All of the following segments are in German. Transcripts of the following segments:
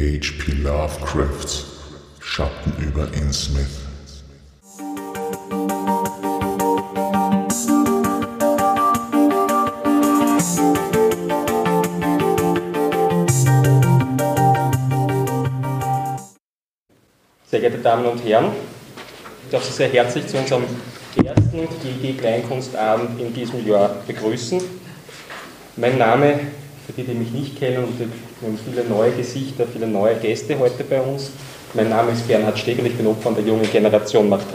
H.P. Lovecrafts Schatten über Innsmouth. Sehr geehrte Damen und Herren, ich darf Sie sehr herzlich zu unserem ersten GG Kleinkunstabend in diesem Jahr begrüßen. Mein Name, für die, die mich nicht kennen, und wir haben viele neue Gesichter, viele neue Gäste heute bei uns. Mein Name ist Bernhard Steg und ich bin Opfer der jungen Generation macht.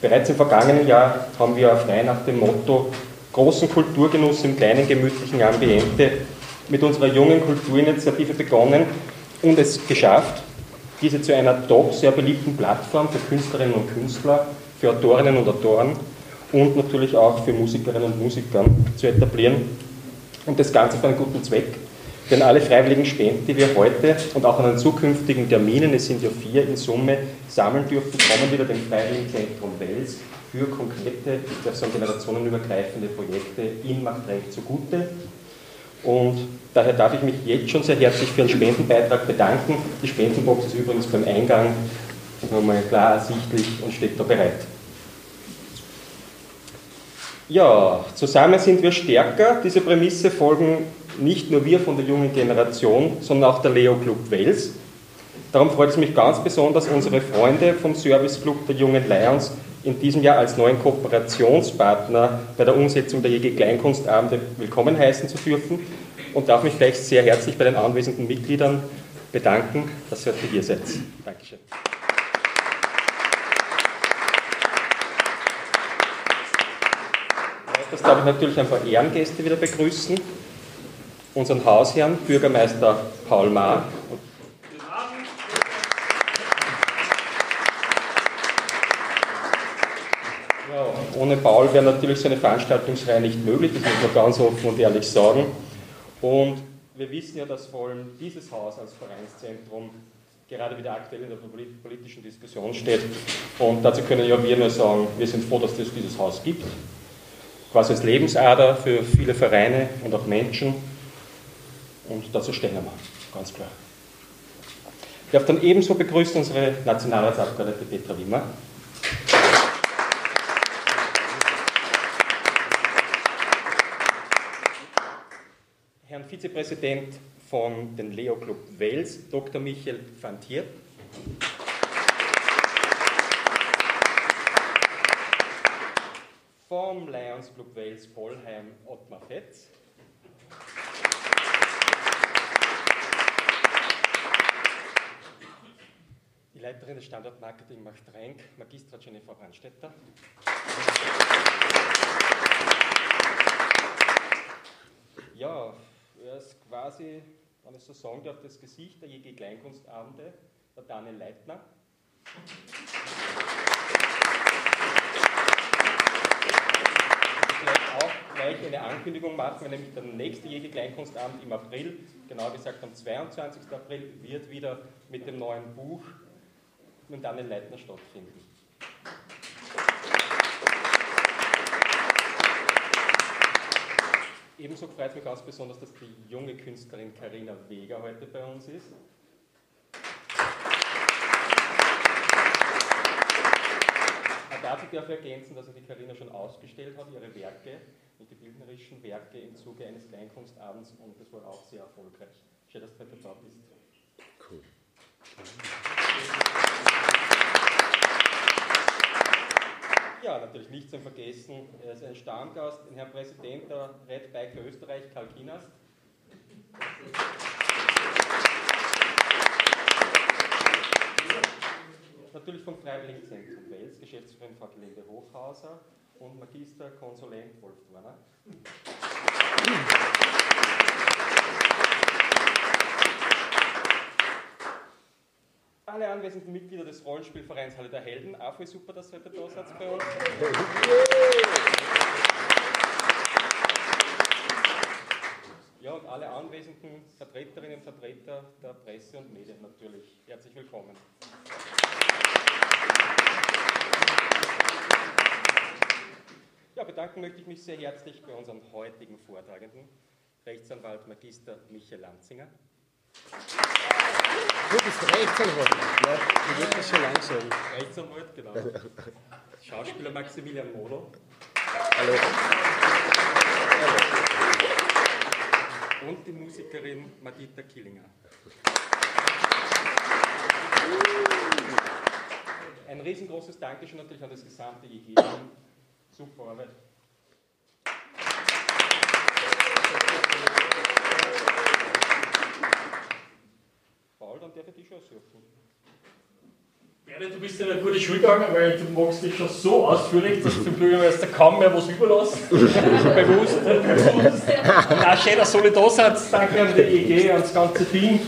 Bereits im vergangenen Jahr haben wir frei nach dem Motto großen Kulturgenuss im kleinen gemütlichen Ambiente mit unserer jungen Kulturinitiative begonnen und es geschafft, diese zu einer doch sehr beliebten Plattform für Künstlerinnen und Künstler, für Autorinnen und Autoren und natürlich auch für Musikerinnen und Musiker zu etablieren. Und das Ganze für einen guten Zweck. Denn alle freiwilligen Spenden, die wir heute und auch an den zukünftigen Terminen, es sind ja vier in Summe, sammeln dürfen, kommen wieder dem Freiwilligen Zentrum Wels für konkrete, so generationenübergreifende Projekte in Machtrecht zugute. Und daher darf ich mich jetzt schon sehr herzlich für einen Spendenbeitrag bedanken. Die Spendenbox ist übrigens beim Eingang nochmal klar ersichtlich und steht da bereit. Ja, zusammen sind wir stärker. Diese Prämisse folgen nicht nur wir von der jungen Generation, sondern auch der Leo Club Wels. Darum freut es mich ganz besonders, unsere Freunde vom Service Club der Jungen Lions in diesem Jahr als neuen Kooperationspartner bei der Umsetzung der JG Kleinkunstabende willkommen heißen zu dürfen und darf mich gleich sehr herzlich bei den anwesenden Mitgliedern bedanken, dass ihr heute hier seid. Dankeschön. Das darf ich natürlich ein paar Ehrengäste wieder begrüßen. Unseren Hausherrn, Bürgermeister Paul Maar. Ja, ohne Paul wäre natürlich so eine Veranstaltungsreihe nicht möglich, das muss man ganz offen und ehrlich sagen. Und wir wissen ja, dass vor allem dieses Haus als Vereinszentrum gerade wieder aktuell in der politischen Diskussion steht. Und dazu können ja wir nur sagen, wir sind froh, dass es dieses Haus gibt quasi als Lebensader für viele Vereine und auch Menschen. Und dazu stehen wir, ganz klar. Ich darf dann ebenso begrüßen unsere Nationalratsabgeordnete Petra Wimmer. Herrn Vizepräsident von den Leo Club Wels, Dr. Michael van vom Lions Club Wales Polheim Ottmar Fetz. Die Leiterin des Standortmarketing macht Renk, Magistra Jennifer Brandstetter. Ja, er ist quasi, wenn ich so sagen darf, das Gesicht der JG Kleinkunstabende, der Daniel Leitner. auch gleich eine Ankündigung machen, nämlich der nächste Jäger Kleinkunstabend im April, genau gesagt am 22. April, wird wieder mit dem neuen Buch mit Daniel Leitner stattfinden. Ebenso freut mich ganz besonders, dass die junge Künstlerin Karina Weger heute bei uns ist. Dazu darf ich ergänzen, dass die Karina schon ausgestellt hat, ihre Werke, die bildnerischen Werke im Zuge eines Kleinkunstabends und das war auch sehr erfolgreich. Schön, dass du heute da bist. Cool. Ja, natürlich nicht zu vergessen, er ist ein Stammgast, den Herrn Präsident der Red Bike Österreich, Karl Kinast. natürlich vom Freiwilligen Zentrum Wels, Geschäftsführerin Frau Gelinde Hochhauser und Magister Konsulent Wolf Dorner. Alle anwesenden Mitglieder des Rollenspielvereins Halle der Helden, auch voll super, dass ihr heute da seid bei uns. Ja, und alle anwesenden Vertreterinnen und Vertreter der Presse und Medien natürlich. Herzlich willkommen. Bedanken möchte ich mich sehr herzlich bei unseren heutigen Vortragenden, Rechtsanwalt Magister Michael Lanzinger. Du bist Rechtsanwalt. Ja, ich würde das schon langsam. Rechtsanwalt, genau. Schauspieler Maximilian Moder. Hallo. Und die Musikerin Madita Killinger. Ein riesengroßes Dankeschön natürlich an das gesamte IG. Super Arbeit. Paul, dann darf ich dich aussuchen. Berne, du bist in eine gute Schule gegangen, weil du magst dich schon so ausführlich, dass du dem Bürgermeister kaum mehr was überlässt. bewusst. bewusst. Na, schön, dass alle da seid. Danke an die EG, an das ganze Team.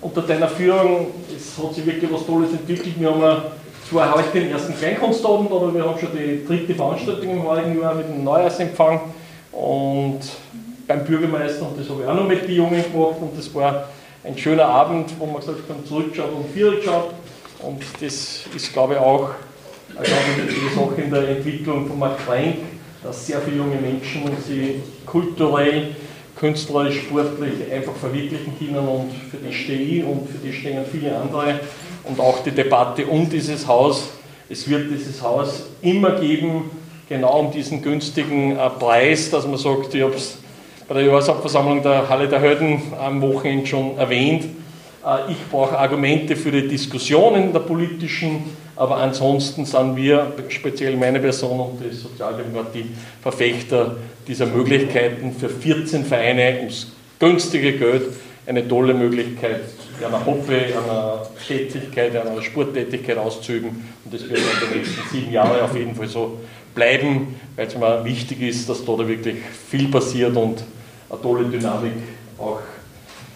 Unter deiner Führung es hat sich wirklich was Tolles entwickelt. Wir haben zwar heute den ersten Kleinkunstabend, aber wir haben schon die dritte Veranstaltung im heutigen Jahr mit dem Neujahrsempfang. Und beim Bürgermeister, und das habe ich auch noch mit den Jungen gemacht, und das war ein schöner Abend, wo man gesagt haben, zurückschaut und viergeschaut. Und das ist, glaube ich, auch eine wichtige Sache in der Entwicklung von Mark Frank, dass sehr viele junge Menschen sich kulturell, künstlerisch, sportlich einfach verwirklichen können und für die stehe ich und für die stehen viele andere. Und auch die Debatte um dieses Haus. Es wird dieses Haus immer geben, genau um diesen günstigen äh, Preis, dass man sagt, ich habe es bei der Jahreshauptversammlung der Halle der Helden am Wochenende schon erwähnt, äh, ich brauche Argumente für die Diskussionen der politischen, aber ansonsten sind wir, speziell meine Person und die Sozialdemokratie, Verfechter dieser Möglichkeiten für 14 Vereine ums günstige Geld eine tolle Möglichkeit einer Hobby, einer Tätigkeit, einer Sporttätigkeit auszuüben. Und das wird in den nächsten sieben Jahren auf jeden Fall so bleiben, weil es mir wichtig ist, dass da wirklich viel passiert und eine tolle Dynamik auch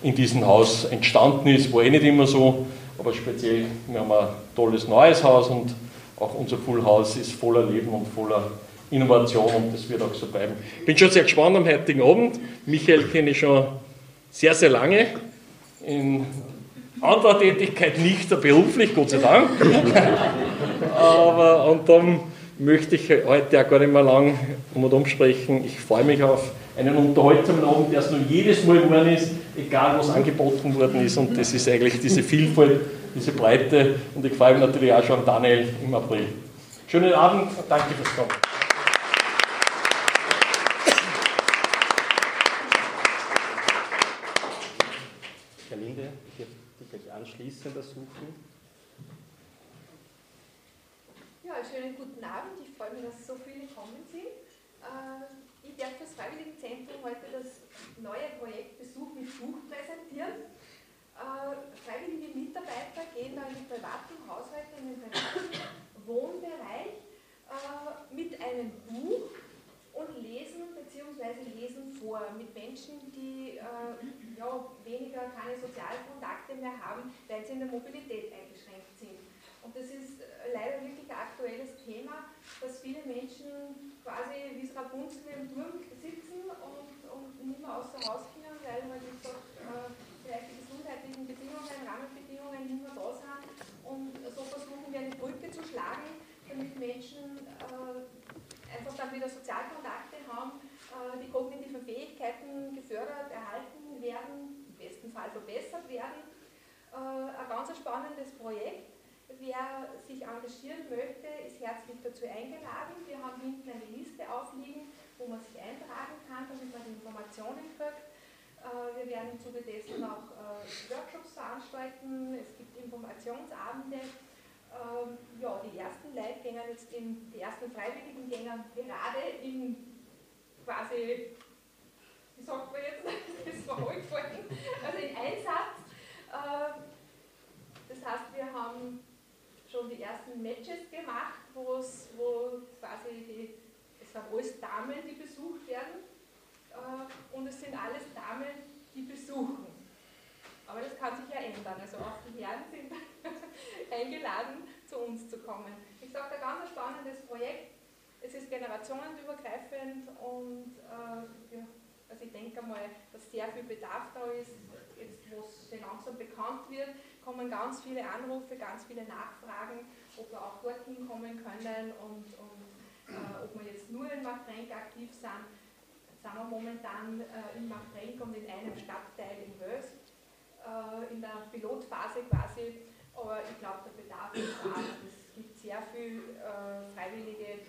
in diesem Haus entstanden ist. War eh nicht immer so, aber speziell, wir haben ein tolles neues Haus und auch unser Full House ist voller Leben und voller Innovation und das wird auch so bleiben. Ich bin schon sehr gespannt am heutigen Abend. Michael kenne ich schon sehr, sehr lange. In anderer Tätigkeit nicht beruflich, Gott sei Dank. Aber und dann möchte ich heute auch gar nicht mehr lang um und um sprechen. Ich freue mich auf einen unterhaltsamen Abend, der es nur jedes Mal geworden ist, egal was angeboten worden ist. Und das ist eigentlich diese Vielfalt, diese Breite. Und ich freue mich natürlich auch schon an Daniel im April. Schönen Abend, danke fürs Kommen. Herr Linde, ich werde dich gleich anschließend ersuchen. Ja, schönen guten Abend. Ich freue mich, dass so viele gekommen sind. Äh, ich werde fürs Freiwilligenzentrum heute das neue Projekt Besuch mit Buch präsentieren. Äh, freiwillige Mitarbeiter gehen da in die privaten Haushalte, in den privaten Wohnbereich äh, mit einem Buch und lesen bzw. lesen vor mit Menschen, die ja, weniger keine sozialen Kontakte mehr haben, weil sie in der Mobilität eingeschränkt sind. Und das ist leider wirklich ein aktuelles Thema, dass viele Menschen quasi wie es Rapunzel im Turm sitzen und, und nicht mehr außer Haus können, weil man wie äh, vielleicht die gesundheitlichen Bedingungen, Rahmenbedingungen nicht mehr da sind. Und so versuchen wir eine Brücke zu schlagen, damit Menschen äh, einfach dann wieder Sozialkontakte haben, äh, die kognitiven Fähigkeiten gefördert, erhalten werden, im besten Fall verbessert werden. Äh, ein ganz spannendes Projekt. Wer sich engagieren möchte, ist herzlich dazu eingeladen. Wir haben hinten eine Liste aufliegen, wo man sich eintragen kann, damit man die Informationen kriegt. Äh, wir werden im Zuge dessen auch äh, Workshops veranstalten. Es gibt Informationsabende. Ähm, ja, die ersten gehen jetzt in, die ersten Freiwilligen gehen gerade in quasi, wie sagt man jetzt, das war gefallen, also in Einsatz. Ähm, das heißt, wir haben schon die ersten Matches gemacht, wo quasi die, es sind alles Damen, die besucht werden äh, und es sind alles Damen, die besuchen. Aber das kann sich ja ändern. Also auch die Herren sind eingeladen, zu uns zu kommen. Ich sage, ein ganz spannendes Projekt. Es ist generationenübergreifend und äh, ja, also ich denke mal, dass sehr viel Bedarf da ist, jetzt wo es langsam bekannt wird, kommen ganz viele Anrufe, ganz viele Nachfragen, ob wir auch dorthin kommen können und, und äh, ob wir jetzt nur in Machtrenk aktiv sind. Jetzt sind wir momentan äh, in Machtrenk und in einem Stadtteil in Wös. äh, in der Pilotphase quasi, aber ich glaube, der Bedarf ist da. Es gibt sehr viele äh, Freiwillige,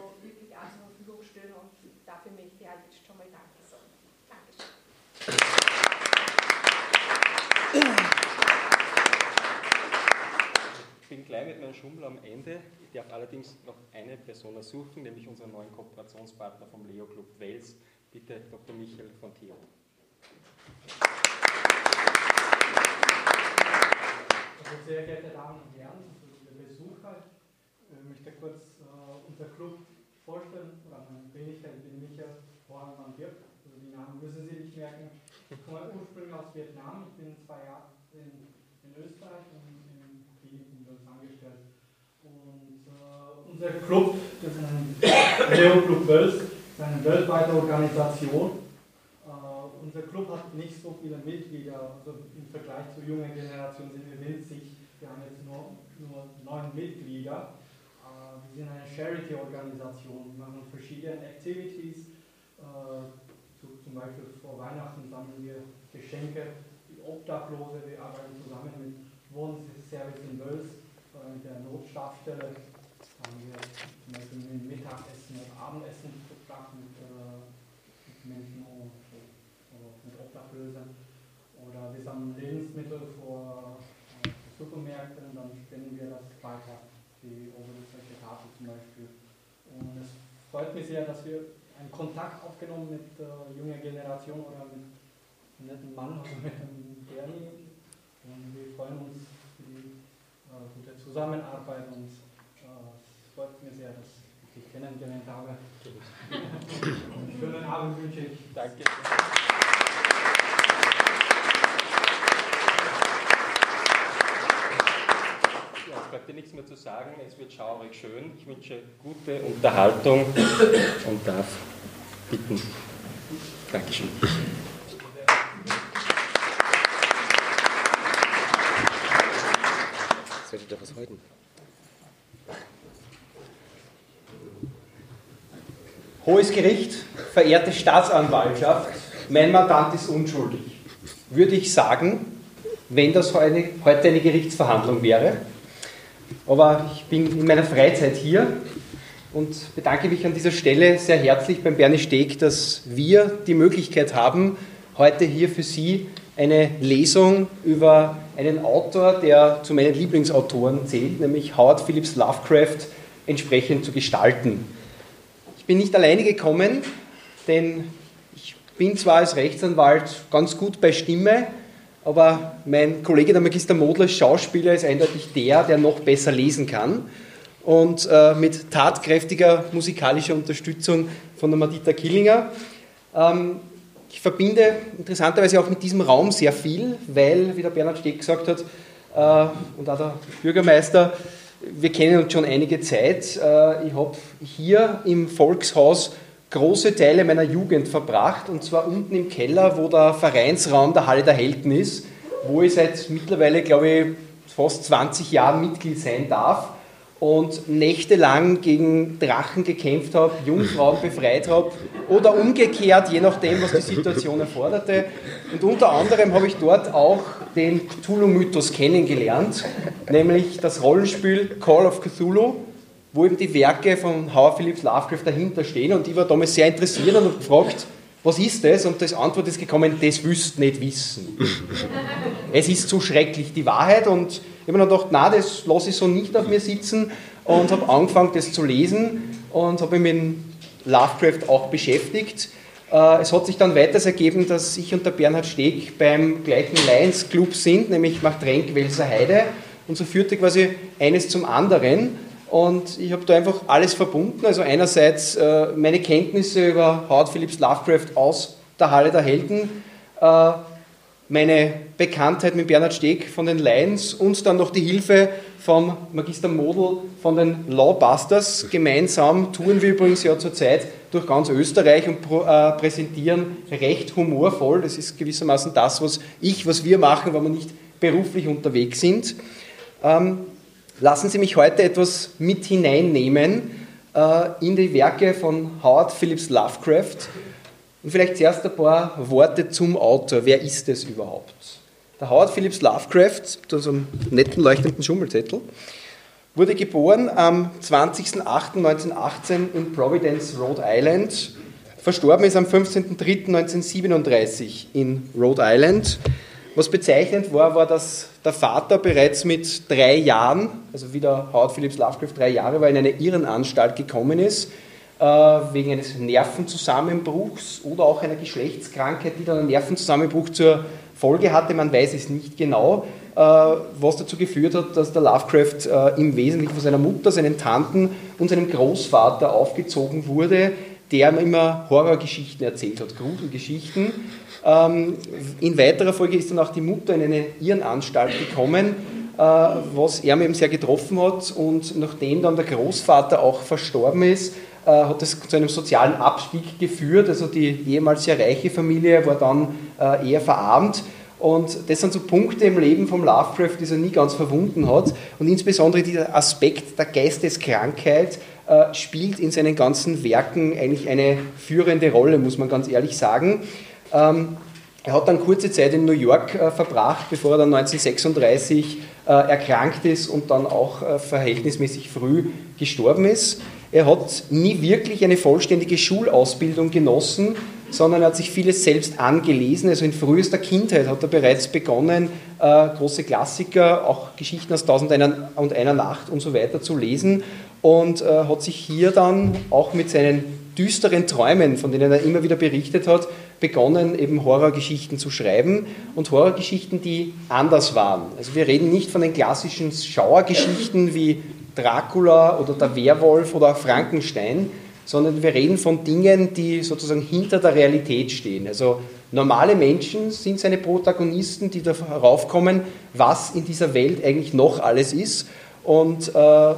da wirklich auch zur Verfügung stellen und dafür möchte ich auch jetzt schon mal Danke sagen. Dankeschön. Ich bin gleich mit meinem Schummel am Ende. Ich darf allerdings noch eine Person suchen, nämlich unseren neuen Kooperationspartner vom Leo Club Wels. Bitte Dr. Michael von Theo. Also sehr geehrte Damen und Herren, also liebe Besucher, ich möchte kurz äh, unser Club vorstellen, oder meine Wenigkeit, ich bin Michael Hornmann Dirk, also die Namen müssen Sie nicht merken. Ich komme ursprünglich aus Vietnam, ich bin zwei Jahre in, in Österreich und in Kliniken angestellt. Und äh, unser Club, das ist ein Leo Club Wels, ist eine weltweite Organisation. Äh, unser Club hat nicht so viele Mitglieder, also im Vergleich zur jungen Generation sind wir winzig. Wir haben jetzt nur, nur neun Mitglieder. Äh, wir sind eine Charity-Organisation. Wir machen verschiedene Activities. Äh, zu, zum Beispiel vor Weihnachten sammeln wir Geschenke für Obdachlose. Wir arbeiten zusammen mit Wohnservice in Wels, äh, mit der Notstabstelle. Haben wir zum Beispiel ein Mittagessen und Abendessen gebracht mit, äh, mit Menschen und, mit Obdachlosen. Oder wir sammeln Lebensmittel vor äh, Supermärkten und dann spenden wir das weiter, die oberösterreichische Tafel zum Beispiel. Und es freut mich sehr, dass wir einen Kontakt aufgenommen mit der äh, junger Generation oder mit einem netten Mann, also mit einem Bernie. Und wir freuen uns für die äh, gute Zusammenarbeit und äh, es freut mich sehr, dass ich dich kennengelernt habe. Schönen Abend wünsche ich. Danke. Ja, es bleibt dir nichts mehr zu sagen. Es wird schaurig schön. Ich wünsche gute Unterhaltung und darf bitten. Dankeschön. Sollte doch was heute. Hohes Gericht, verehrte Staatsanwaltschaft, mein Mandant ist unschuldig. Würde ich sagen, wenn das heute eine Gerichtsverhandlung wäre. Aber ich bin in meiner Freizeit hier und bedanke mich an dieser Stelle sehr herzlich beim Bernie Steg, dass wir die Möglichkeit haben, heute hier für Sie eine Lesung über einen Autor, der zu meinen Lieblingsautoren zählt, nämlich Howard Phillips Lovecraft, entsprechend zu gestalten. Ich bin nicht alleine gekommen, denn ich bin zwar als Rechtsanwalt ganz gut bei Stimme, aber mein Kollege, der Magister Modler, Schauspieler, ist eindeutig der, der noch besser lesen kann. Und äh, mit tatkräftiger musikalischer Unterstützung von der Madita Killinger. Ähm, ich verbinde interessanterweise auch mit diesem Raum sehr viel, weil, wie der Bernhard Steck gesagt hat, äh, und auch der Bürgermeister, wir kennen uns schon einige Zeit. Äh, ich habe hier im Volkshaus große Teile meiner Jugend verbracht, und zwar unten im Keller, wo der Vereinsraum der Halle der Helden ist, wo ich seit mittlerweile, glaube ich, fast 20 Jahren Mitglied sein darf und nächtelang gegen Drachen gekämpft habe, Jungfrauen befreit habe oder umgekehrt, je nachdem, was die Situation erforderte. Und unter anderem habe ich dort auch den Cthulhu-Mythos kennengelernt, nämlich das Rollenspiel Call of Cthulhu, wo eben die Werke von Howard Phillips Lovecraft dahinter stehen. Und ich war damals sehr interessiert und habe gefragt, was ist das? Und das Antwort ist gekommen, das wüsst nicht wissen. es ist zu schrecklich, die Wahrheit. Und ich habe mir dann gedacht, na, das lasse ich so nicht auf mir sitzen und habe angefangen, das zu lesen und habe mich mit Lovecraft auch beschäftigt. Äh, es hat sich dann weiters ergeben, dass ich und der Bernhard Steg beim gleichen Lions Club sind, nämlich Machtrenk Welser Heide. Und so führte quasi eines zum anderen. Und ich habe da einfach alles verbunden. Also einerseits äh, meine Kenntnisse über Howard Phillips Lovecraft aus der Halle der Helden, äh, meine Bekanntheit mit Bernhard Steg von den Lions und dann noch die Hilfe vom Magister Model von den Lawbusters. Gemeinsam touren wir übrigens ja zurzeit durch ganz Österreich und äh, präsentieren recht humorvoll. Das ist gewissermaßen das, was ich, was wir machen, wenn wir nicht beruflich unterwegs sind. Ähm, lassen Sie mich heute etwas mit hineinnehmen äh, in die Werke von Howard Phillips Lovecraft. Und vielleicht zuerst ein paar Worte zum Autor. Wer ist es überhaupt? Der Howard Phillips Lovecraft, mit so einem netten leuchtenden Schummelzettel, wurde geboren am 20.08.1918 in Providence, Rhode Island. Verstorben ist am 15.03.1937 in Rhode Island. Was bezeichnend war, war, dass der Vater bereits mit drei Jahren, also wie der Howard Phillips Lovecraft drei Jahre war, in eine Irrenanstalt gekommen ist, äh, wegen eines Nervenzusammenbruchs oder auch einer Geschlechtskrankheit, die dann einen Nervenzusammenbruch zur Folge hatte. Man weiß es nicht genau, äh, was dazu geführt hat, dass der Lovecraft äh, im Wesentlichen von seiner Mutter, seinen Tanten und seinem Großvater aufgezogen wurde, der immer Horrorgeschichten erzählt hat, Gruselgeschichten. Ähm, in weiterer Folge ist dann auch die Mutter in eine Irrenanstalt gekommen, äh, was er eben sehr getroffen hat. Und nachdem dann der Großvater auch verstorben ist, äh, hat das zu einem sozialen Abstieg geführt. Also die ehemals sehr reiche Familie war dann äh, eher verarmt. Und das sind so Punkte im Leben vom Lovecraft, die er nie ganz verwunden hat. Und insbesondere dieser Aspekt der Geisteskrankheit äh, spielt in seinen ganzen Werken eigentlich eine führende Rolle, muss man ganz ehrlich sagen. Ähm, er hat dann kurze Zeit in New York äh, verbracht, bevor er dann 1936 äh, erkrankt ist und dann auch äh, verhältnismäßig früh gestorben ist. Er hat nie wirklich eine vollständige Schulausbildung genossen, sondern er hat sich vieles selbst angelesen. Also in frühester Kindheit hat er bereits begonnen, äh, große Klassiker, auch Geschichten aus Tausend und einer Nacht und so weiter zu lesen und äh, hat sich hier dann auch mit seinen düsteren Träumen, von denen er immer wieder berichtet hat, begonnen, eben Horrorgeschichten zu schreiben und Horrorgeschichten, die anders waren. Also wir reden nicht von den klassischen Schauergeschichten wie Dracula oder der Werwolf oder Frankenstein, sondern wir reden von Dingen, die sozusagen hinter der Realität stehen. Also normale Menschen sind seine Protagonisten, die darauf kommen, was in dieser Welt eigentlich noch alles ist. Und äh,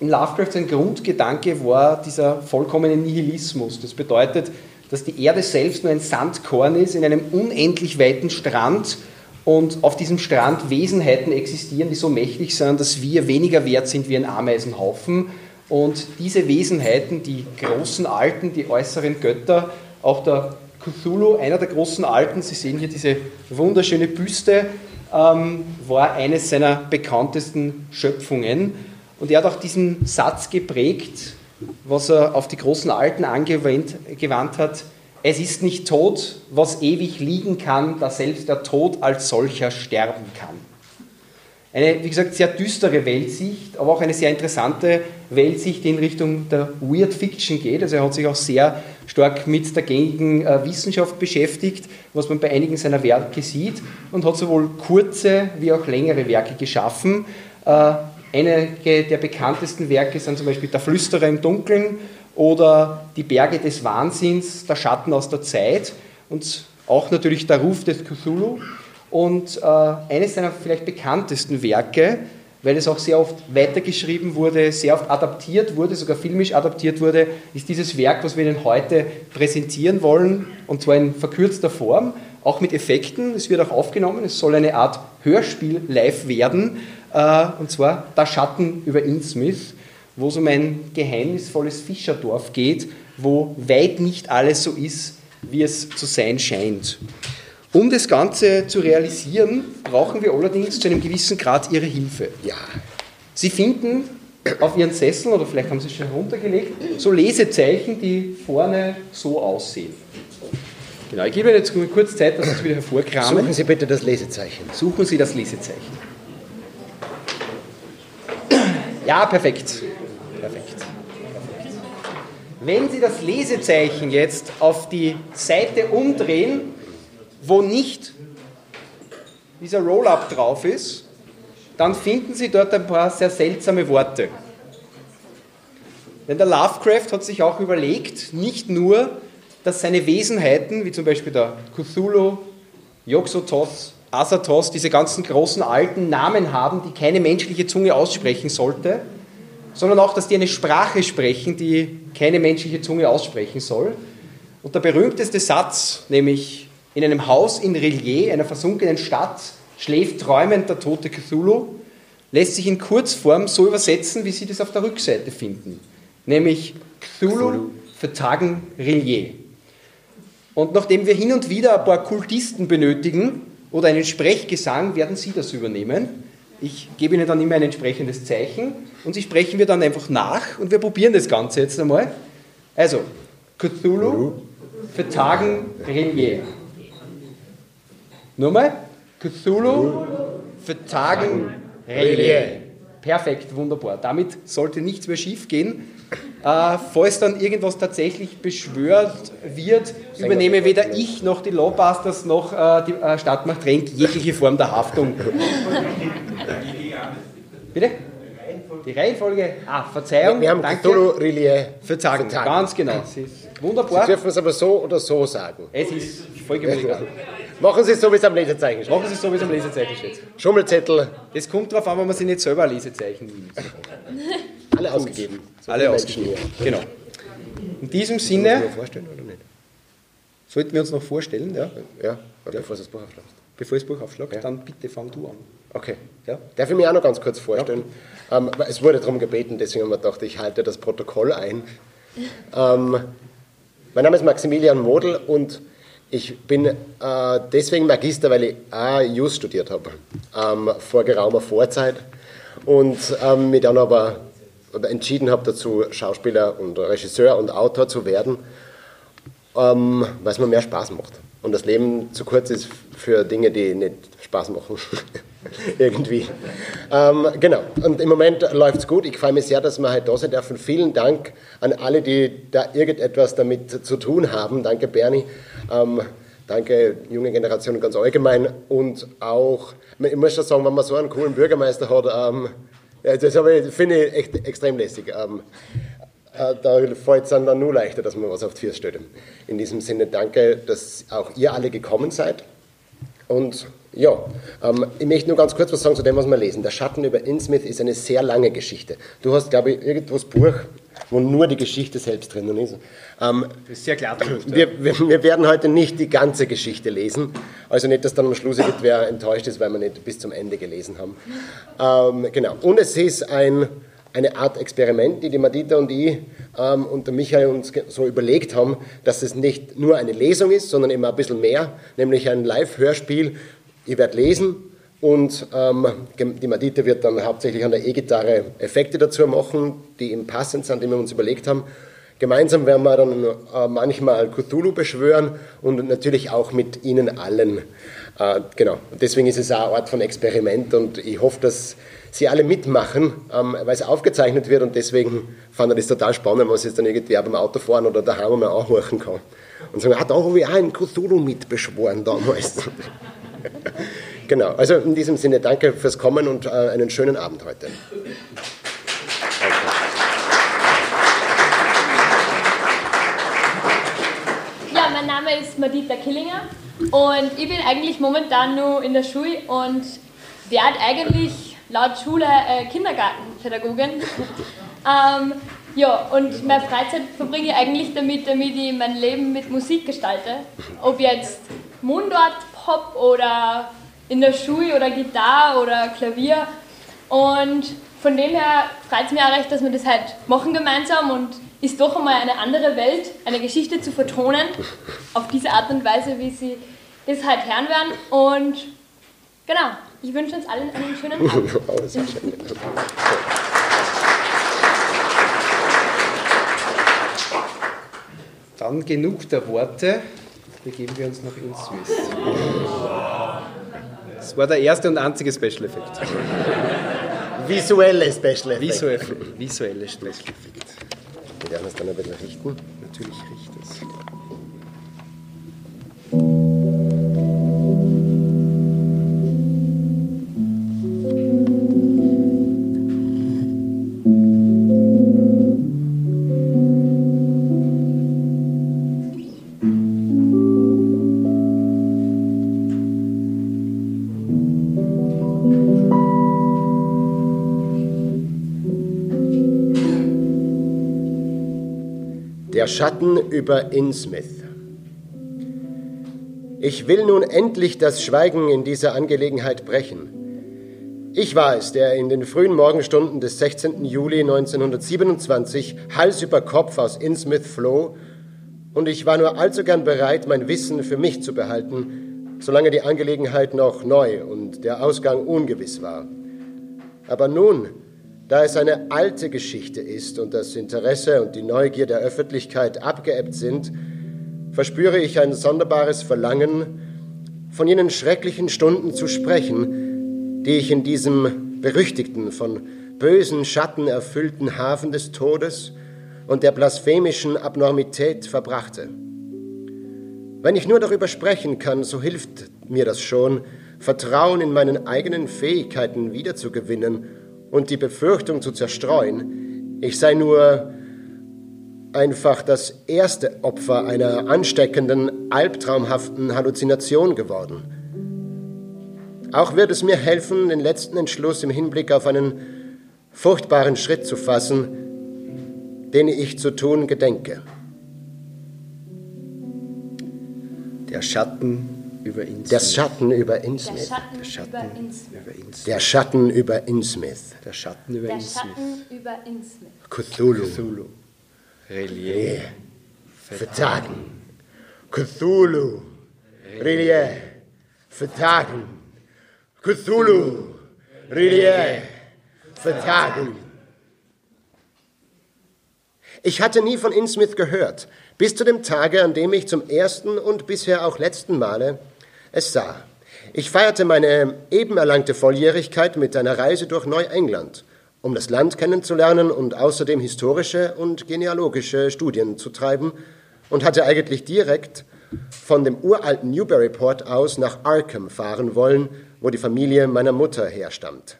in Lovecraft sein Grundgedanke war dieser vollkommene Nihilismus. Das bedeutet, dass die Erde selbst nur ein Sandkorn ist in einem unendlich weiten Strand und auf diesem Strand Wesenheiten existieren, die so mächtig sind, dass wir weniger wert sind wie ein Ameisenhaufen. Und diese Wesenheiten, die großen Alten, die äußeren Götter, auch der Cthulhu, einer der großen Alten, Sie sehen hier diese wunderschöne Büste, ähm, war eines seiner bekanntesten Schöpfungen. Und er hat auch diesen Satz geprägt, was er auf die großen Alten angewandt hat, es ist nicht tot, was ewig liegen kann, da selbst der Tod als solcher sterben kann. Eine, wie gesagt, sehr düstere Weltsicht, aber auch eine sehr interessante Weltsicht, die in Richtung der Weird Fiction geht. Also er hat sich auch sehr stark mit der gängigen äh, Wissenschaft beschäftigt, was man bei einigen seiner Werke sieht, und hat sowohl kurze wie auch längere Werke geschaffen. Äh, Einige der bekanntesten Werke sind zum Beispiel Der Flüsterer im Dunkeln oder Die Berge des Wahnsinns, Der Schatten aus der Zeit und auch natürlich Der Ruf des Cthulhu. Und äh, eines seiner vielleicht bekanntesten Werke, weil es auch sehr oft weitergeschrieben wurde, sehr oft adaptiert wurde, sogar filmisch adaptiert wurde, ist dieses Werk, was wir Ihnen heute präsentieren wollen, und zwar in verkürzter Form, auch mit Effekten. Es wird auch aufgenommen, es soll eine Art Hörspiel live werden, und zwar Der Schatten über Innsmouth, wo es um ein geheimnisvolles Fischerdorf geht, wo weit nicht alles so ist, wie es zu sein scheint. Um das Ganze zu realisieren, brauchen wir allerdings zu einem gewissen Grad Ihre Hilfe. Ja. Sie finden auf Ihren Sesseln, oder vielleicht haben Sie es schon heruntergelegt, so Lesezeichen, die vorne so aussehen. Genau, ich gebe Ihnen jetzt kurz Zeit, dass Sie es wieder hervorkramen. Suchen Sie bitte das Lesezeichen. Suchen Sie das Lesezeichen. Ja, perfekt. Perfekt. Wenn Sie das Lesezeichen jetzt auf die Seite umdrehen, wo nicht dieser Roll-up drauf ist, dann finden Sie dort ein paar sehr seltsame Worte. Denn der Lovecraft hat sich auch überlegt, nicht nur, dass seine Wesenheiten, wie zum Beispiel der Cthulhu, Yoxotos, Asatos, diese ganzen großen alten Namen haben, die keine menschliche Zunge aussprechen sollte, sondern auch, dass die eine Sprache sprechen, die keine menschliche Zunge aussprechen soll. Und der berühmteste Satz, nämlich in einem Haus in Rillier, einer versunkenen Stadt, schläft träumend der tote Cthulhu, lässt sich in Kurzform so übersetzen, wie Sie das auf der Rückseite finden. Nämlich Cthulhu, Cthulhu. vertagen Rillier. Und nachdem wir hin und wieder ein paar Kultisten benötigen, oder einen Sprechgesang werden Sie das übernehmen. Ich gebe Ihnen dann immer ein entsprechendes Zeichen und Sie sprechen wir dann einfach nach und wir probieren das Ganze jetzt einmal. Also, Cthulhu, Vertagen, Renier. Nochmal, Cthulhu, Vertagen, Renier. Perfekt, wunderbar. Damit sollte nichts mehr schief gehen. Äh, falls dann irgendwas tatsächlich beschwört wird, übernehme weder ich noch die Lawbusters noch äh, die äh, Stadtmacht Renk jegliche Form der Haftung. Bitte? Die Reihenfolge? Ah, Verzeihung. Wir haben danke. Cthulhu Relier. Verzagen, Verzagen. ganz genau. Ist Sie wunderbar. dürfen es aber so oder so sagen. Es ist vollkommen egal. Machen Sie es so, wie es am Lesezeichen steht. Machen Sie es so, wie es am Lesezeichen steht. Schummelzettel, Das kommt darauf an, wenn man sich nicht selber ein Lesezeichen nimmt. alle ausgegeben. So Alle Menschen ausgegeben. Genau. In diesem Sinne mir vorstellen oder nicht? sollten wir uns noch vorstellen, ja, Ja, oder bevor Sie das Buch aufschlagst. bevor ich das Buch aufschlage, Ja. dann bitte fang du an. Okay. Ja? Darf ich mich auch noch ganz kurz vorstellen? Ähm, weil es wurde darum gebeten, deswegen haben wir gedacht, ich halte das Protokoll ein. Ähm, mein Name ist Maximilian Model und ich bin äh, deswegen Magister, weil ich auch Jus studiert habe, ähm, vor geraumer Vorzeit und ähm, mich dann aber entschieden habe dazu, Schauspieler und Regisseur und Autor zu werden, ähm, weil es mir mehr Spaß macht. Und das Leben zu kurz ist für Dinge, die nicht Spaß machen. Irgendwie. Ähm, genau. Und im Moment läuft es gut. Ich freue mich sehr, dass wir heute da sein dürfen. Vielen Dank an alle, die da irgendetwas damit zu tun haben. Danke, Bernie. Ähm, danke, junge Generation ganz allgemein. Und auch, ich muss schon sagen, wenn man so einen coolen Bürgermeister hat, ähm, das finde ich echt extrem lässig. Ähm, äh, da fällt es dann nur leichter, dass man was auf die Füße stellt. In diesem Sinne danke, dass auch ihr alle gekommen seid. Und ja, ähm, ich möchte nur ganz kurz was sagen zu dem, was wir lesen. Der Schatten über Innsmouth ist eine sehr lange Geschichte. Du hast, glaube ich, irgendwas Buch, wo nur die Geschichte selbst drinnen ist. Ähm, Das ist sehr klar. wir, wir, wir werden heute nicht die ganze Geschichte lesen. Also nicht, dass dann am Schluss irgendwer enttäuscht ist, weil wir nicht bis zum Ende gelesen haben. Ähm, genau. Und es ist ein, eine Art Experiment, die die Madita und ich ähm, und der Michael uns so überlegt haben, dass es nicht nur eine Lesung ist, sondern immer ein bisschen mehr, nämlich ein Live-Hörspiel. Ich werde lesen und ähm, die Madita wird dann hauptsächlich an der E-Gitarre Effekte dazu machen, die ihm passend sind, die wir uns überlegt haben. Gemeinsam werden wir dann äh, manchmal Cthulhu beschwören und natürlich auch mit Ihnen allen. Äh, genau. Deswegen ist es auch eine Art von Experiment und ich hoffe, dass Sie alle mitmachen, ähm, weil es aufgezeichnet wird und deswegen fand ich das total spannend, wenn man sich dann irgendwie auch beim Autofahren oder daheim mal anhören kann. Und sagen, ah, da habe ich auch einen Cthulhu mitbeschworen damals. Genau. Also in diesem Sinne danke fürs Kommen und äh, einen schönen Abend heute. Ja, mein Name ist Madita Killinger und ich bin eigentlich momentan nur in der Schule und werde eigentlich laut Schule äh, Kindergartenpädagogin. ähm, ja, und meine Freizeit verbringe ich eigentlich damit, damit ich mein Leben mit Musik gestalte. Ob jetzt Mundart, Pop oder in der Schule oder Gitarre oder Klavier. Und von dem her freut es mich auch recht, dass wir das halt machen gemeinsam und ist doch einmal eine andere Welt, eine Geschichte zu vertonen, auf diese Art und Weise, wie sie das halt hören werden. Und genau, ich wünsche uns allen einen schönen Abend. Dann genug der Worte. Begeben wir uns nach Innsmouth. Das war der erste und einzige Special Effekt. Visuelle Special Effects. Visuelle, visuelle Special Effekt. Wir werden es dann ein bisschen richten. Natürlich riecht es. Schatten über Innsmouth. Ich will nun endlich das Schweigen in dieser Angelegenheit brechen. Ich war es, der in den frühen Morgenstunden des 16. Juli 1927 Hals über Kopf aus Innsmouth floh, und ich war nur allzu gern bereit, mein Wissen für mich zu behalten, solange die Angelegenheit noch neu und der Ausgang ungewiss war. Aber nun, da es eine alte Geschichte ist und das Interesse und die Neugier der Öffentlichkeit abgeebbt sind, verspüre ich ein sonderbares Verlangen, von jenen schrecklichen Stunden zu sprechen, die ich in diesem berüchtigten, von bösen Schatten erfüllten Hafen des Todes und der blasphemischen Abnormität verbrachte. Wenn ich nur darüber sprechen kann, so hilft mir das schon, Vertrauen in meinen eigenen Fähigkeiten wiederzugewinnen und die Befürchtung zu zerstreuen, ich sei nur einfach das erste Opfer einer ansteckenden, albtraumhaften Halluzination geworden. Auch wird es mir helfen, den letzten Entschluss im Hinblick auf einen furchtbaren Schritt zu fassen, den ich zu tun gedenke. Der Schatten über Innsmouth. Der Schatten über Innsmouth. Der Schatten, über Innsmouth. Der Schatten über Innsmouth. Der Schatten über Innsmouth. Cthulhu. Cthulhu. Relief. Relie. Vertagen. Cthulhu. Relie. Vertagen. Cthulhu. Relie. Vertagen. Ich hatte nie von Innsmouth gehört, bis zu dem Tage, an dem ich zum ersten und bisher auch letzten Male es sah. Ich feierte meine eben erlangte Volljährigkeit mit einer Reise durch Neuengland, um das Land kennenzulernen und außerdem historische und genealogische Studien zu treiben und hatte eigentlich direkt von dem uralten Newburyport aus nach Arkham fahren wollen, wo die Familie meiner Mutter herstammt.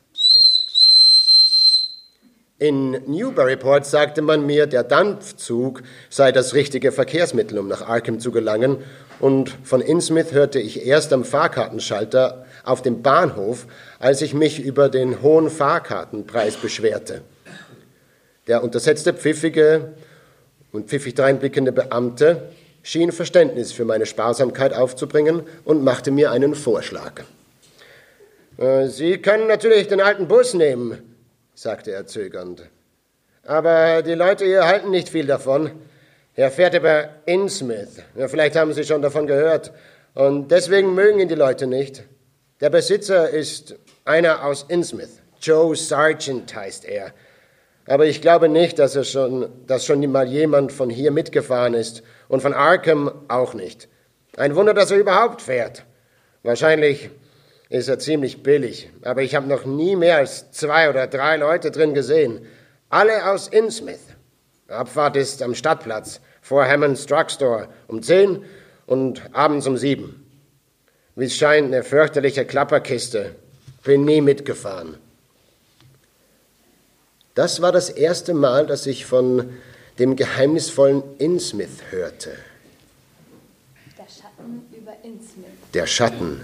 In Newburyport sagte man mir, der Dampfzug sei das richtige Verkehrsmittel, um nach Arkham zu gelangen, und von Innsmouth hörte ich erst am Fahrkartenschalter auf dem Bahnhof, als ich mich über den hohen Fahrkartenpreis beschwerte. Der untersetzte, pfiffige und pfiffig dreinblickende Beamte schien Verständnis für meine Sparsamkeit aufzubringen und machte mir einen Vorschlag. Äh, Sie können natürlich den alten Bus nehmen, sagte er zögernd. Aber die Leute hier halten nicht viel davon. Er fährt über Innsmouth. Ja, vielleicht haben Sie schon davon gehört. Und deswegen mögen ihn die Leute nicht. Der Besitzer ist einer aus Innsmouth. Joe Sargent heißt er. Aber ich glaube nicht, dass, er schon, dass schon mal jemand von hier mitgefahren ist. Und von Arkham auch nicht. Ein Wunder, dass er überhaupt fährt. Wahrscheinlich ist er ziemlich billig. Aber ich habe noch nie mehr als zwei oder drei Leute drin gesehen. Alle aus Innsmouth. Abfahrt ist am Stadtplatz vor Hammonds Drugstore um zehn und abends um sieben. Wie es scheint, eine fürchterliche Klapperkiste. Bin nie mitgefahren. Das war das erste Mal, dass ich von dem geheimnisvollen Innsmouth hörte. Der Schatten über Innsmouth. Der Schatten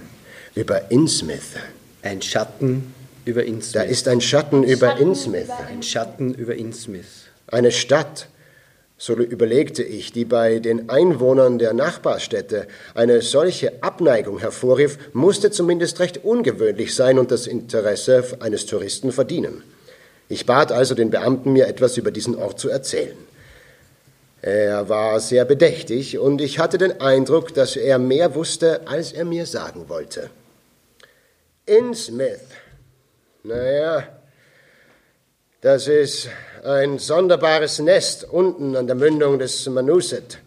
über Innsmouth. Ein Schatten über Innsmouth. Da ist ein Schatten über Schatten Innsmouth. Ein Schatten über Innsmouth. Eine Stadt, so überlegte ich, die bei den Einwohnern der Nachbarstädte eine solche Abneigung hervorrief, musste zumindest recht ungewöhnlich sein und das Interesse eines Touristen verdienen. Ich bat also den Beamten, mir etwas über diesen Ort zu erzählen. Er war sehr bedächtig und ich hatte den Eindruck, dass er mehr wusste, als er mir sagen wollte. Innsmouth. Naja, das ist ein sonderbares Nest unten an der Mündung des Manusset.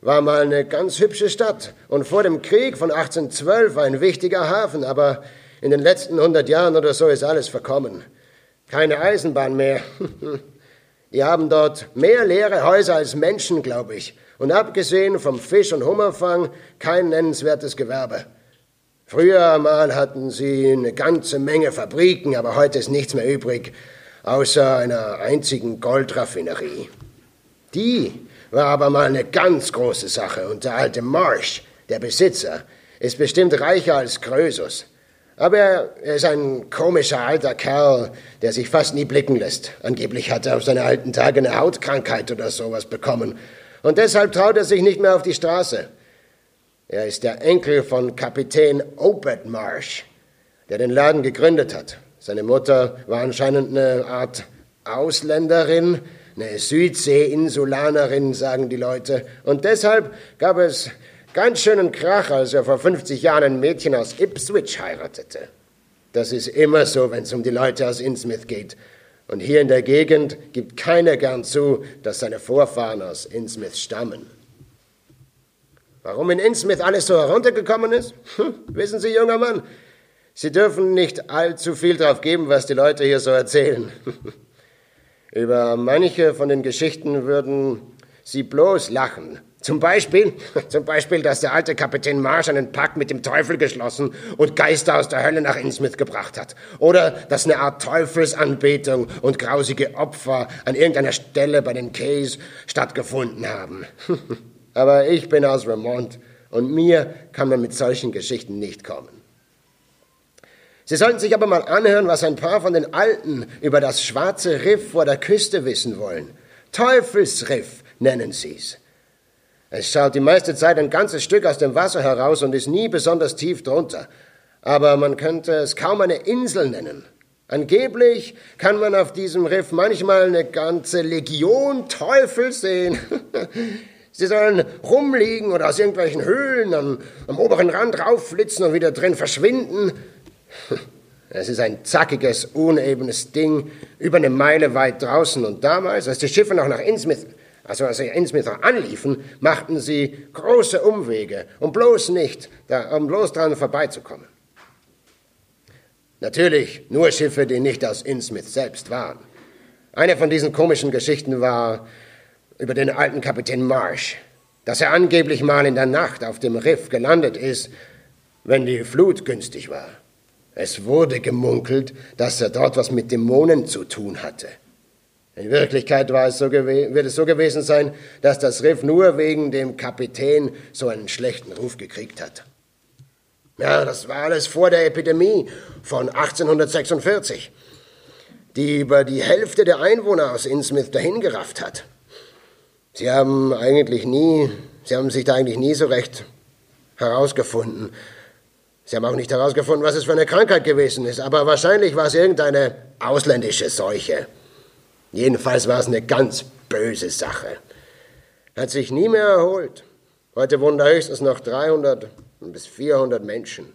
War mal eine ganz hübsche Stadt und vor dem Krieg von 1812 ein wichtiger Hafen, aber in den letzten 100 Jahren oder so ist alles verkommen. Keine Eisenbahn mehr. Die haben dort mehr leere Häuser als Menschen, glaube ich. Und abgesehen vom Fisch- und Hummerfang kein nennenswertes Gewerbe. Früher mal hatten sie eine ganze Menge Fabriken, aber heute ist nichts mehr übrig, außer einer einzigen Goldraffinerie. Die war aber mal eine ganz große Sache und der alte Marsh, der Besitzer, ist bestimmt reicher als Krösus. Aber er ist ein komischer alter Kerl, der sich fast nie blicken lässt. Angeblich hat er auf seine alten Tage eine Hautkrankheit oder sowas bekommen. Und deshalb traut er sich nicht mehr auf die Straße. Er ist der Enkel von Kapitän Obed Marsh, der den Laden gegründet hat. Seine Mutter war anscheinend eine Art Ausländerin, eine Südsee-Insulanerin, sagen die Leute. Und deshalb gab es ganz schönen Krach, als er vor 50 Jahren ein Mädchen aus Ipswich heiratete. Das ist immer so, wenn es um die Leute aus Innsmouth geht. Und hier in der Gegend gibt keiner gern zu, dass seine Vorfahren aus Innsmouth stammen. Warum in Innsmouth alles so heruntergekommen ist? Hm, wissen Sie, junger Mann, Sie dürfen nicht allzu viel drauf geben, was die Leute hier so erzählen. Über manche von den Geschichten würden Sie bloß lachen. Zum Beispiel, zum Beispiel, dass der alte Kapitän Marsh einen Pakt mit dem Teufel geschlossen und Geister aus der Hölle nach Innsmouth gebracht hat. Oder dass eine Art Teufelsanbetung und grausige Opfer an irgendeiner Stelle bei den Cays stattgefunden haben. Aber ich bin aus Vermont und mir kann man mit solchen Geschichten nicht kommen. Sie sollten sich aber mal anhören, was ein paar von den Alten über das schwarze Riff vor der Küste wissen wollen. Teufelsriff nennen sie's. Es schaut die meiste Zeit ein ganzes Stück aus dem Wasser heraus und ist nie besonders tief drunter. Aber man könnte es kaum eine Insel nennen. Angeblich kann man auf diesem Riff manchmal eine ganze Legion Teufel sehen. Sie sollen rumliegen oder aus irgendwelchen Höhlen am, am oberen Rand raufflitzen und wieder drin verschwinden. Es ist ein zackiges, unebenes Ding, über eine Meile weit draußen. Und damals, als die Schiffe noch nach Innsmouth, also als sie Innsmouth anliefen, machten sie große Umwege, um bloß nicht, da, um bloß dran vorbeizukommen. Natürlich nur Schiffe, die nicht aus Innsmouth selbst waren. Eine von diesen komischen Geschichten war, über den alten Kapitän Marsh, dass er angeblich mal in der Nacht auf dem Riff gelandet ist, wenn die Flut günstig war. Es wurde gemunkelt, dass er dort was mit Dämonen zu tun hatte. In Wirklichkeit war es so wird es so gewesen sein, dass das Riff nur wegen dem Kapitän so einen schlechten Ruf gekriegt hat. Ja, das war alles vor der Epidemie von 1846, die über die Hälfte der Einwohner aus Innsmouth dahingerafft hat. Sie haben eigentlich nie, Sie haben sich da eigentlich nie so recht herausgefunden. Sie haben auch nicht herausgefunden, was es für eine Krankheit gewesen ist, aber wahrscheinlich war es irgendeine ausländische Seuche. Jedenfalls war es eine ganz böse Sache. Hat sich nie mehr erholt. Heute wohnen da höchstens noch 300 bis 400 Menschen.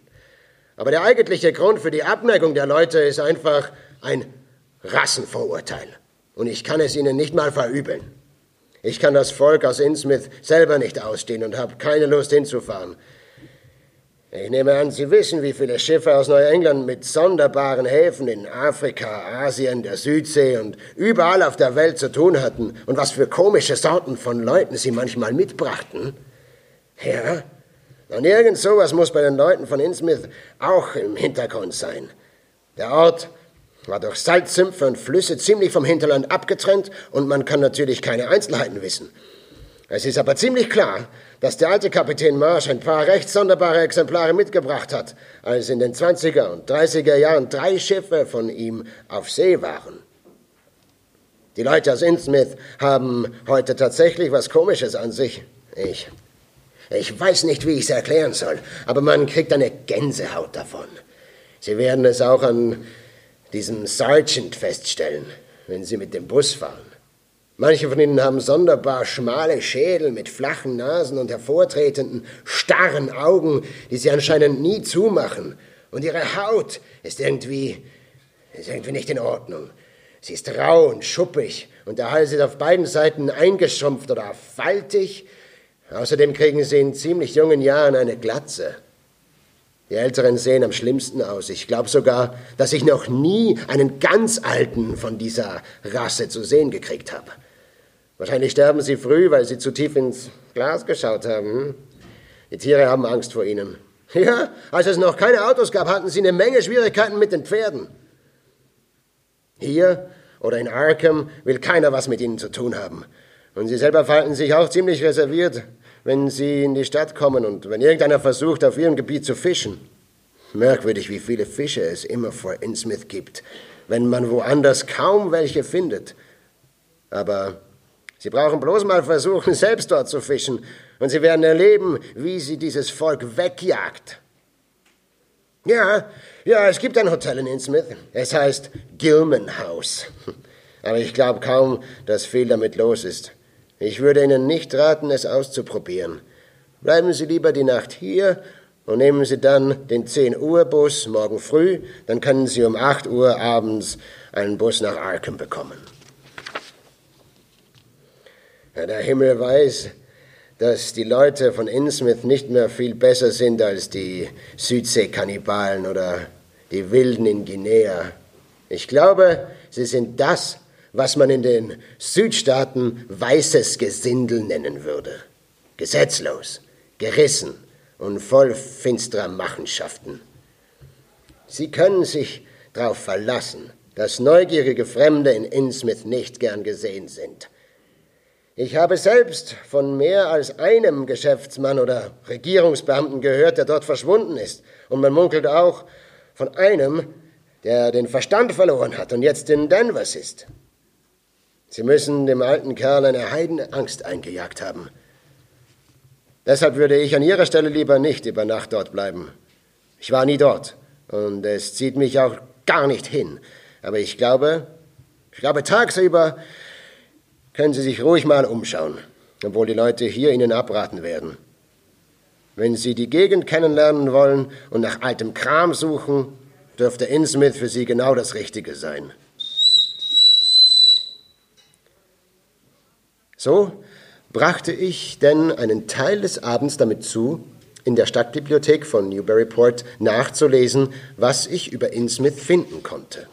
Aber der eigentliche Grund für die Abneigung der Leute ist einfach ein Rassenvorurteil. Und ich kann es ihnen nicht mal verübeln. Ich kann das Volk aus Innsmouth selber nicht ausstehen und habe keine Lust hinzufahren. Ich nehme an, Sie wissen, wie viele Schiffe aus Neuengland mit sonderbaren Häfen in Afrika, Asien, der Südsee und überall auf der Welt zu tun hatten und was für komische Sorten von Leuten sie manchmal mitbrachten. Ja, und irgend sowas muss bei den Leuten von Innsmouth auch im Hintergrund sein. Der Ort war durch Salzsümpfe und Flüsse ziemlich vom Hinterland abgetrennt und man kann natürlich keine Einzelheiten wissen. Es ist aber ziemlich klar, dass der alte Kapitän Marsh ein paar recht sonderbare Exemplare mitgebracht hat, als in den 20er und 30er Jahren drei Schiffe von ihm auf See waren. Die Leute aus Innsmouth haben heute tatsächlich was Komisches an sich. Ich, ich weiß nicht, wie ich es erklären soll, aber man kriegt eine Gänsehaut davon. Sie werden es auch an diesem Sergeant feststellen, wenn Sie mit dem Bus fahren. Manche von ihnen haben sonderbar schmale Schädel mit flachen Nasen und hervortretenden, starren Augen, die sie anscheinend nie zumachen. Und ihre Haut ist irgendwie, ist irgendwie nicht in Ordnung. Sie ist rau und schuppig und der Hals ist auf beiden Seiten eingeschrumpft oder faltig. Außerdem kriegen sie in ziemlich jungen Jahren eine Glatze. Die Älteren sehen am schlimmsten aus. Ich glaube sogar, dass ich noch nie einen ganz alten von dieser Rasse zu sehen gekriegt habe. Wahrscheinlich sterben sie früh, weil sie zu tief ins Glas geschaut haben. Die Tiere haben Angst vor ihnen. Ja, als es noch keine Autos gab, hatten sie eine Menge Schwierigkeiten mit den Pferden. Hier oder in Arkham will keiner was mit ihnen zu tun haben. Und sie selber verhalten sich auch ziemlich reserviert wenn sie in die Stadt kommen und wenn irgendeiner versucht, auf ihrem Gebiet zu fischen. Merkwürdig, wie viele Fische es immer vor Innsmouth gibt, wenn man woanders kaum welche findet. Aber sie brauchen bloß mal versuchen, selbst dort zu fischen, und sie werden erleben, wie sie dieses Volk wegjagt. Ja, ja, es gibt ein Hotel in Innsmouth. Es heißt Gilman House. Aber ich glaube kaum, dass viel damit los ist. Ich würde Ihnen nicht raten, es auszuprobieren. Bleiben Sie lieber die Nacht hier und nehmen Sie dann den 10 Uhr Bus morgen früh, dann können Sie um 8 Uhr abends einen Bus nach Arkham bekommen. Ja, der Himmel weiß, dass die Leute von Innsmouth nicht mehr viel besser sind als die Südseekannibalen oder die Wilden in Guinea. Ich glaube, sie sind das, was man in den Südstaaten weißes Gesindel nennen würde. Gesetzlos, gerissen und voll finsterer Machenschaften. Sie können sich darauf verlassen, dass neugierige Fremde in Innsmouth nicht gern gesehen sind. Ich habe selbst von mehr als einem Geschäftsmann oder Regierungsbeamten gehört, der dort verschwunden ist. Und man munkelt auch von einem, der den Verstand verloren hat und jetzt in Denver ist. Sie müssen dem alten Kerl eine Heidenangst eingejagt haben. Deshalb würde ich an Ihrer Stelle lieber nicht über Nacht dort bleiben. Ich war nie dort und es zieht mich auch gar nicht hin. Aber ich glaube, ich glaube tagsüber können Sie sich ruhig mal umschauen, obwohl die Leute hier Ihnen abraten werden. Wenn Sie die Gegend kennenlernen wollen und nach altem Kram suchen, dürfte Innsmouth für Sie genau das Richtige sein. So brachte ich denn einen Teil des Abends damit zu, in der Stadtbibliothek von Newburyport nachzulesen, was ich über Innsmouth finden konnte.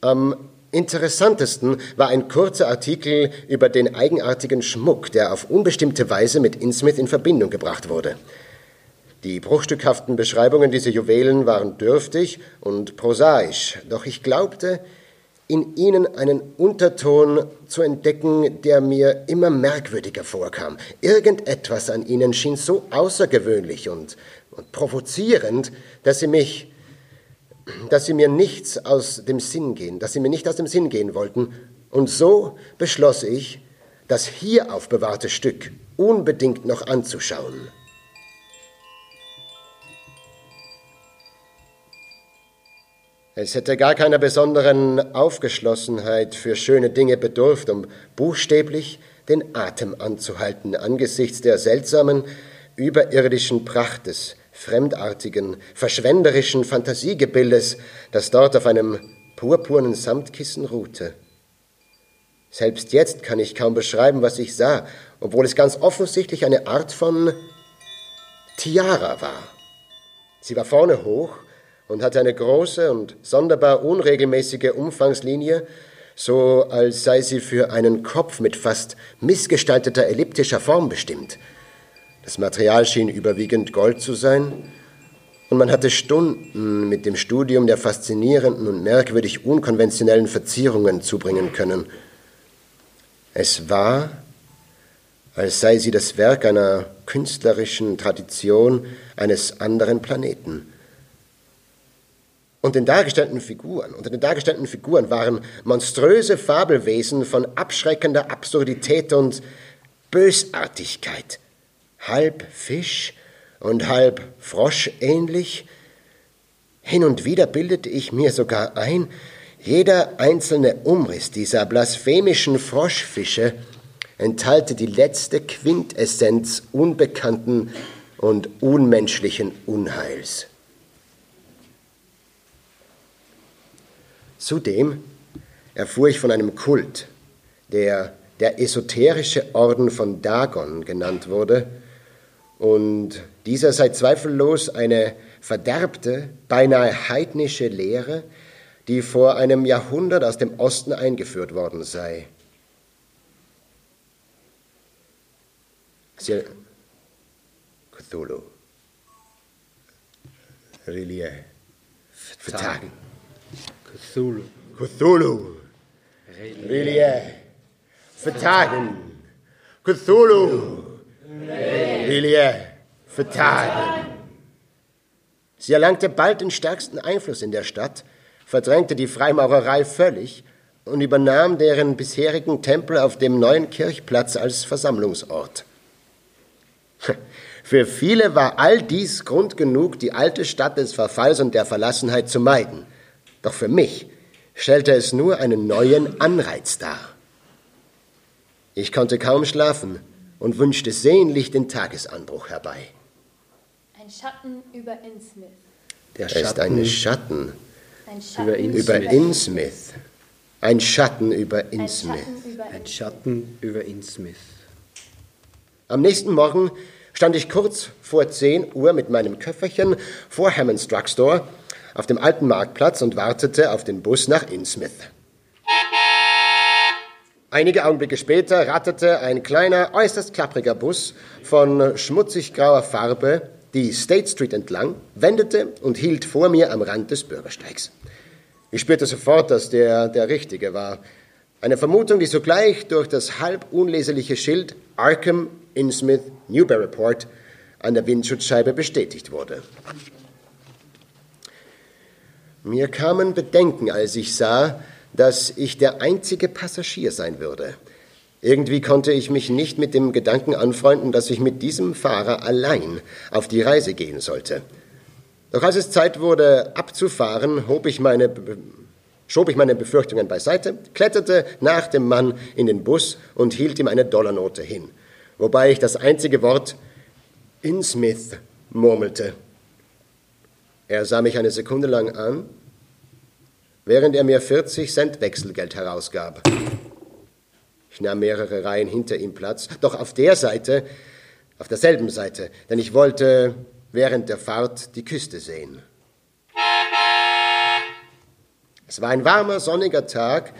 Am interessantesten war ein kurzer Artikel über den eigenartigen Schmuck, der auf unbestimmte Weise mit Innsmouth in Verbindung gebracht wurde. Die bruchstückhaften Beschreibungen dieser Juwelen waren dürftig und prosaisch, doch ich glaubte, in ihnen einen Unterton zu entdecken, der mir immer merkwürdiger vorkam. Irgendetwas an ihnen schien so außergewöhnlich und, und provozierend, dass sie mich dass sie mir nichts aus dem Sinn gehen, dass sie mir nicht aus dem Sinn gehen wollten. Und so beschloss ich, das hier aufbewahrte Stück unbedingt noch anzuschauen. Es hätte gar keiner besonderen Aufgeschlossenheit für schöne Dinge bedurft, um buchstäblich den Atem anzuhalten angesichts der seltsamen, überirdischen Pracht des fremdartigen, verschwenderischen Fantasiegebildes, das dort auf einem purpurnen Samtkissen ruhte. Selbst jetzt kann ich kaum beschreiben, was ich sah, obwohl es ganz offensichtlich eine Art von Tiara war. Sie war vorne hoch und hatte eine große und sonderbar unregelmäßige Umfangslinie, so als sei sie für einen Kopf mit fast missgestalteter elliptischer Form bestimmt – das Material schien überwiegend Gold zu sein, und man hatte Stunden mit dem Studium der faszinierenden und merkwürdig unkonventionellen Verzierungen zubringen können. Es war, als sei sie das Werk einer künstlerischen Tradition eines anderen Planeten. Und den dargestellten Figuren, unter den dargestellten Figuren waren monströse Fabelwesen von abschreckender Absurdität und Bösartigkeit halb Fisch und halb Frosch ähnlich. Hin und wieder bildete ich mir sogar ein, jeder einzelne Umriss dieser blasphemischen Froschfische enthalte die letzte Quintessenz unbekannten und unmenschlichen Unheils. Zudem erfuhr ich von einem Kult, der der esoterische Orden von Dagon genannt wurde, und dieser sei zweifellos eine verderbte, beinahe heidnische Lehre, die vor einem Jahrhundert aus dem Osten eingeführt worden sei. Sie Cthulhu. Relie. Vertagen. Cthulhu. Cthulhu. Relie. Vertagen. Cthulhu. Lilie, vertagen. Sie erlangte bald den stärksten Einfluss in der Stadt, verdrängte die Freimaurerei völlig und übernahm deren bisherigen Tempel auf dem neuen Kirchplatz als Versammlungsort. Für viele war all dies Grund genug, die alte Stadt des Verfalls und der Verlassenheit zu meiden. Doch für mich stellte es nur einen neuen Anreiz dar. Ich konnte kaum schlafen und wünschte sehnlich den Tagesanbruch herbei. Ein Schatten über Innsmouth. Der Er ist ein Schatten Ein Schatten Über Innsmouth. über Innsmouth. Ein Schatten über. Schatten über Ein Schatten über Innsmouth. Am nächsten Morgen stand ich kurz vor 10 Uhr mit meinem Köfferchen vor Hammonds Drugstore auf dem alten Marktplatz und wartete auf den Bus nach Innsmouth. Einige Augenblicke später ratterte ein kleiner, äußerst klappriger Bus von schmutzig grauer Farbe die State Street entlang, wendete und hielt vor mir am Rand des Bürgersteigs. Ich spürte sofort, dass der der Richtige war. Eine Vermutung, die sogleich durch das halb unleserliche Schild Arkham, Innsmouth, Newburyport an der Windschutzscheibe bestätigt wurde. Mir kamen Bedenken, als ich sah, dass ich der einzige Passagier sein würde. Irgendwie konnte ich mich nicht mit dem Gedanken anfreunden, dass ich mit diesem Fahrer allein auf die Reise gehen sollte. Doch als es Zeit wurde, abzufahren, hob ich meine, schob ich meine Befürchtungen beiseite, kletterte nach dem Mann in den Bus und hielt ihm eine Dollarnote hin, wobei ich das einzige Wort Innsmouth murmelte. Er sah mich eine Sekunde lang an, während er mir 40 Cent Wechselgeld herausgab. Ich nahm mehrere Reihen hinter ihm Platz, doch auf der Seite, auf derselben Seite, denn ich wollte während der Fahrt die Küste sehen. Es war ein warmer, sonniger Tag,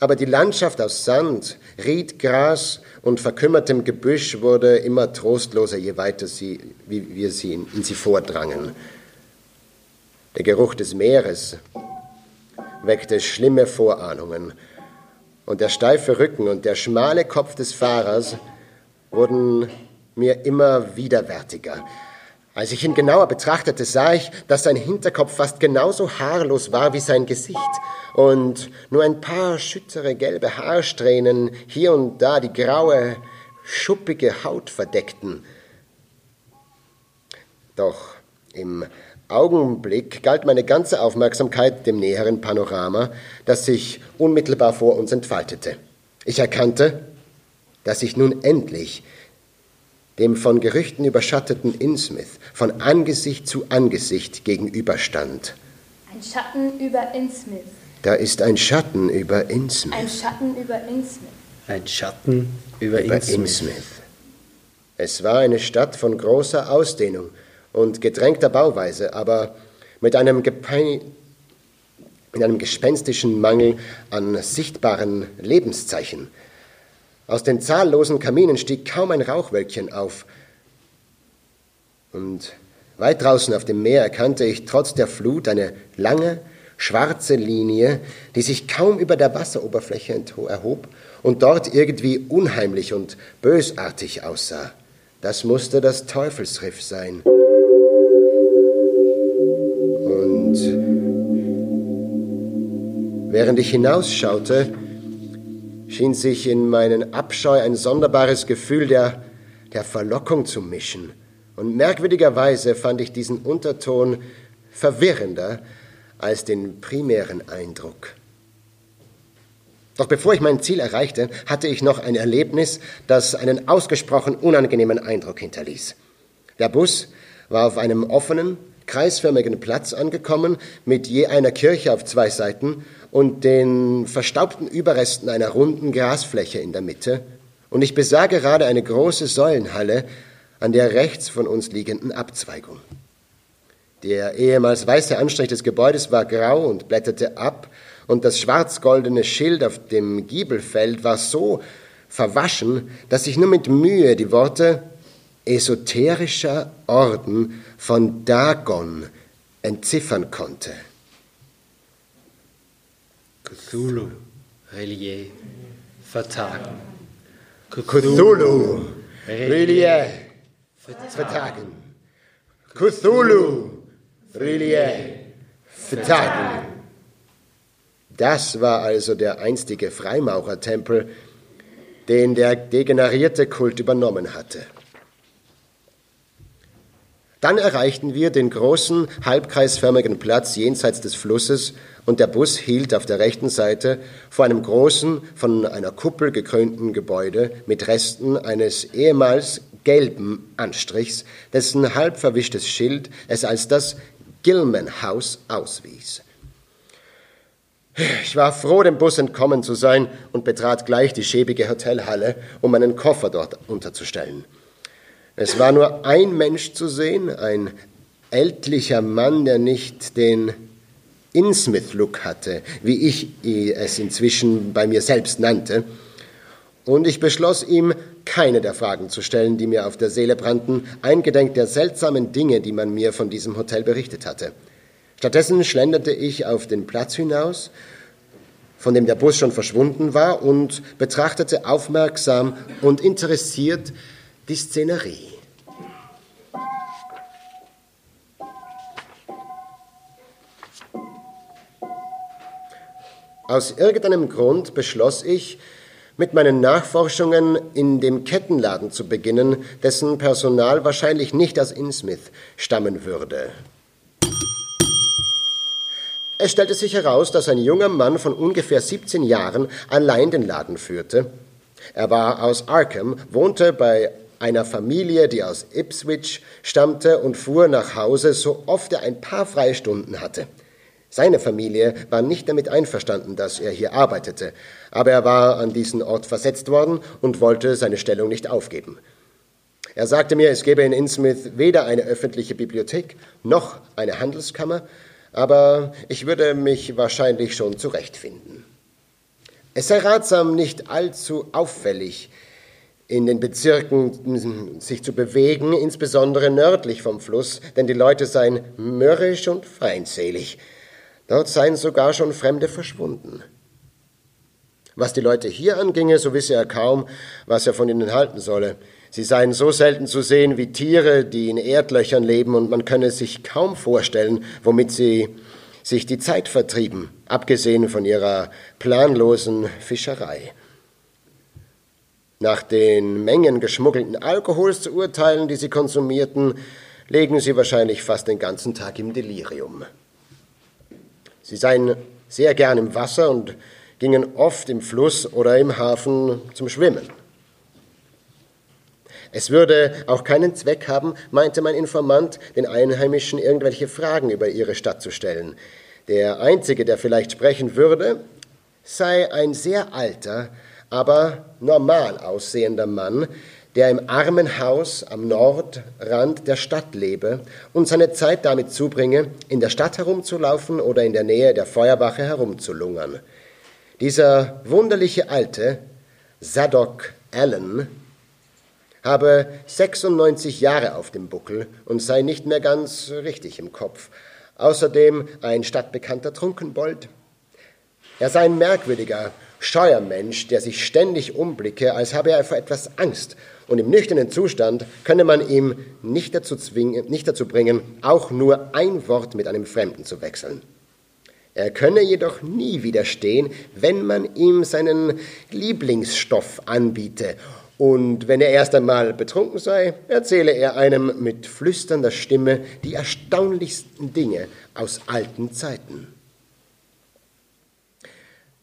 aber die Landschaft aus Sand, Riedgras und verkümmertem Gebüsch wurde immer trostloser, je weiter sie, wie wir sie in, in sie vordrangen. Der Geruch des Meeres weckte schlimme Vorahnungen, und der steife Rücken und der schmale Kopf des Fahrers wurden mir immer widerwärtiger. Als ich ihn genauer betrachtete, sah ich, dass sein Hinterkopf fast genauso haarlos war wie sein Gesicht und nur ein paar schüttere gelbe Haarsträhnen hier und da die graue, schuppige Haut verdeckten. Doch im Augenblick galt meine ganze Aufmerksamkeit dem näheren Panorama, das sich unmittelbar vor uns entfaltete. Ich erkannte, dass ich nun endlich dem von Gerüchten überschatteten Innsmouth von Angesicht zu Angesicht gegenüberstand. Ein Schatten über Innsmouth. Da ist ein Schatten über Innsmouth. Ein Schatten über Innsmouth. Ein Schatten über, über Innsmouth. Innsmouth. Es war eine Stadt von großer Ausdehnung und gedrängter Bauweise, aber mit einem, mit einem gespenstischen Mangel an sichtbaren Lebenszeichen. Aus den zahllosen Kaminen stieg kaum ein Rauchwölkchen auf. Und weit draußen auf dem Meer erkannte ich trotz der Flut eine lange, schwarze Linie, die sich kaum über der Wasseroberfläche erhob und dort irgendwie unheimlich und bösartig aussah. Das musste das Teufelsriff sein. Während ich hinausschaute, schien sich in meinen Abscheu ein sonderbares Gefühl der, der Verlockung zu mischen. Und merkwürdigerweise fand ich diesen Unterton verwirrender als den primären Eindruck. Doch bevor ich mein Ziel erreichte, hatte ich noch ein Erlebnis, das einen ausgesprochen unangenehmen Eindruck hinterließ. Der Bus war auf einem offenen, kreisförmigen Platz angekommen, mit je einer Kirche auf zwei Seiten und den verstaubten Überresten einer runden Grasfläche in der Mitte. Und ich besah gerade eine große Säulenhalle an der rechts von uns liegenden Abzweigung. Der ehemals weiße Anstrich des Gebäudes war grau und blätterte ab, und das schwarz-goldene Schild auf dem Giebelfeld war so verwaschen, dass ich nur mit Mühe die Worte esoterischer Orden von Dagon entziffern konnte. Cthulhu, Relier, vertagen. Cthulhu, Relier, vertagen. Cthulhu, Relier, vertagen. Das war also der einstige Freimaurertempel, den der degenerierte Kult übernommen hatte. Dann erreichten wir den großen, halbkreisförmigen Platz jenseits des Flusses und der Bus hielt auf der rechten Seite vor einem großen, von einer Kuppel gekrönten Gebäude mit Resten eines ehemals gelben Anstrichs, dessen halb verwischtes Schild es als das Gilman House auswies. Ich war froh, dem Bus entkommen zu sein und betrat gleich die schäbige Hotelhalle, um meinen Koffer dort unterzustellen. Es war nur ein Mensch zu sehen, ein ältlicher Mann, der nicht den Innsmouth-Look hatte, wie ich es inzwischen bei mir selbst nannte, und ich beschloss ihm, keine der Fragen zu stellen, die mir auf der Seele brannten, eingedenk der seltsamen Dinge, die man mir von diesem Hotel berichtet hatte. Stattdessen schlenderte ich auf den Platz hinaus, von dem der Bus schon verschwunden war, und betrachtete aufmerksam und interessiert die Szenerie. Aus irgendeinem Grund beschloss ich, mit meinen Nachforschungen in dem Kettenladen zu beginnen, dessen Personal wahrscheinlich nicht aus Innsmouth stammen würde. Es stellte sich heraus, dass ein junger Mann von ungefähr 17 Jahren allein den Laden führte. Er war aus Arkham, wohnte bei einer Familie, die aus Ipswich stammte und fuhr nach Hause, so oft er ein paar freie Stunden hatte. Seine Familie war nicht damit einverstanden, dass er hier arbeitete, aber er war an diesen Ort versetzt worden und wollte seine Stellung nicht aufgeben. Er sagte mir, es gäbe in Innsmouth weder eine öffentliche Bibliothek noch eine Handelskammer, aber ich würde mich wahrscheinlich schon zurechtfinden. Es sei ratsam, nicht allzu auffällig in den Bezirken sich zu bewegen, insbesondere nördlich vom Fluss, denn die Leute seien mürrisch und feindselig. Dort seien sogar schon Fremde verschwunden. Was die Leute hier anginge, so wisse er kaum, was er von ihnen halten solle. Sie seien so selten zu sehen wie Tiere, die in Erdlöchern leben, und man könne sich kaum vorstellen, womit sie sich die Zeit vertrieben, abgesehen von ihrer planlosen Fischerei. Nach den Mengen geschmuggelten Alkohols zu urteilen, die sie konsumierten, legen sie wahrscheinlich fast den ganzen Tag im Delirium. Sie seien sehr gern im Wasser und gingen oft im Fluss oder im Hafen zum Schwimmen. Es würde auch keinen Zweck haben, meinte mein Informant, den Einheimischen irgendwelche Fragen über ihre Stadt zu stellen. Der Einzige, der vielleicht sprechen würde, sei ein sehr alter, aber normal aussehender Mann, der im Armenhaus am Nordrand der Stadt lebe und seine Zeit damit zubringe, in der Stadt herumzulaufen oder in der Nähe der Feuerwache herumzulungern. Dieser wunderliche Alte, Zadok Allen, habe 96 Jahre auf dem Buckel und sei nicht mehr ganz richtig im Kopf. Außerdem ein stadtbekannter Trunkenbold. Er sei ein merkwürdiger, scheuer Mensch, der sich ständig umblicke, als habe er vor etwas Angst und im nüchternen Zustand könne man ihm nicht dazu, zwingen, nicht dazu bringen, auch nur ein Wort mit einem Fremden zu wechseln. Er könne jedoch nie widerstehen, wenn man ihm seinen Lieblingsstoff anbiete. Und wenn er erst einmal betrunken sei, erzähle er einem mit flüsternder Stimme die erstaunlichsten Dinge aus alten Zeiten.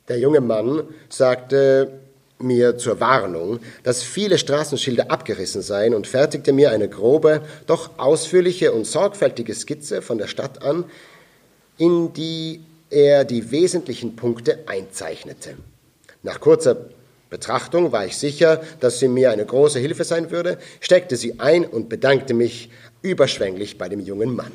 Der junge Mann sagte, mir zur Warnung, dass viele Straßenschilder abgerissen seien und fertigte mir eine grobe, doch ausführliche und sorgfältige Skizze von der Stadt an, in die er die wesentlichen Punkte einzeichnete. Nach kurzer Betrachtung war ich sicher, dass sie mir eine große Hilfe sein würde, steckte sie ein und bedankte mich überschwänglich bei dem jungen Mann.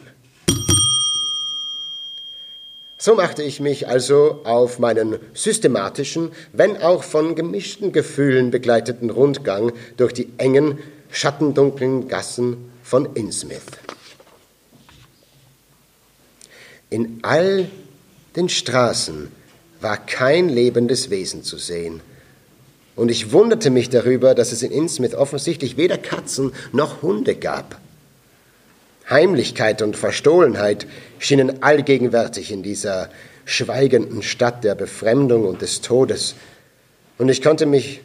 So machte ich mich also auf meinen systematischen, wenn auch von gemischten Gefühlen begleiteten Rundgang durch die engen, schattendunklen Gassen von Innsmouth. In all den Straßen war kein lebendes Wesen zu sehen. Und ich wunderte mich darüber, dass es in Innsmouth offensichtlich weder Katzen noch Hunde gab. Heimlichkeit und Verstohlenheit schienen allgegenwärtig in dieser schweigenden Stadt der Befremdung und des Todes. Und ich konnte mich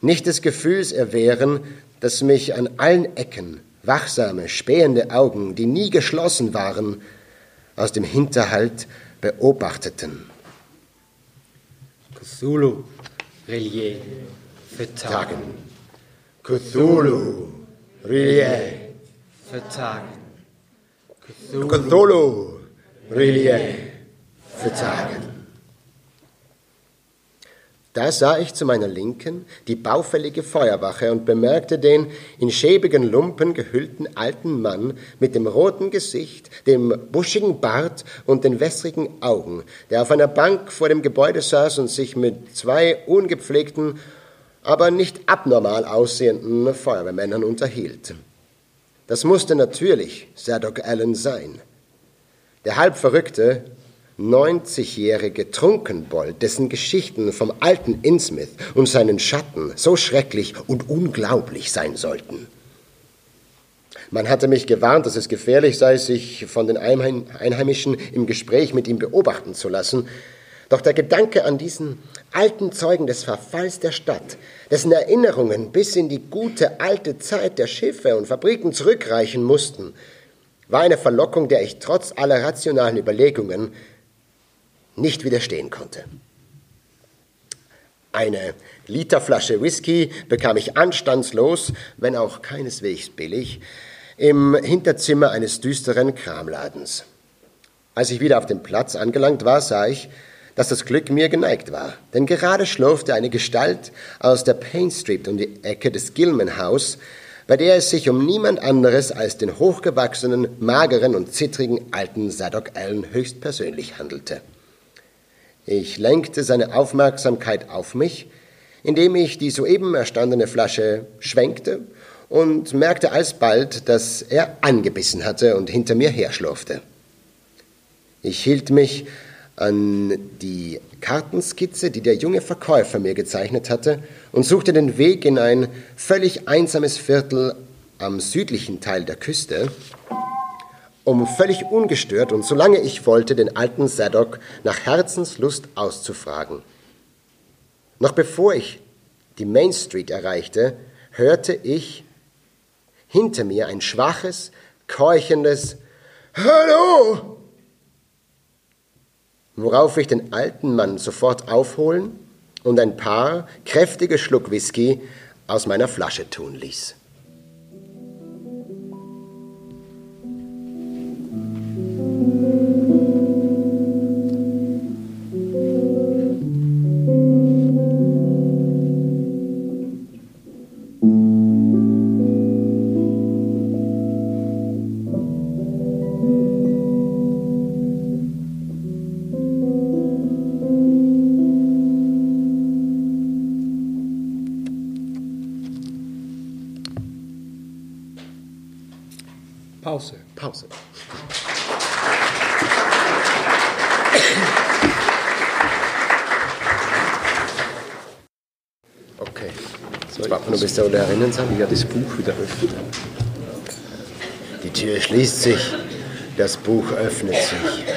nicht des Gefühls erwehren, das mich an allen Ecken wachsame, spähende Augen, die nie geschlossen waren, aus dem Hinterhalt beobachteten. Cthulhu, Relier, vertagen. Cthulhu, Relier, Vertagen. Cthulhu, Relier, vertagen. Da sah ich zu meiner Linken die baufällige Feuerwache und bemerkte den in schäbigen Lumpen gehüllten alten Mann mit dem roten Gesicht, dem buschigen Bart und den wässrigen Augen, der auf einer Bank vor dem Gebäude saß und sich mit zwei ungepflegten, aber nicht abnormal aussehenden Feuerwehrmännern unterhielt. Das musste natürlich Zadok Allen sein. Der halbverrückte, 90-jährige Trunkenbold, dessen Geschichten vom alten Innsmouth und seinen Schatten so schrecklich und unglaublich sein sollten. Man hatte mich gewarnt, dass es gefährlich sei, sich von den Einheimischen im Gespräch mit ihm beobachten zu lassen. Doch der Gedanke an diesen alten Zeugen des Verfalls der Stadt, dessen Erinnerungen bis in die gute alte Zeit der Schiffe und Fabriken zurückreichen mussten, war eine Verlockung, der ich trotz aller rationalen Überlegungen nicht widerstehen konnte. Eine Literflasche Whisky bekam ich anstandslos, wenn auch keineswegs billig, im Hinterzimmer eines düsteren Kramladens. Als ich wieder auf dem Platz angelangt war, sah ich, dass das Glück mir geneigt war, denn gerade schlurfte eine Gestalt aus der Payne Street um die Ecke des Gilman House, bei der es sich um niemand anderes als den hochgewachsenen, mageren und zittrigen alten Zadok Allen höchstpersönlich handelte. Ich lenkte seine Aufmerksamkeit auf mich, indem ich die soeben erstandene Flasche schwenkte und merkte alsbald, dass er angebissen hatte und hinter mir herschlurfte. Ich hielt mich an die Kartenskizze, die der junge Verkäufer mir gezeichnet hatte, und suchte den Weg in ein völlig einsames Viertel am südlichen Teil der Küste, um völlig ungestört und solange ich wollte, den alten Zadok nach Herzenslust auszufragen. Noch bevor ich die Main Street erreichte, hörte ich hinter mir ein schwaches, keuchendes Hallo! Worauf ich den alten Mann sofort aufholen und ein paar kräftige Schluck Whisky aus meiner Flasche tun ließ. Pause. Erinnern sind. Ja, das Buch wieder öffnen. Die Tür schließt sich, das Buch öffnet sich.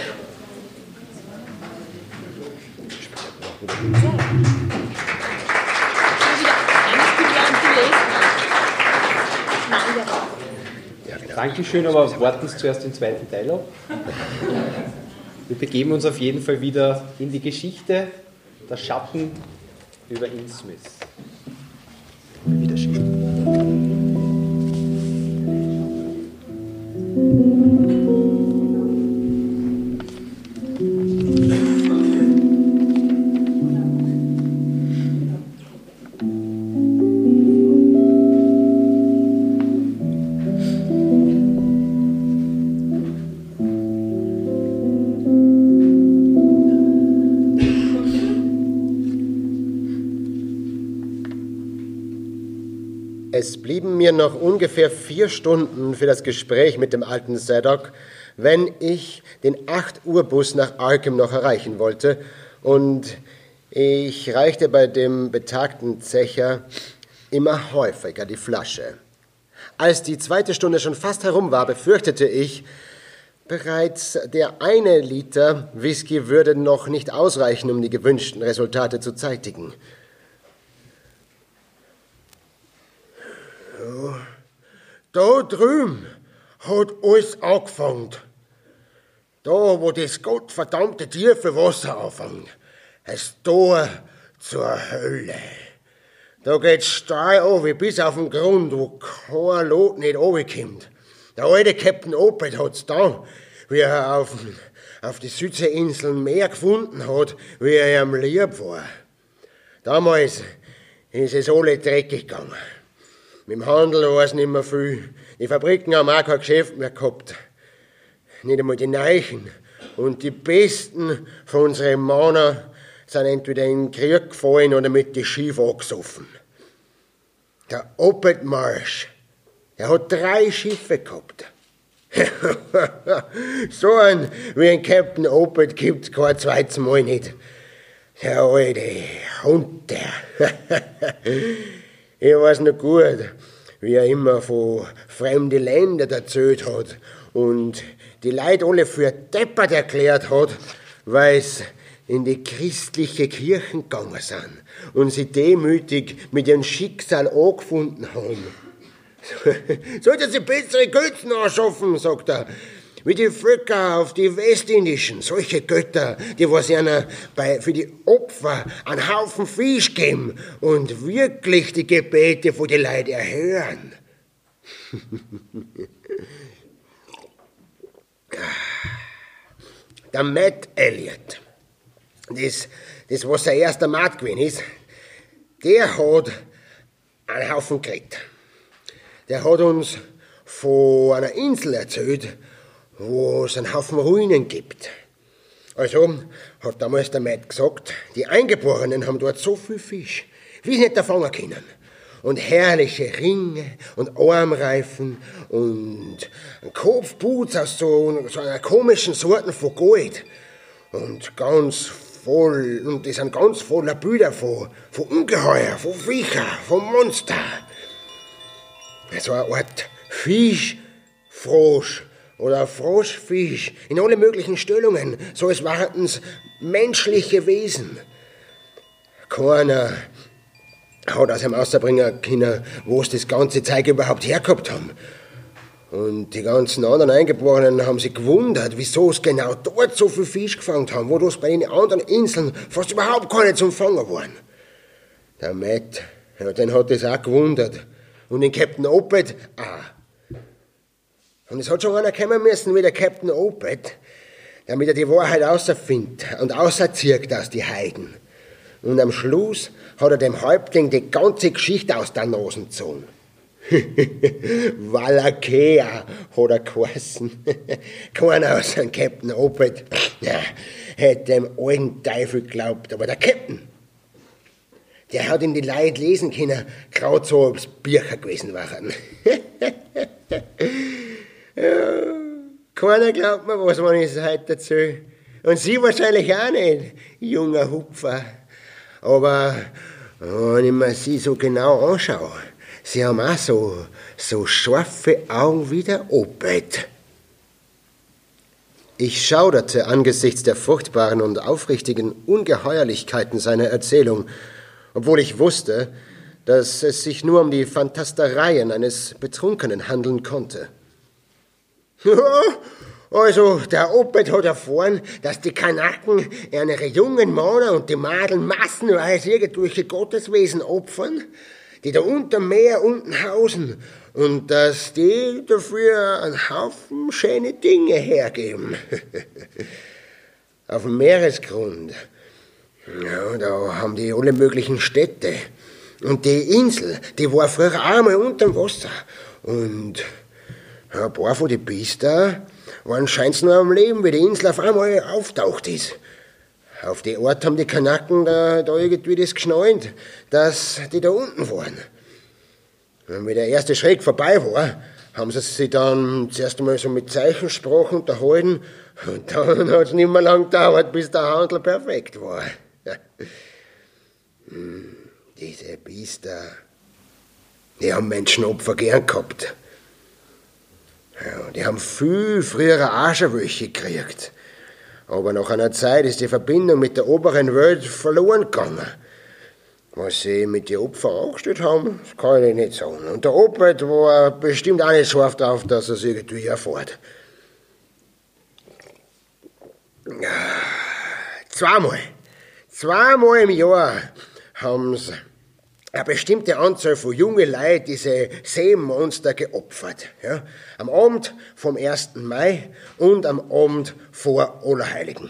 Dankeschön, aber warten Sie zuerst den zweiten Teil ab. Wir begeben uns auf jeden Fall wieder in die Geschichte der Schatten über Innsmouth. Ungefähr vier Stunden für das Gespräch mit dem alten Zadok, wenn ich den 8 Uhr Bus nach Arkham noch erreichen wollte und ich reichte bei dem betagten Zecher immer häufiger die Flasche. Als die zweite Stunde schon fast herum war, befürchtete ich, bereits der eine Liter Whisky würde noch nicht ausreichen, um die gewünschten Resultate zu zeitigen. Da drüben hat alles angefangen. Da, wo das gottverdammte tiefe Wasser anfängt. Das Tor zur Hölle. Da geht's steil runter bis auf den Grund, wo kein Lot nicht runterkommt. Der alte Captain Opet hat's da, wie er auf, auf die Südseeinseln mehr gefunden hat, wie er ihm lieb war. Damals ist es alle dreckig gegangen. Mit dem Handel war es nicht mehr viel. Die Fabriken haben auch kein Geschäft mehr gehabt. Nicht einmal die Neichen. Und die Besten von unseren Männern sind entweder in den Krieg gefallen oder mit den Schiff angesoffen. Der Opetmarsch, der hat drei Schiffe gehabt. so ein wie ein Captain Opet gibt's kein zweites Mal nicht. Der alte Hund, der. ich weiß noch gut, wie er immer von fremden Ländern erzählt hat und die Leute alle für deppert erklärt hat, weil es in die christliche Kirchen gegangen sind und sie demütig mit ihrem Schicksal angefunden haben. Sollten sie bessere Götzen anschaffen, sagt er, wie die Völker auf die Westindischen, solche Götter, die was ihnen bei, für die Opfer einen Haufen Fisch geben und wirklich die Gebete von den Leuten erhören. Der Matt Elliot, das, das was sein erster Mat gewesen ist, der hat einen Haufen geredet. Der hat uns von einer Insel erzählt, wo es einen Haufen Ruinen gibt. Also hat damals der Matt gesagt, die Eingeborenen haben dort so viel Fisch, wie sie nicht erfangen können. Und herrliche Ringe und Armreifen und ein Kopfboots aus so, so einer komischen Sorten von Gold. Und ganz voll, und die sind ganz voller Bilder von, von Ungeheuer, von Viecher, von Monster. So eine Art Fischfrosch oder Froschfisch in alle möglichen Stellungen, so es menschliche Wesen. Keiner hat aus dem Außerbringen können, wo es das ganze Zeug überhaupt hergehabt haben. Und die ganzen anderen Eingeborenen haben sich gewundert, wieso es genau dort so viel Fisch gefangen haben, wo das bei den anderen Inseln fast überhaupt keine zum Fangen waren. Der Matt, ja, den hat das auch gewundert. Und den Captain Opet auch. Und es hat schon einer kommen müssen wie der Captain Opet, damit er die Wahrheit außerfindet und außerzieht aus die Heiden. Und am Schluss hat er dem Häuptling die ganze Geschichte aus der Nase gezogen. Wallakea hat er geheißen. Keiner aus dem Captain Opet hätte dem alten Teufel geglaubt, aber der Captain, der hat in die Leute lesen können, gerade so, ob es Bücher gewesen waren. ja, keiner glaubt mir was, ich es heute erzähle. Und Sie wahrscheinlich auch nicht, junger Hupfer. Aber wenn ich mir Sie so genau anschaue, Sie haben auch so, so scharfe Augen wie der Opet. Ich schauderte angesichts der furchtbaren und aufrichtigen Ungeheuerlichkeiten seiner Erzählung, obwohl ich wusste, dass es sich nur um die Fantastereien eines Betrunkenen handeln konnte. Also, der Opet hat erfahren, dass die Kanaken ihre jungen Männer und die Madeln massenweise irgendwelche Gotteswesen opfern, die da unterm Meer unten hausen, und dass die dafür einen Haufen schöne Dinge hergeben. Auf dem Meeresgrund. Ja, da haben die alle möglichen Städte. Und die Insel, die war früher einmal unterm Wasser. Und ein paar von den Biester waren scheinbar nur am Leben, wie die Insel auf einmal auftaucht ist. Auf die Art haben die Kanaken da, da irgendwie das geschnallt, dass die da unten waren. Wie der erste Schreck vorbei war, haben sie sich dann zuerst einmal so mit Zeichensprache unterhalten und dann hat es nicht mehr lang gedauert, bis der Handel perfekt war. Hm, diese Biester, die haben Menschenopfer gern gehabt. Ja, die haben viel früher Arschewöche gekriegt. Aber nach einer Zeit ist die Verbindung mit der oberen Welt verloren gegangen. Was sie mit den Opfern angestellt haben, das kann ich nicht sagen. Und der Opel war bestimmt auch nicht scharf drauf, dass er es irgendwie erfährt. Zweimal, zweimal im Jahr haben sie eine bestimmte Anzahl von jungen Leuten diese Seemonster geopfert. Ja? Am Abend vom 1. Mai und am Abend vor Allerheiligen.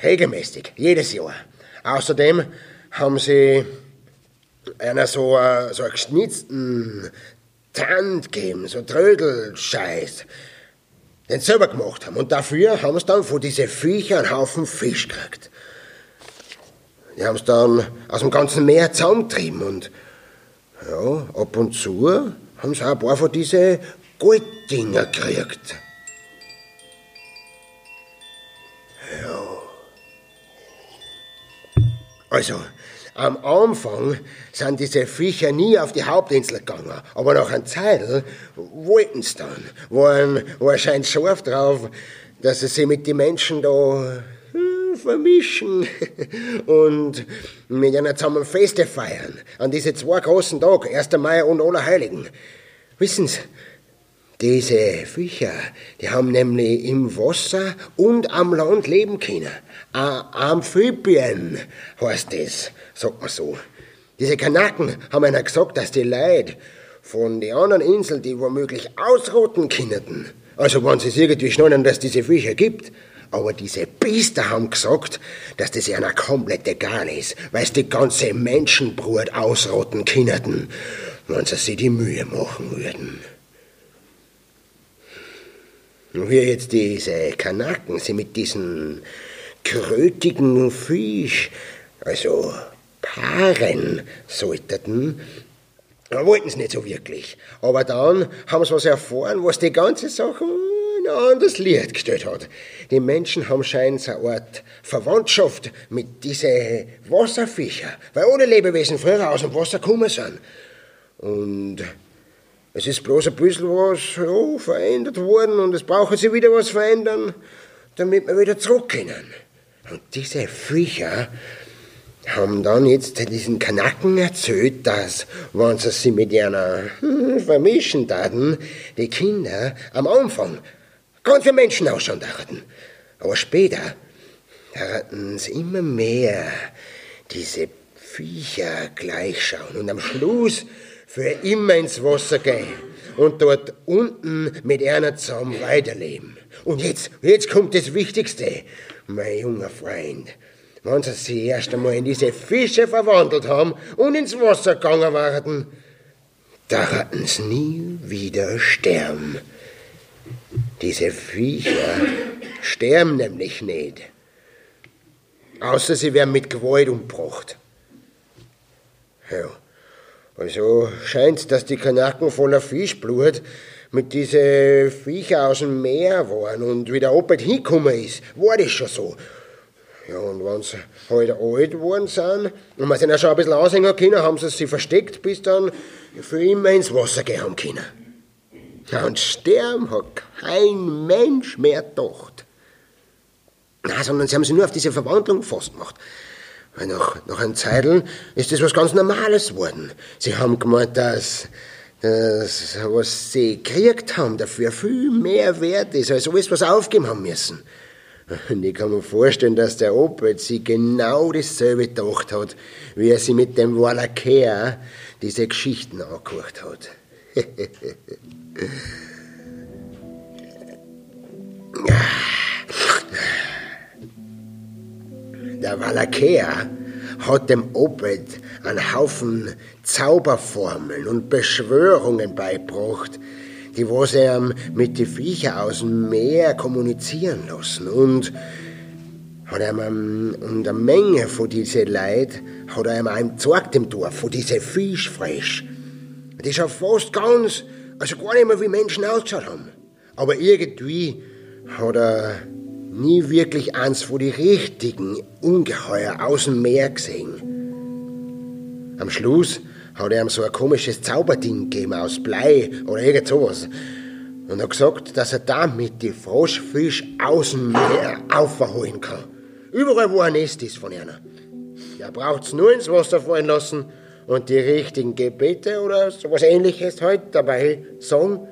Regelmäßig, jedes Jahr. Außerdem haben sie einer so, a, so einen geschnitzten Tand gegeben, so Trödelscheiß, den sie selber gemacht haben. Und dafür haben sie dann von diesen Viecher einen Haufen Fisch gekriegt. Die haben es dann aus dem ganzen Meer zusammengetrieben und ja, ab und zu haben sie auch ein paar von diesen Golddinger gekriegt. Ja. Also, am Anfang sind diese Viecher nie auf die Hauptinsel gegangen, aber nach einer Zeit wollten sie dann, waren wahrscheinlich scharf drauf, dass sie sich mit den Menschen da vermischen und mit einer zusammen Feste feiern. An diese zwei großen Tage, 1. Mai und Allerheiligen. Wissen Sie, diese Viecher, die haben nämlich im Wasser und am Land leben können. A Amphibien heißt das, sagt man so. Diese Kanaken haben einer gesagt, dass die Leute von den anderen Inseln, die womöglich ausrotten könnten. Also wenn sie es irgendwie schnallen, dass diese Viecher gibt. Aber diese Biester haben gesagt, dass das ihnen komplett egal ist, weil sie die ganze Menschenbrut ausrotten könnten, wenn sie sich die Mühe machen würden. Und wie jetzt diese Kanaken sie mit diesen krötigen Fisch, also paaren sollten, wollten sie nicht so wirklich. Aber dann haben sie was erfahren, was die ganze Sache in ein anderes Licht gestellt hat. Die Menschen haben scheinbar eine Art Verwandtschaft mit diesen Wasserfischer, weil alle Lebewesen früher aus dem Wasser gekommen sind. Und es ist bloß ein bisschen was ja, verändert worden und es brauchen sie wieder was verändern, damit wir wieder zurück können. Und diese Viecher haben dann jetzt diesen Kanaken erzählt, dass, wenn sie sich mit einer hm, vermischen taten, die Kinder am Anfang ganz wie Menschen ausschauen dachten. Aber später taten sie immer mehr diese Viecher gleichschauen und am Schluss für immer ins Wasser gehen und dort unten mit einer zusammen weiterleben. Und jetzt, jetzt kommt das Wichtigste, mein junger Freund. Wenn sie sich erst einmal in diese Fische verwandelt haben und ins Wasser gegangen waren, da hatten sie nie wieder sterben. Diese Viecher sterben nämlich nicht. Außer sie werden mit Gewalt umgebracht. Ja. Also scheint's, dass die Kanaken voller Fischblut mit diese Viecher aus dem Meer waren und wie der Opa hingekommen ist, war das schon so. Ja, und wenn sie halt alt geworden sind und man sie ja schon ein bisschen aushängen können, haben sie sie versteckt, bis dann für immer ins Wasser gehen können. Ja, und sterben hat kein Mensch mehr gedacht. Nein, sondern sie haben sich nur auf diese Verwandlung gefasst gemacht. Weil nach, nach einem Zeitl ist das was ganz Normales geworden. Sie haben gemeint, dass das, was sie gekriegt haben, dafür viel mehr wert ist, als alles, was sie aufgeben haben müssen. Und ich kann mir vorstellen, dass der Opa sich genau dasselbe gedacht hat, wie er sie mit dem Wallacare diese Geschichten angehört hat. Der Wallacare hat dem Obed einen Haufen Zauberformeln und Beschwörungen beigebracht, die was er mit den Viecher aus dem Meer kommunizieren lassen. Und hat er und eine Menge von diesen Leuten hat er ihm gezeigt im Dorf, von diesen Fischfresh. Die schaut fast ganz, also gar nicht mehr wie Menschen ausgeschaut haben. Aber irgendwie hat er nie wirklich eins von die richtigen Ungeheuer aus dem Meer gesehen. Am Schluss hat er ihm so ein komisches Zauberding gegeben aus Blei oder irgend sowas. Und hat gesagt, dass er damit die Froschfisch aus dem Meer aufholen kann. Überall, wo ein Nest ist von einer. Da braucht's nur ins Wasser fallen lassen und die richtigen Gebete oder sowas ähnliches halt dabei sagen.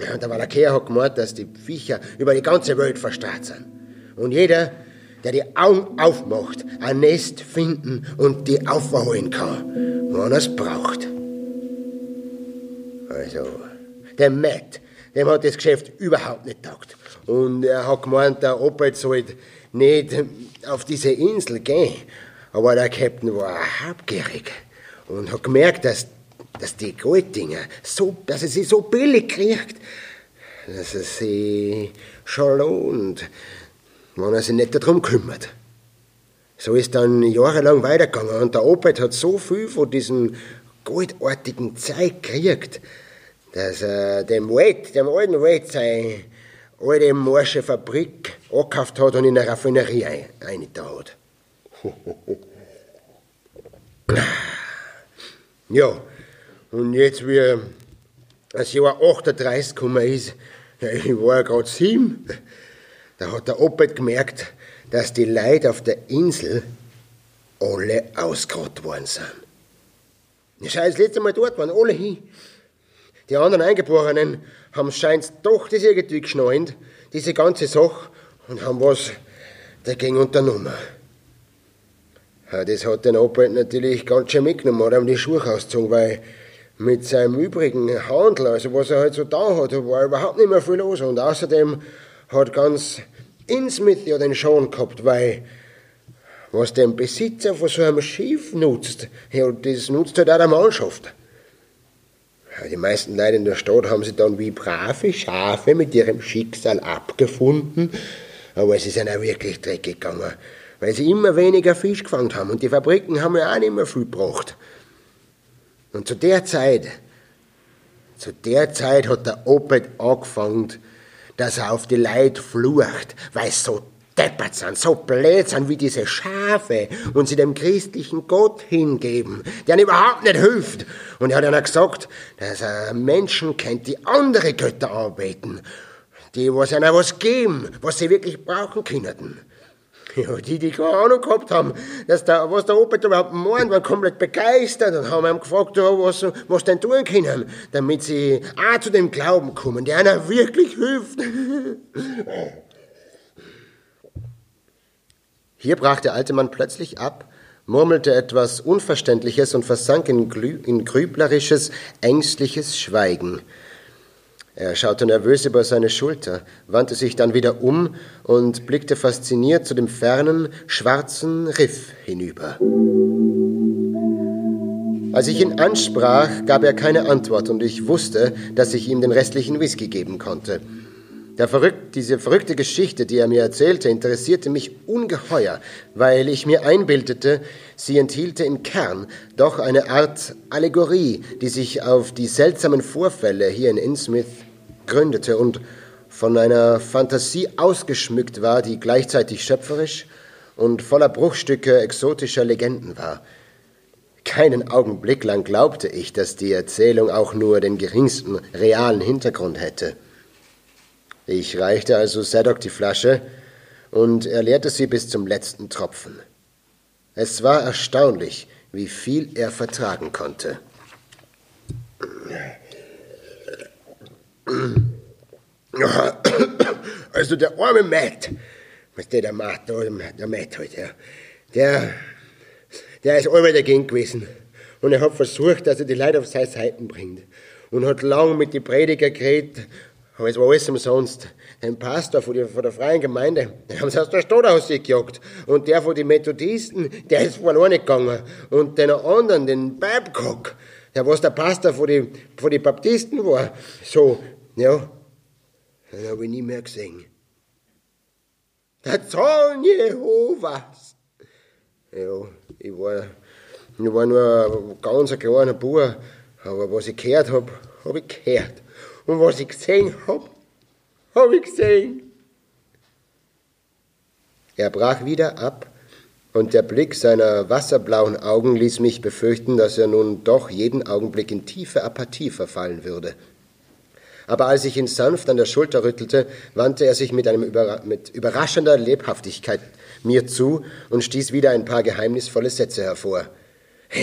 Ja, und der Malacher hat gemeint, dass die Viecher über die ganze Welt verstrahlt sind. Und jeder, der die Augen aufmacht, ein Nest finden und die aufholen kann, wenn er es braucht. Also, der Matt, dem hat das Geschäft überhaupt nicht taugt. Und er hat gemeint, der Opa sollte nicht auf diese Insel gehen. Aber der Captain war habgierig und hat gemerkt, dass, dass die Golddinger so, dass er sie so billig kriegt, dass er sie schon lohnt, wenn er sich nicht darum kümmert. So ist dann jahrelang weitergegangen und der Opet hat so viel von diesem goldartigen Zeug gekriegt, dass er dem Wade, dem alten Wade, seine alte morsche Fabrik angekauft hat und in eine Raffinerie ein, eingetan hat. Ja, und jetzt, wie das Jahr 38 gekommen ist, ich war ja gerade sieben, da hat der Opet gemerkt, dass die Leute auf der Insel alle ausgerottet worden sind. Ich schau das letzte Mal dort waren alle hin. Die anderen Eingeborenen haben scheint doch das irgendwie geschnallt, diese ganze Sache, und haben was dagegen unternommen. Das hat den Opel natürlich ganz schön mitgenommen, hat ihm die Schuhe ausgezogen, weil mit seinem übrigen Handel, also was er halt so da hat, war überhaupt nicht mehr viel los. Und außerdem hat ganz Innsmouth ja den Schaden gehabt, weil was der Besitzer von so einem Schiff nutzt, ja, das nutzt halt auch der Mannschaft. Die meisten Leute in der Stadt haben sich dann wie brave Schafe mit ihrem Schicksal abgefunden, aber es ist ihnen auch wirklich dreckig gegangen weil sie immer weniger Fisch gefangen haben und die Fabriken haben ja auch nicht mehr viel gebracht. Und zu der Zeit, zu der Zeit hat der Opet angefangen, dass er auf die Leute flucht, weil sie so deppert sind, so blöd sind wie diese Schafe und sie dem christlichen Gott hingeben, der ihnen überhaupt nicht hilft. Und er hat ihnen gesagt, dass er Menschen kennt, die andere Götter anbeten, die was ihnen was geben, was sie wirklich brauchen können. Ja, die, die keine Ahnung gehabt haben, dass der, was der da überhaupt meint, waren komplett begeistert und haben ihn gefragt, was, was denn tun können, damit sie auch zu dem Glauben kommen, der einer wirklich hilft. Hier brach der alte Mann plötzlich ab, murmelte etwas Unverständliches und versank in, in grüblerisches, ängstliches Schweigen. Er schaute nervös über seine Schulter, wandte sich dann wieder um und blickte fasziniert zu dem fernen, schwarzen Riff hinüber. Als ich ihn ansprach, gab er keine Antwort und ich wusste, dass ich ihm den restlichen Whisky geben konnte. Der verrückt, diese verrückte Geschichte, die er mir erzählte, interessierte mich ungeheuer, weil ich mir einbildete, sie enthielte im Kern doch eine Art Allegorie, die sich auf die seltsamen Vorfälle hier in Innsmouth gründete und von einer Fantasie ausgeschmückt war, die gleichzeitig schöpferisch und voller Bruchstücke exotischer Legenden war. Keinen Augenblick lang glaubte ich, dass die Erzählung auch nur den geringsten realen Hintergrund hätte. Ich reichte also Sadok die Flasche und er leerte sie bis zum letzten Tropfen. Es war erstaunlich, wie viel er vertragen konnte. Also der arme Matt, was der, der Matt, der Matt halt, ja, der, der ist einmal dagegen gewesen. Und er hat versucht, dass er die Leute auf seine Seiten bringt. Und hat lang mit den Prediger geredet, aber es war alles umsonst. Den Pastor von der, von der freien Gemeinde, den haben sie aus der Stadt ausgejagt. Und der von den Methodisten, der ist verloren gegangen. Und den anderen, den Babcock, der was der Pastor von den, von den Baptisten war, so, ja, den habe ich nie mehr gesehen. Der Zorn Jehovas. Ja, ich war, ich war nur ein ganz kleiner Bub, aber was ich gehört habe, habe ich gehört. Und was ich gesehen habe, habe ich gesehen. Er brach wieder ab, und der Blick seiner wasserblauen Augen ließ mich befürchten, dass er nun doch jeden Augenblick in tiefe Apathie verfallen würde aber als ich ihn sanft an der Schulter rüttelte, wandte er sich mit, einem Überra mit überraschender Lebhaftigkeit mir zu und stieß wieder ein paar geheimnisvolle Sätze hervor.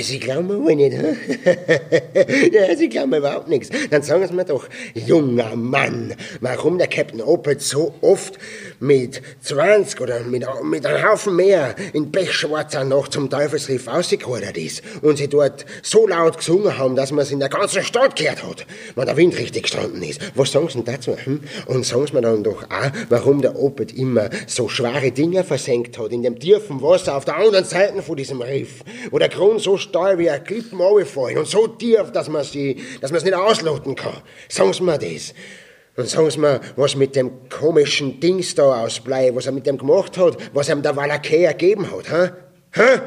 Sie glauben wohl nicht, hm? ja, Sie glauben überhaupt nichts. Dann sagen Sie mir doch, junger Mann, warum der Captain Opel so oft mit 20 oder mit, mit einem Haufen mehr in Pechschwarzer Nacht zum Teufelsriff ausgeordert ist und sie dort so laut gesungen haben, dass man es in der ganzen Stadt gehört hat, wenn der Wind richtig gestanden ist. Was sagen Sie denn dazu? Hm? Und sagen Sie mir dann doch auch, warum der Opel immer so schwere Dinge versenkt hat in dem tiefen Wasser auf der anderen Seite von diesem Riff, wo der Grund so steil wie ein Klippen runterfallen und so tief, dass man sie, dass man es nicht ausloten kann. Sagen Sie mir das. Und sagen Sie mir, was mit dem komischen Dings da aus Blei, was er mit dem gemacht hat, was ihm der Wallakei ergeben hat, hä? Hä?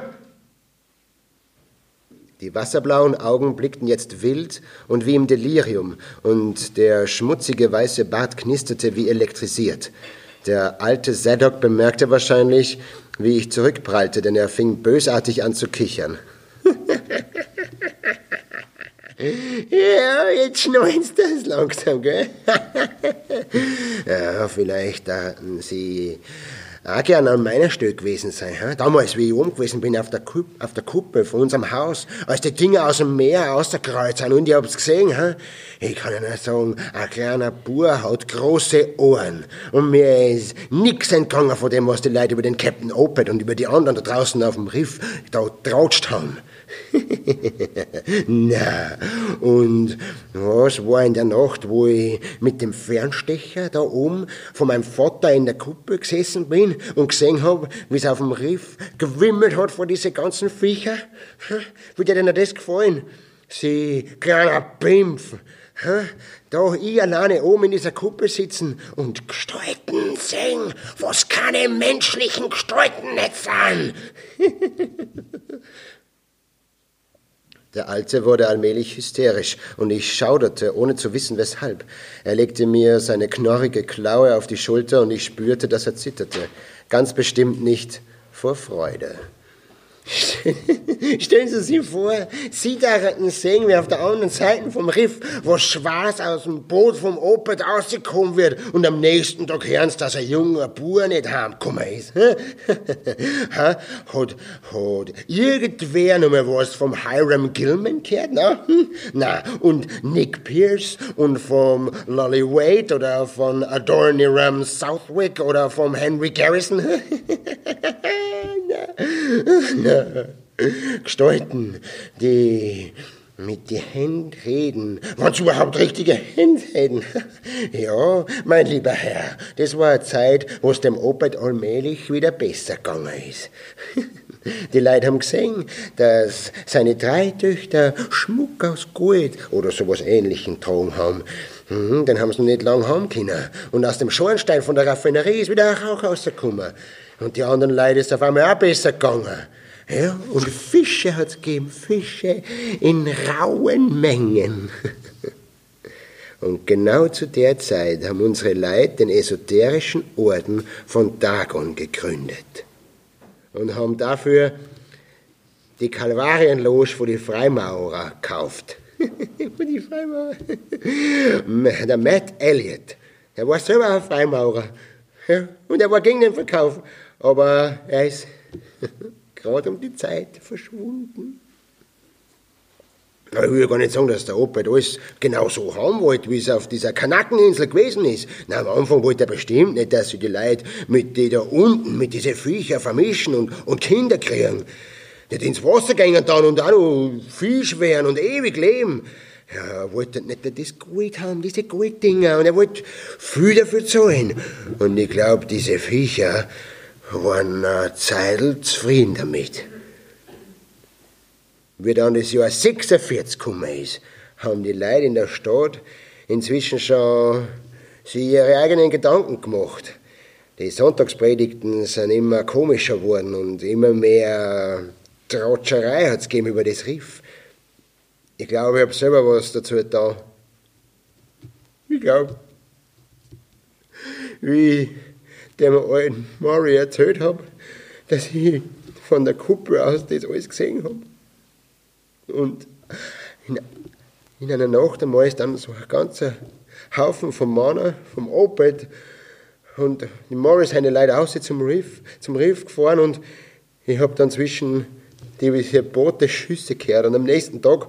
Die wasserblauen Augen blickten jetzt wild und wie im Delirium, und der schmutzige weiße Bart knisterte wie elektrisiert. Der alte Zadok bemerkte wahrscheinlich, wie ich zurückprallte, denn er fing bösartig an zu kichern. Ja, jetzt schnallen's das langsam, gell? ja, vielleicht dachten Sie auch gern an meiner Stelle gewesen sein. He? Damals, wie ich oben gewesen bin auf der, Kupp, auf der Kuppel von unserem Haus, als die Dinge aus dem Meer rausgekreuzt sind und ich hab's gesehen. He? Ich kann Ihnen sagen, ein kleiner Bur hat große Ohren. Und mir ist nix entgangen von dem, was die Leute über den Captain Opet und über die anderen da draußen auf dem Riff da trautscht haben. Na, und was war in der Nacht, wo ich mit dem Fernstecher da oben von meinem Vater in der Kuppe gesessen bin und gesehen hab, wie es auf dem Riff gewimmelt hat vor diese ganzen Viecher? Wie dir denn das gefallen? Sie kleiner Pimpf. Da ich alleine oben in dieser Kuppe sitzen und Gestalten sehen, was keine menschlichen Gestalten nicht sind. Der Alte wurde allmählich hysterisch, und ich schauderte, ohne zu wissen weshalb. Er legte mir seine knorrige Klaue auf die Schulter, und ich spürte, dass er zitterte. Ganz bestimmt nicht vor Freude. Stellen Sie sich vor, Sie darin sehen, wie auf der anderen Seite vom Riff was Schwarz aus dem Boot vom Opert rausgekommen wird und am nächsten Tag hören Sie, dass ein junger Bub nicht heimgekommen ist. hat, hat irgendwer noch mal was vom Hiram Gilman gehört? Na? Hm? Na, und Nick Pierce und vom Lolly Wade oder von Adorniram Southwick oder vom Henry Garrison? na, Gestalten, die mit die Händen reden. Was überhaupt richtige Hände reden? ja, mein lieber Herr, das war eine Zeit, wo es dem Opert allmählich wieder besser gegangen ist. Die Leute haben gesehen, dass seine drei Töchter Schmuck aus Gold oder sowas ähnlichem getragen haben. Mhm, den haben sie nicht lang haben können. Und aus dem Schornstein von der Raffinerie ist wieder ein Rauch rausgekommen. Und die anderen Leute ist auf einmal auch besser gegangen. Ja, und Fische hat es gegeben, Fische in rauen Mengen. Und genau zu der Zeit haben unsere Leute den esoterischen Orden von Dagon gegründet. Und haben dafür die Kalvarienloge von die Freimaurer gekauft. die Freimaurer. Der Matt Elliott, der war selber ein Freimaurer. Ja, und er war gegen den Verkauf. Aber er ist gerade um die Zeit verschwunden. Ich will gar nicht sagen, dass der Opa alles genau so haben wollte, wie es auf dieser Kanackeninsel gewesen ist. Na, am Anfang wollte er bestimmt nicht, dass sie die Leute mit die da unten, mit diesen Viecher vermischen und, und Kinder kriegen. Die ins Wasser gehen dann und auch noch Fisch werden und ewig leben. Ja, er wollte nicht das Gold haben, diese Golddinger, und er wollte viel dafür zahlen. Und ich glaube, diese Viecher waren eine Zeit zufrieden damit. Wie dann das Jahr 46 gekommen ist, haben die Leute in der Stadt inzwischen schon sich ihre eigenen Gedanken gemacht. Die Sonntagspredigten sind immer komischer geworden und immer mehr Tratscherei hat es gegeben über das Riff. Ich glaube, ich habe selber was dazu getan. Ich glaube, wie dem alten Mari erzählt habe, dass ich von der Kuppel aus das alles gesehen habe. Und in, in einer Nacht einmal ist dann so ein ganzer Haufen von Männern vom Opet Und die Morris haben leider auch zum Riff, zum Riff gefahren und ich habe dann zwischen die Boote Schüsse gehört. Und am nächsten Tag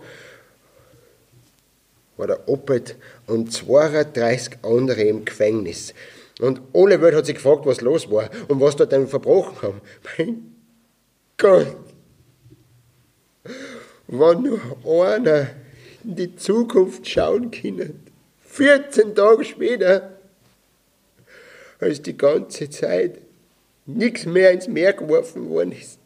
war der Opet und 32 andere im Gefängnis. Und alle Welt hat sich gefragt, was los war und was dort denn verbrochen haben. Mein Gott! Wenn nur einer in die Zukunft schauen können, 14 Tage später, als die ganze Zeit nichts mehr ins Meer geworfen worden ist.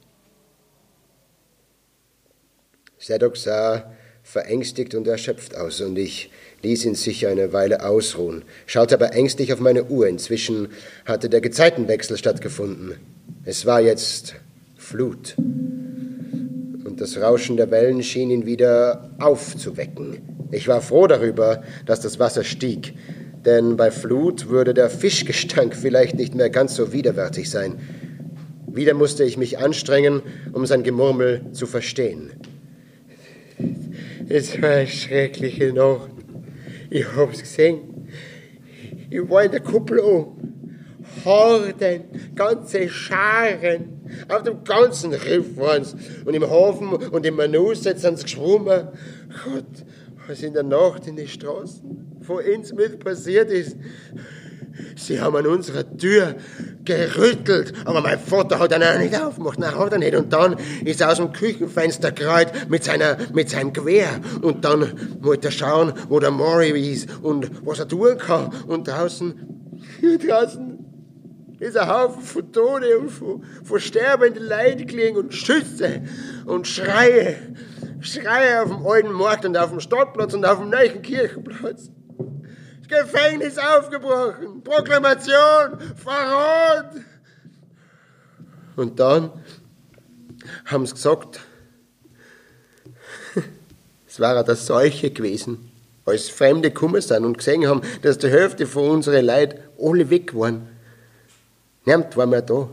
Sadok sah verängstigt und erschöpft aus und ich ließ ihn sicher eine Weile ausruhen, schaute aber ängstlich auf meine Uhr. Inzwischen hatte der Gezeitenwechsel stattgefunden. Es war jetzt Flut. Und das Rauschen der Wellen schien ihn wieder aufzuwecken. Ich war froh darüber, dass das Wasser stieg, denn bei Flut würde der Fischgestank vielleicht nicht mehr ganz so widerwärtig sein. Wieder musste ich mich anstrengen, um sein Gemurmel zu verstehen. Es war eine schreckliche Nacht. Ich hab's gesehen. Ich war in der Kuppel oben. Horden, ganze Scharen. Auf dem ganzen Riff waren's. Und im Hafen und im Manus sind sie geschwommen. Gott, was in der Nacht in den Straßen von Innsmouth passiert ist. Sie haben an unserer Tür gerüttelt, aber mein Vater hat dann auch nicht aufgemacht, nein, hat er nicht. Und dann ist er aus dem Küchenfenster gerollt mit, seiner, mit seinem Gewehr. Und dann wollte er schauen, wo der Maury ist und was er tun kann. Und draußen, hier draußen, ist ein Haufen von Tode und von, von sterbenden Leuten gelegen und Schüsse und Schreie. Schreie auf dem alten Markt und auf dem Stadtplatz und auf dem neuen Kirchenplatz. Gefängnis aufgebrochen, Proklamation, Verrat. Und dann haben sie gesagt, es war das Seuche gewesen, als Fremde gekommen sind und gesehen haben, dass die Hälfte von unseren Leuten alle weg waren. Niemand war mehr da,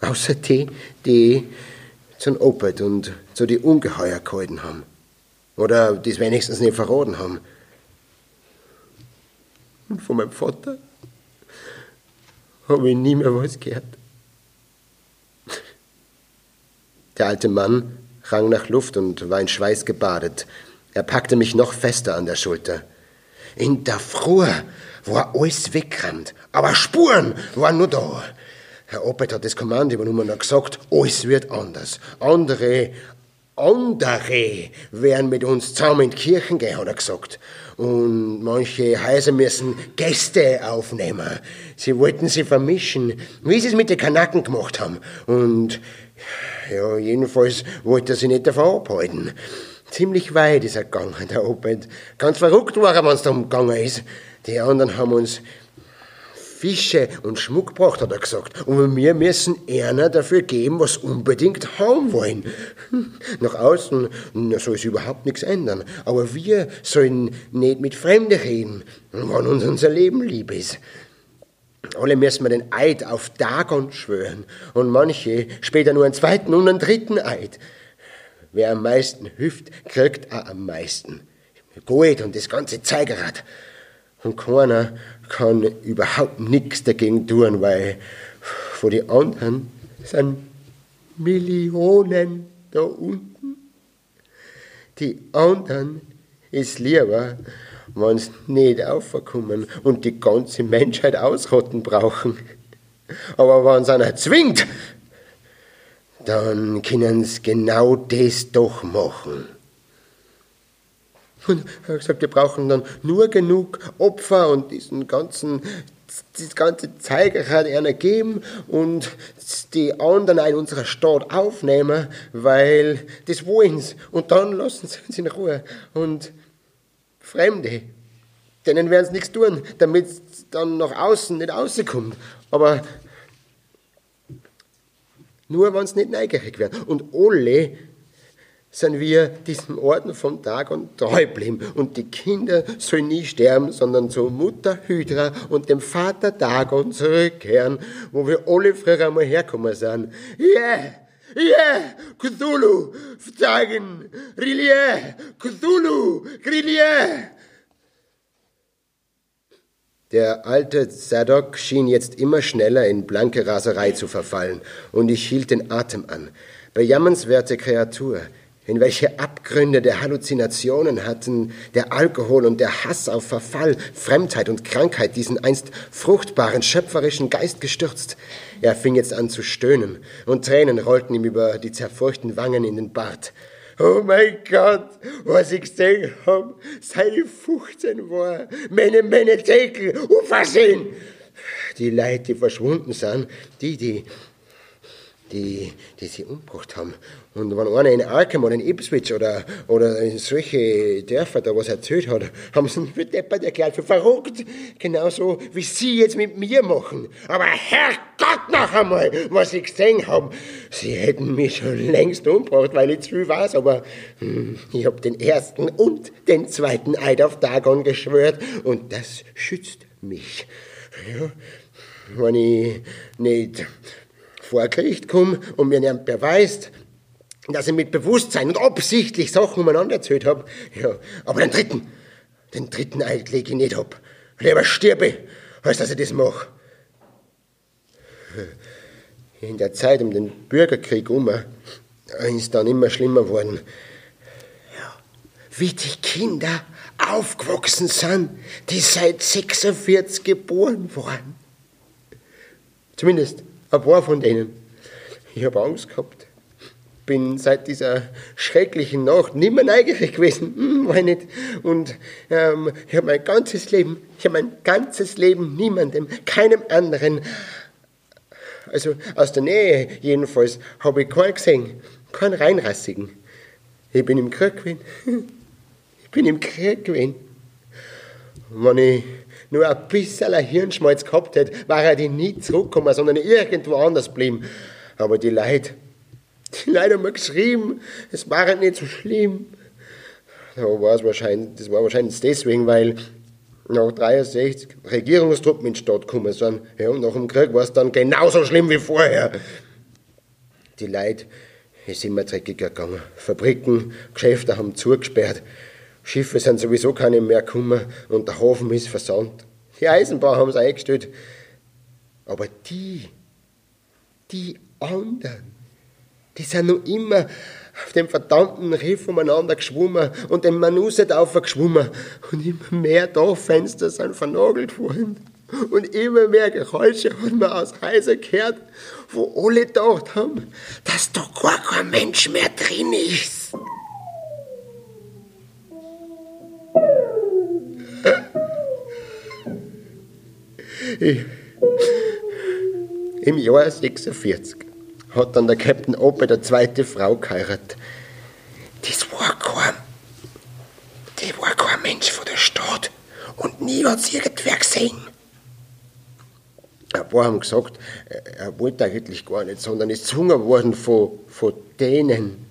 außer die, die zum Opert und zu die Ungeheuer gehalten haben. Oder das wenigstens nicht verraten haben. Und von meinem Vater habe ich nie mehr was gehört. Der alte Mann rang nach Luft und war in Schweiß gebadet. Er packte mich noch fester an der Schulter. In der Früh war alles weggerannt, aber Spuren waren nur da. Herr Oppet hat das Kommando übernommen und gesagt, alles wird anders. Andere, andere werden mit uns zusammen in die Kirchen gehen, hat er gesagt. Und manche Häuser müssen Gäste aufnehmen. Sie wollten sie vermischen, wie sie es mit den Kanaken gemacht haben. Und ja, jedenfalls wollte er sie nicht davon abhalten. Ziemlich weit ist er gegangen, der Opet. Ganz verrückt war er, wenn es darum gegangen ist. Die anderen haben uns Fische und Schmuck gebracht, hat er gesagt. Und wir müssen einer dafür geben, was unbedingt haben wollen. Nach außen soll es überhaupt nichts ändern. Aber wir sollen nicht mit Fremden reden, wann uns unser Leben lieb ist. Alle müssen wir den Eid auf Dagon schwören und manche später nur einen zweiten und einen dritten Eid. Wer am meisten hüpft, kriegt auch am meisten. Gold und das ganze Zeigerrad. Und keiner kann überhaupt nichts dagegen tun, weil vor die anderen sind Millionen da unten. Die anderen ist lieber, wenn sie nicht aufkommen und die ganze Menschheit ausrotten brauchen. Aber wenn es einer zwingt, dann können sie genau das doch machen. Und er hat gesagt, wir brauchen dann nur genug Opfer und diesen ganzen, das ganze Zeigerrad einer geben und die anderen in unserer Stadt aufnehmen, weil das wollen sie. Und dann lassen sie uns in Ruhe. Und Fremde, denen werden sie nichts tun, damit es dann nach außen nicht rauskommt. Aber nur, wenn es nicht neugierig wird. Und alle sind wir diesem Orden vom Tag und treu geblieben. Und die Kinder sollen nie sterben, sondern zur Mutter Hydra und dem Vater Dagon zurückkehren, wo wir alle früher einmal herkommen sind. Yeah! Yeah! Cthulhu! Dagon! Rillier! Cthulhu! Grillier! Der alte Zadok schien jetzt immer schneller in blanke Raserei zu verfallen, und ich hielt den Atem an. Bejammernswerte Kreatur, in welche Abgründe der Halluzinationen hatten der Alkohol und der Hass auf Verfall, Fremdheit und Krankheit diesen einst fruchtbaren, schöpferischen Geist gestürzt. Er fing jetzt an zu stöhnen, und Tränen rollten ihm über die zerfurchten Wangen in den Bart. Oh mein Gott, was ich gesehen hab, seit ich 15 war, meine, meine Deckel, unversehen. Die Leute, die verschwunden sind, die, die, die, die sie umgebracht haben. Und wenn einer in Arkham oder in Ipswich oder, oder in solche Dörfer da was erzählt hat, haben sie ihn für deppert erklärt, für verrückt. Genauso wie sie jetzt mit mir machen. Aber Herrgott noch einmal, was ich gesehen habe. Sie hätten mich schon längst umgebracht, weil ich zu viel weiß, aber hm, ich habe den ersten und den zweiten Eid auf Dagon geschwört und das schützt mich. Ja, wenn ich nicht vor Gericht komme und mir jemand beweist, dass ich mit Bewusstsein und absichtlich Sachen umeinander erzählt habe. Ja, aber den dritten, den dritten Eid lege ich nicht ab. Lieber sterbe, als dass ich das mache. In der Zeit um den Bürgerkrieg um ist dann immer schlimmer geworden. Ja, wie die Kinder aufgewachsen sind, die seit 46 geboren waren. Zumindest ein paar von denen. Ich habe Angst gehabt. Bin seit dieser schrecklichen Nacht nimmer neugierig gewesen, hm, nicht. Und ähm, ich habe mein ganzes Leben, ich habe mein ganzes Leben niemandem, keinem anderen, also aus der Nähe jedenfalls, habe ich keinen gesehen, keinen reinrassigen. Ich bin im Krieg gewesen. Ich bin im Krieg gewesen. Wenn ich nur ein bisschen Hirnschmalz gehabt hätte, wäre ich nie zurückgekommen, sondern irgendwo anders geblieben. Aber die Leute, die Leute haben geschrieben, es war nicht so schlimm. Da war es wahrscheinlich, das war wahrscheinlich deswegen, weil nach 63 Regierungstruppen in die Stadt gekommen sind. Ja, und nach dem Krieg war es dann genauso schlimm wie vorher. Die Leute ist immer dreckiger gegangen. Fabriken, Geschäfte haben zugesperrt. Schiffe sind sowieso keine mehr gekommen und der Hafen ist versandt. Die Eisenbahn haben sie eingestellt. Aber die, die anderen, die sind noch immer auf dem verdammten Riff umeinander geschwommen und den Manuset aufgeschwommen und immer mehr Dorffenster sind vernagelt worden. Und immer mehr Geräusche hat man aus Häusern gehört, wo alle gedacht haben, dass da gar kein Mensch mehr drin ist. Ich, Im Jahr 46 hat dann der Captain Oppe der zweite Frau geheiratet. Das war kein, das war kein Mensch von der Stadt und nie hat sie irgendwer gesehen. Ein paar haben gesagt, er wollte eigentlich gar nicht, sondern ist gezwungen worden von, von denen,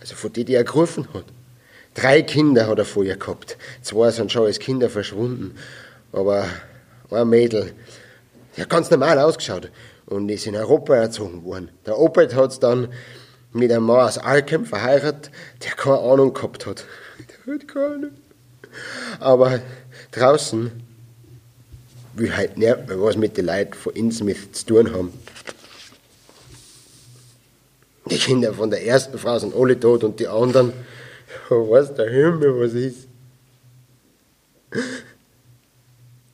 also von denen, die er gerufen hat. Drei Kinder hat er vorher gehabt. Zwei sind schon als Kinder verschwunden. Aber ein Mädel, die hat ganz normal ausgeschaut und ist in Europa erzogen worden. Der Opa hat dann mit einem Mann aus Alkem verheiratet, der keine Ahnung gehabt hat. Der hat keine Ahnung. Aber draußen will halt nicht mehr was mit den Leuten von Innsmouth zu tun haben. Die Kinder von der ersten Frau sind alle tot und die anderen, weiß der Himmel, was ist.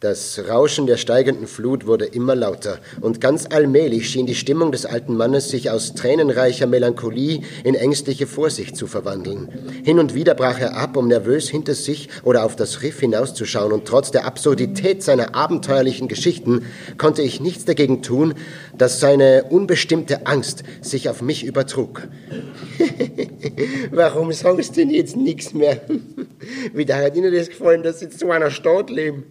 Das Rauschen der steigenden Flut wurde immer lauter, und ganz allmählich schien die Stimmung des alten Mannes sich aus tränenreicher Melancholie in ängstliche Vorsicht zu verwandeln. Hin und wieder brach er ab, um nervös hinter sich oder auf das Riff hinauszuschauen, und trotz der Absurdität seiner abenteuerlichen Geschichten konnte ich nichts dagegen tun, dass seine unbestimmte Angst sich auf mich übertrug. Warum sagst du denn jetzt nichts mehr? Wie da hat Ihnen das gefallen, dass Sie so einer Stadt leben?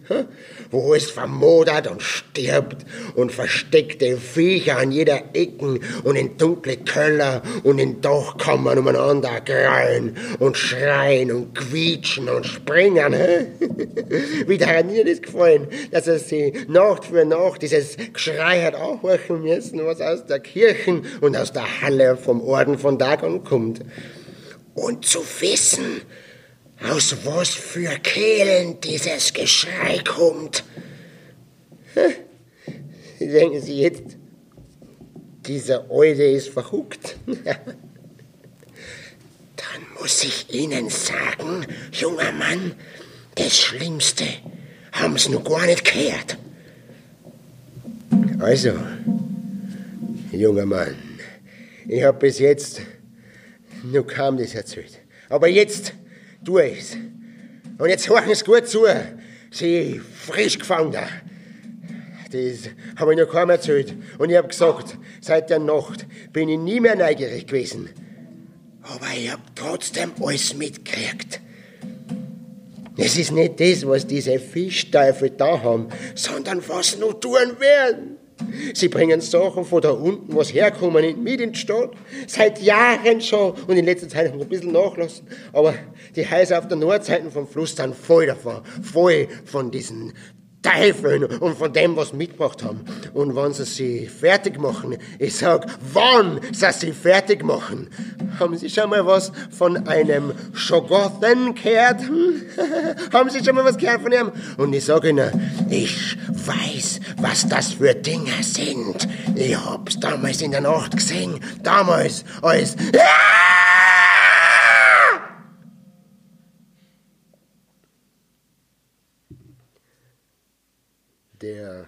wo es vermodert und stirbt und versteckte Viecher an jeder Ecken und in dunkle Keller und in Dachkammern umeinander grallen und schreien und quietschen und springen. Wie da hat Ihnen das gefallen, dass sie Nacht für Nacht dieses Geschrei hat aufhorchen müssen, was aus der Kirchen und aus der Halle vom Orden von Dagon kommt. Und zu wissen, aus was für Kehlen dieses Geschrei kommt. Denken Sie jetzt, dieser Alte ist verhuckt? Dann muss ich Ihnen sagen, junger Mann, das Schlimmste haben Sie noch gar nicht gehört. Also, junger Mann, ich habe bis jetzt nur kaum das erzählt. Aber jetzt tue ich's. Und jetzt horchen Sie gut zu, Sie frisch gefangener. Das habe ich noch kaum erzählt. Und ich habe gesagt, seit der Nacht bin ich nie mehr neugierig gewesen. Aber ich habe trotzdem alles mitgekriegt. Es ist nicht das, was diese Fischteufel da haben, sondern was noch tun werden. Sie bringen Sachen von da unten, was herkommen, mit in die Stadt. Seit Jahren schon. Und in letzter Zeit haben wir ein bisschen nachlassen. Aber die Häuser auf der Nordseite vom Fluss sind voll davon. Voll von diesen Teufeln und von dem, was sie mitgebracht haben. Und wenn sie sie fertig machen, ich sag, wann sie sie fertig machen, haben Sie schon mal was von einem Schogothen gehört? Haben Sie schon mal was gehört von ihm? Und ich sage Ihnen, ich weiß, was das für Dinge sind. Ich hab's damals in der Nacht gesehen. Damals, als... Der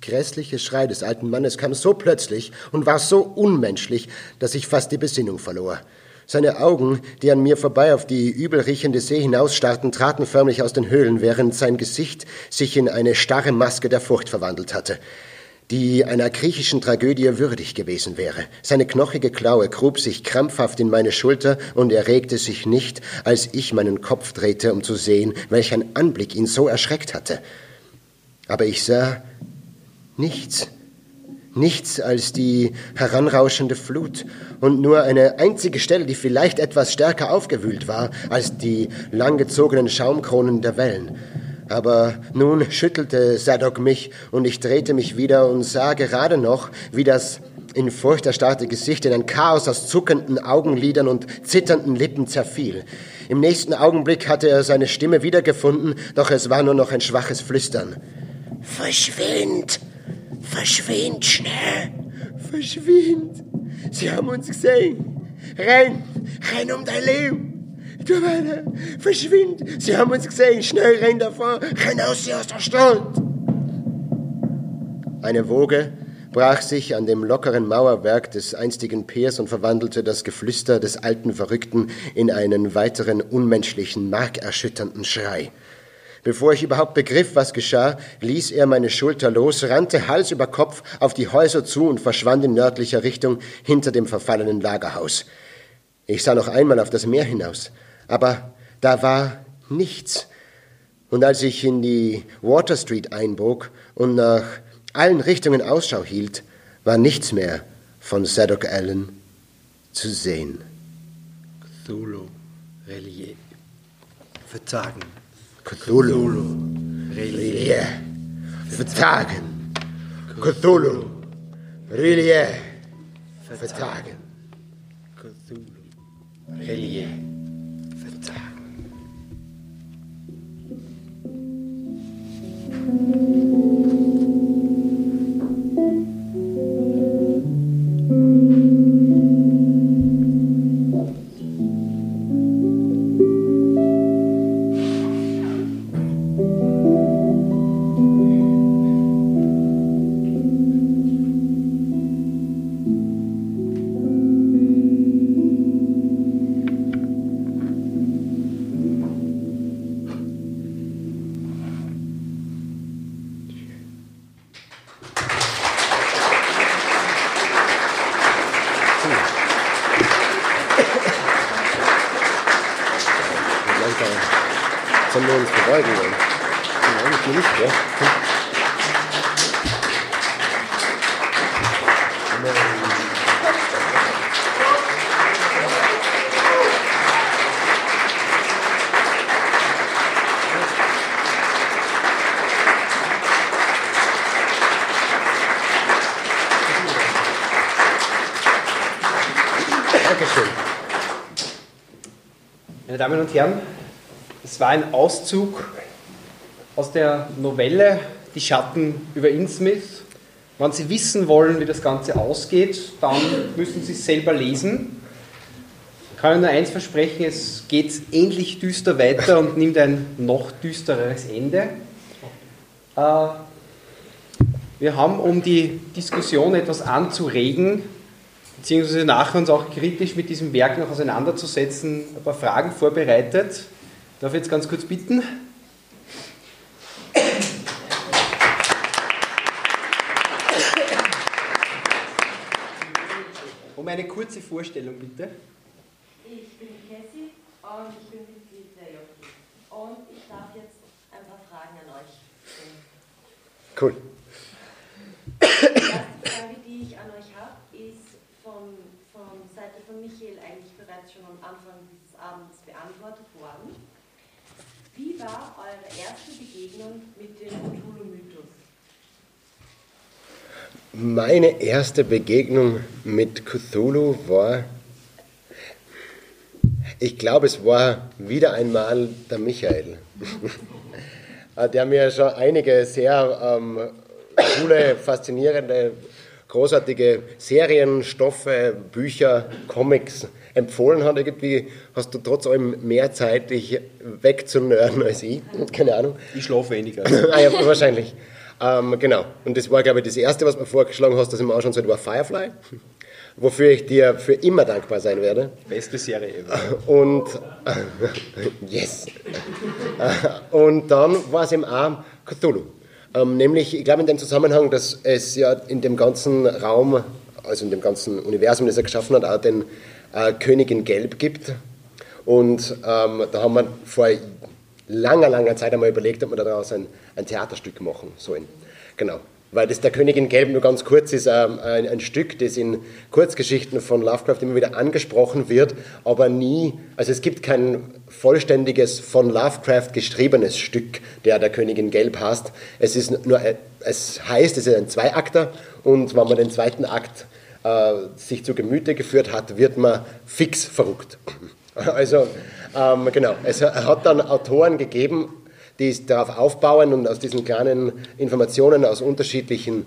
grässliche Schrei des alten Mannes kam so plötzlich und war so unmenschlich, dass ich fast die Besinnung verlor. Seine Augen, die an mir vorbei auf die übelriechende See hinausstarrten, traten förmlich aus den Höhlen, während sein Gesicht sich in eine starre Maske der Furcht verwandelt hatte, die einer griechischen Tragödie würdig gewesen wäre. Seine knochige Klaue grub sich krampfhaft in meine Schulter und er regte sich nicht, als ich meinen Kopf drehte, um zu sehen, welch ein Anblick ihn so erschreckt hatte. Aber ich sah nichts, nichts als die heranrauschende Flut und nur eine einzige Stelle, die vielleicht etwas stärker aufgewühlt war als die langgezogenen Schaumkronen der Wellen. Aber nun schüttelte Sadok mich und ich drehte mich wieder und sah gerade noch, wie das in Furcht erstarrte Gesicht in ein Chaos aus zuckenden Augenlidern und zitternden Lippen zerfiel. Im nächsten Augenblick hatte er seine Stimme wiedergefunden, doch es war nur noch ein schwaches Flüstern. Verschwind! Verschwind schnell! Verschwind! Sie haben uns gesehen! Renn! Renn um dein Leben! Du weiter! Verschwind! Sie haben uns gesehen! Schnell renn davon! Renn aus sie aus der Stadt! Eine Woge brach sich an dem lockeren Mauerwerk des einstigen Piers und verwandelte das Geflüster des alten Verrückten in einen weiteren unmenschlichen, markerschütternden Schrei. Bevor ich überhaupt begriff, was geschah, ließ er meine Schulter los, rannte Hals über Kopf auf die Häuser zu und verschwand in nördlicher Richtung hinter dem verfallenen Lagerhaus. Ich sah noch einmal auf das Meer hinaus, aber da war nichts. Und als ich in die Water Street einbog und nach allen Richtungen Ausschau hielt, war nichts mehr von Sadok Allen zu sehen. Cthulhu, Relief, Verzagen. Cthulhu. Relie. Vertagen. Cthulhu. Relie. Vertagen. Cthulhu, Relief, Verzagen. Wir uns verbeugen wollen. Nein, nicht, ja. Meine Damen und Herren, es war ein Auszug aus der Novelle Die Schatten über Innsmouth. Wenn Sie wissen wollen, wie das Ganze ausgeht, dann müssen Sie es selber lesen. Ich kann Ihnen nur eins versprechen, es geht ähnlich düster weiter und nimmt ein noch düstereres Ende. Äh, wir haben, um die Diskussion etwas anzuregen, beziehungsweise nachher uns auch kritisch mit diesem Werk noch auseinanderzusetzen, ein paar Fragen vorbereitet. Darf ich jetzt ganz kurz bitten? Um eine kurze Vorstellung, bitte. Ich bin Cassie und ich bin Mitglied der JG. Und ich darf jetzt ein paar Fragen an euch stellen. Cool. Die erste Frage, die ich an euch habe, ist von, von Seite von Michael eigentlich bereits schon am Anfang dieses Abends beantwortet worden. Wie war eure erste Begegnung mit dem Cthulhu-Mythos? Meine erste Begegnung mit Cthulhu war, ich glaube, es war wieder einmal der Michael, Äh, der mir schon einige sehr ähm, coole, faszinierende, großartige Serien, Stoffe, Bücher, Comics empfohlen hat. Irgendwie hast du trotz allem mehr Zeit, dich wegzunörden als ich. Keine Ahnung. Ich schlafe weniger. ah, ja, wahrscheinlich. Ähm, genau. Und das war, glaube ich, das Erste, was du mir vorgeschlagen hast, dass ich mir anschauen sollte, war Firefly. Wofür ich dir für immer dankbar sein werde. Beste Serie ever. Und yes. Und dann war es eben auch Cthulhu. Ähm, nämlich, ich glaube in dem Zusammenhang, dass es ja in dem ganzen Raum, also in dem ganzen Universum, das er geschaffen hat, auch den äh, König in Gelb gibt. Und ähm, da haben wir vor langer, langer Zeit einmal überlegt, ob wir daraus ein, ein Theaterstück machen sollen. Genau. Weil das der König in Gelb nur ganz kurz ist, ähm, ein, ein Stück, das in Kurzgeschichten von Lovecraft immer wieder angesprochen wird, aber nie, also es gibt kein vollständiges von Lovecraft geschriebenes Stück, der der König in Gelb heißt. Es ist nur, ein- es heißt, es ist ein Zweiakter und wenn man den zweiten Akt äh, sich zu Gemüte geführt hat, wird man fix verrückt. Also ähm, genau, es hat dann Autoren gegeben, die darauf aufbauen und aus diesen kleinen Informationen aus unterschiedlichen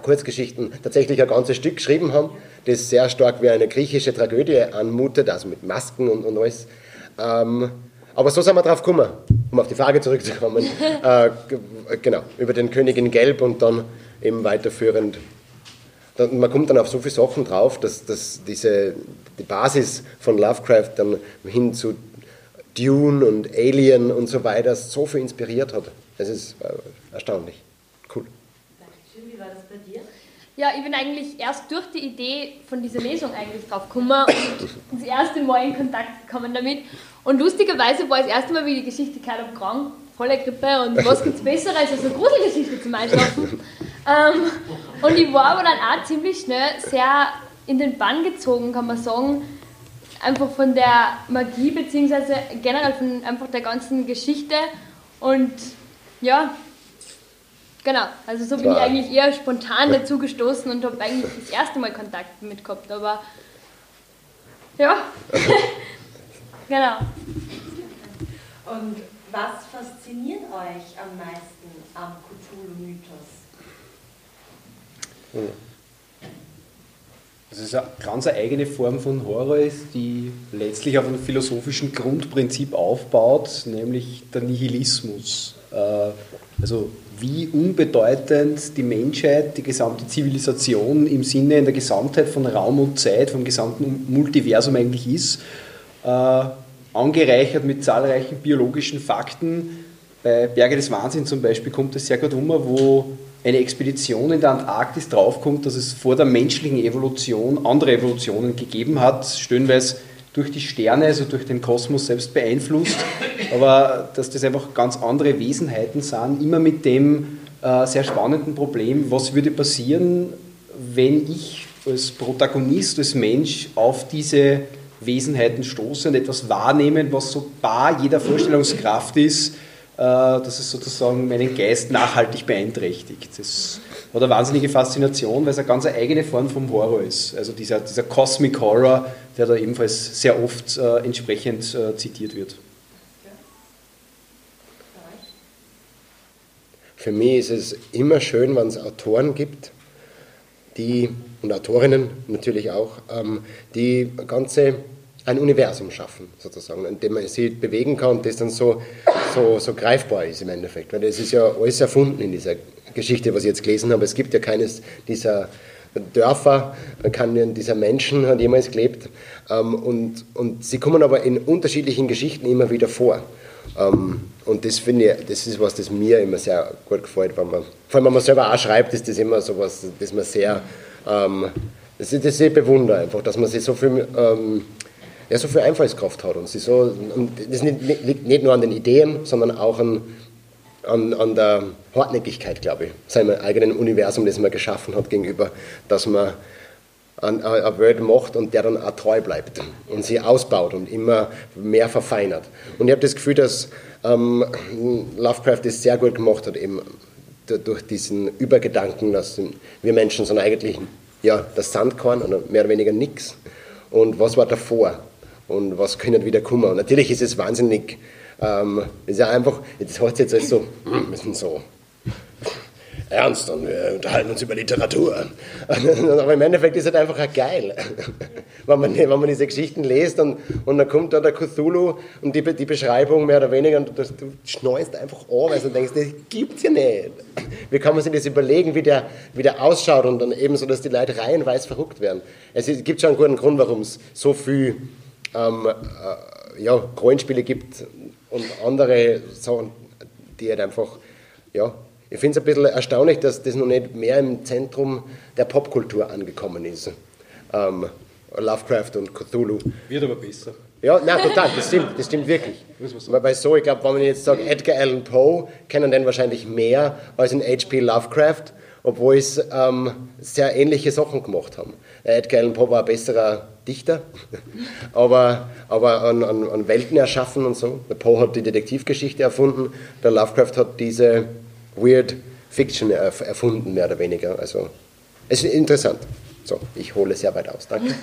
Kurzgeschichten tatsächlich ein ganzes Stück geschrieben haben, das sehr stark wie eine griechische Tragödie anmutet, also mit Masken und, und alles. Ähm, aber so sind wir drauf gekommen, um auf die Frage zurückzukommen. äh, genau, über den König in Gelb und dann eben weiterführend dann, man kommt dann auf so viele Sachen drauf, dass, dass diese, die Basis von Lovecraft dann hin zu Dune und Alien und so weiter so viel inspiriert hat. Es ist äh, erstaunlich. Cool. Dankeschön, wie war das bei dir? Ja, ich bin eigentlich erst durch die Idee von dieser Lesung eigentlich drauf gekommen und das erste Mal in Kontakt gekommen damit. Und lustigerweise war das erste Mal, wie ich die Geschichte gehört habe, krank, voller Grippe und was gibt es Besseres als eine Gruselgeschichte zum Einschlafen. ähm, und ich war aber dann auch ziemlich schnell sehr in den Bann gezogen, kann man sagen, einfach von der Magie beziehungsweise generell von einfach der ganzen Geschichte und ja, genau, also so bin ich Klar. eigentlich eher spontan dazu gestoßen und habe eigentlich das erste Mal Kontakt mit gehabt, aber ja, genau. Und was fasziniert euch am meisten am Cthulhu-Mythos? Das ist eine ganz eigene Form von Horror die letztlich auf einem philosophischen Grundprinzip aufbaut, nämlich der Nihilismus. Äh, Also wie unbedeutend die Menschheit, die gesamte Zivilisation im Sinne in der Gesamtheit von Raum und Zeit, vom gesamten Multiversum eigentlich ist, äh, angereichert mit zahlreichen biologischen Fakten. Bei Berge des Wahnsinns zum Beispiel kommt es sehr gut um, wo eine Expedition in der Antarktis draufkommt, dass es vor der menschlichen Evolution andere Evolutionen gegeben hat, stellenweise durch die Sterne, also durch den Kosmos selbst beeinflusst, aber dass das einfach ganz andere Wesenheiten sind, immer mit dem äh, sehr spannenden Problem, was würde passieren, wenn ich als Protagonist, als Mensch auf diese Wesenheiten stoße und etwas wahrnehmen, was so bar jeder Vorstellungskraft ist, dass es sozusagen meinen Geist nachhaltig beeinträchtigt. Das hat eine wahnsinnige Faszination, weil es eine ganz eigene Form vom Horror ist. Also dieser, dieser Cosmic Horror, der da ebenfalls sehr oft äh, entsprechend äh, zitiert wird. für mich ist es immer schön, wenn es Autoren gibt, die, und Autorinnen natürlich auch, ähm, die ganze ein Universum schaffen, sozusagen, in dem man sie bewegen kann und das dann so, so, so greifbar ist im Endeffekt. Weil das ist ja alles erfunden in dieser Geschichte, was ich jetzt gelesen habe. Es gibt ja keines dieser Dörfer, keinen dieser Menschen hat jemals gelebt. Ähm, und, und sie kommen aber in unterschiedlichen Geschichten immer wieder vor. Ähm, und das finde ich, das ist was, das mir immer sehr gut gefällt, wenn man, vor allem wenn man selber auch schreibt, ist das immer so was, das man sehr, ähm, das, das ich bewundere einfach, dass man sich so viel, ja, so viel Einfallskraft hat und sie so, das liegt nicht nur an den Ideen, sondern auch an, an, an der Hartnäckigkeit, glaube ich, seinem eigenen Universum, das man geschaffen hat, gegenüber, dass man eine Welt macht und der dann auch treu bleibt und sie ausbaut und immer mehr verfeinert. Und ich habe das Gefühl, dass ähm, Lovecraft das sehr gut gemacht hat, eben durch diesen Übergedanken, dass wir Menschen sind eigentlich ja, das Sandkorn oder mehr oder weniger nichts. Und was war davor? Und was können wieder kommen? Und natürlich ist es wahnsinnig, ähm, ist ja einfach, das heißt jetzt alles so, wir sind so ernst und wir unterhalten uns über Literatur. Aber im Endeffekt ist es halt einfach geil, wenn man, wenn man diese Geschichten liest und, und dann kommt da der Cthulhu und die, die Beschreibung mehr oder weniger und du, du schneust einfach an, weil du denkst, das gibt's ja nicht. Wie kann man sich das überlegen, wie der, wie der ausschaut und dann eben so, dass die Leute reihenweise verrückt werden. Es gibt schon einen guten Grund, warum es so viel ähm, äh, ja, Rollenspiele gibt und andere Sachen, die halt einfach ja, ich finde es ein bisschen erstaunlich, dass das noch nicht mehr im Zentrum der Popkultur angekommen ist. Ähm, Lovecraft und Cthulhu. Wird aber besser. Ja, nein, total, das stimmt, das stimmt wirklich. Weil so, ich glaube, wenn man jetzt sagt, Edgar Allan Poe, kennen den wahrscheinlich mehr als in H.P. Lovecraft, obwohl es ähm, sehr ähnliche Sachen gemacht haben. Edgar Allan Poe war ein besserer Dichter, aber, aber an, an, an Welten erschaffen und so. Der Poe hat die Detektivgeschichte erfunden, der Lovecraft hat diese Weird Fiction erfunden, mehr oder weniger. Also, es ist interessant. So, ich hole sehr weit aus. Danke.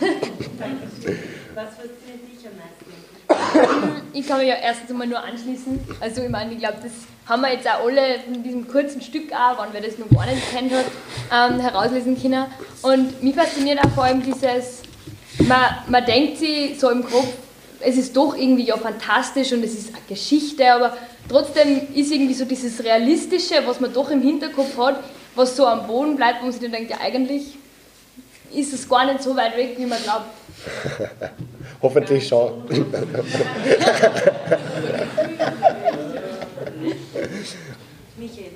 Was fasziniert dich am meisten? Ich kann mich ja erstens einmal nur anschließen. Also, ich meine, ich glaube, das haben wir jetzt auch alle in diesem kurzen Stück auch, wenn wer das noch gar nicht kennt hat, ähm, herauslesen können. Und mich fasziniert auch vor allem dieses, man, man denkt sich so im Kopf, es ist doch irgendwie ja fantastisch und es ist eine Geschichte, aber trotzdem ist irgendwie so dieses Realistische, was man doch im Hinterkopf hat, was so am Boden bleibt, wo man sich dann denkt, ja eigentlich ist es gar nicht so weit weg, wie man glaubt. Hoffentlich schon. Michael,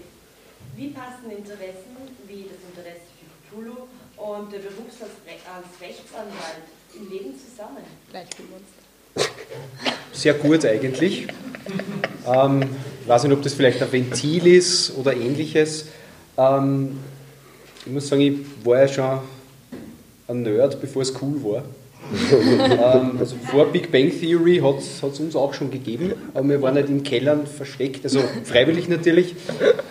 wie passen Interessen wie das Interesse für Cthulhu und der Beruf als Rechtsanwalt im Leben zusammen? Sehr gut eigentlich. Ähm, ich weiß nicht, ob das vielleicht ein Ventil ist oder ähnliches. Ähm, ich muss sagen, ich war ja schon ein Nerd, bevor es cool war. Ähm, also vor Big Bang Theory hat es uns auch schon gegeben, aber wir waren nicht in Kellern versteckt, also freiwillig natürlich,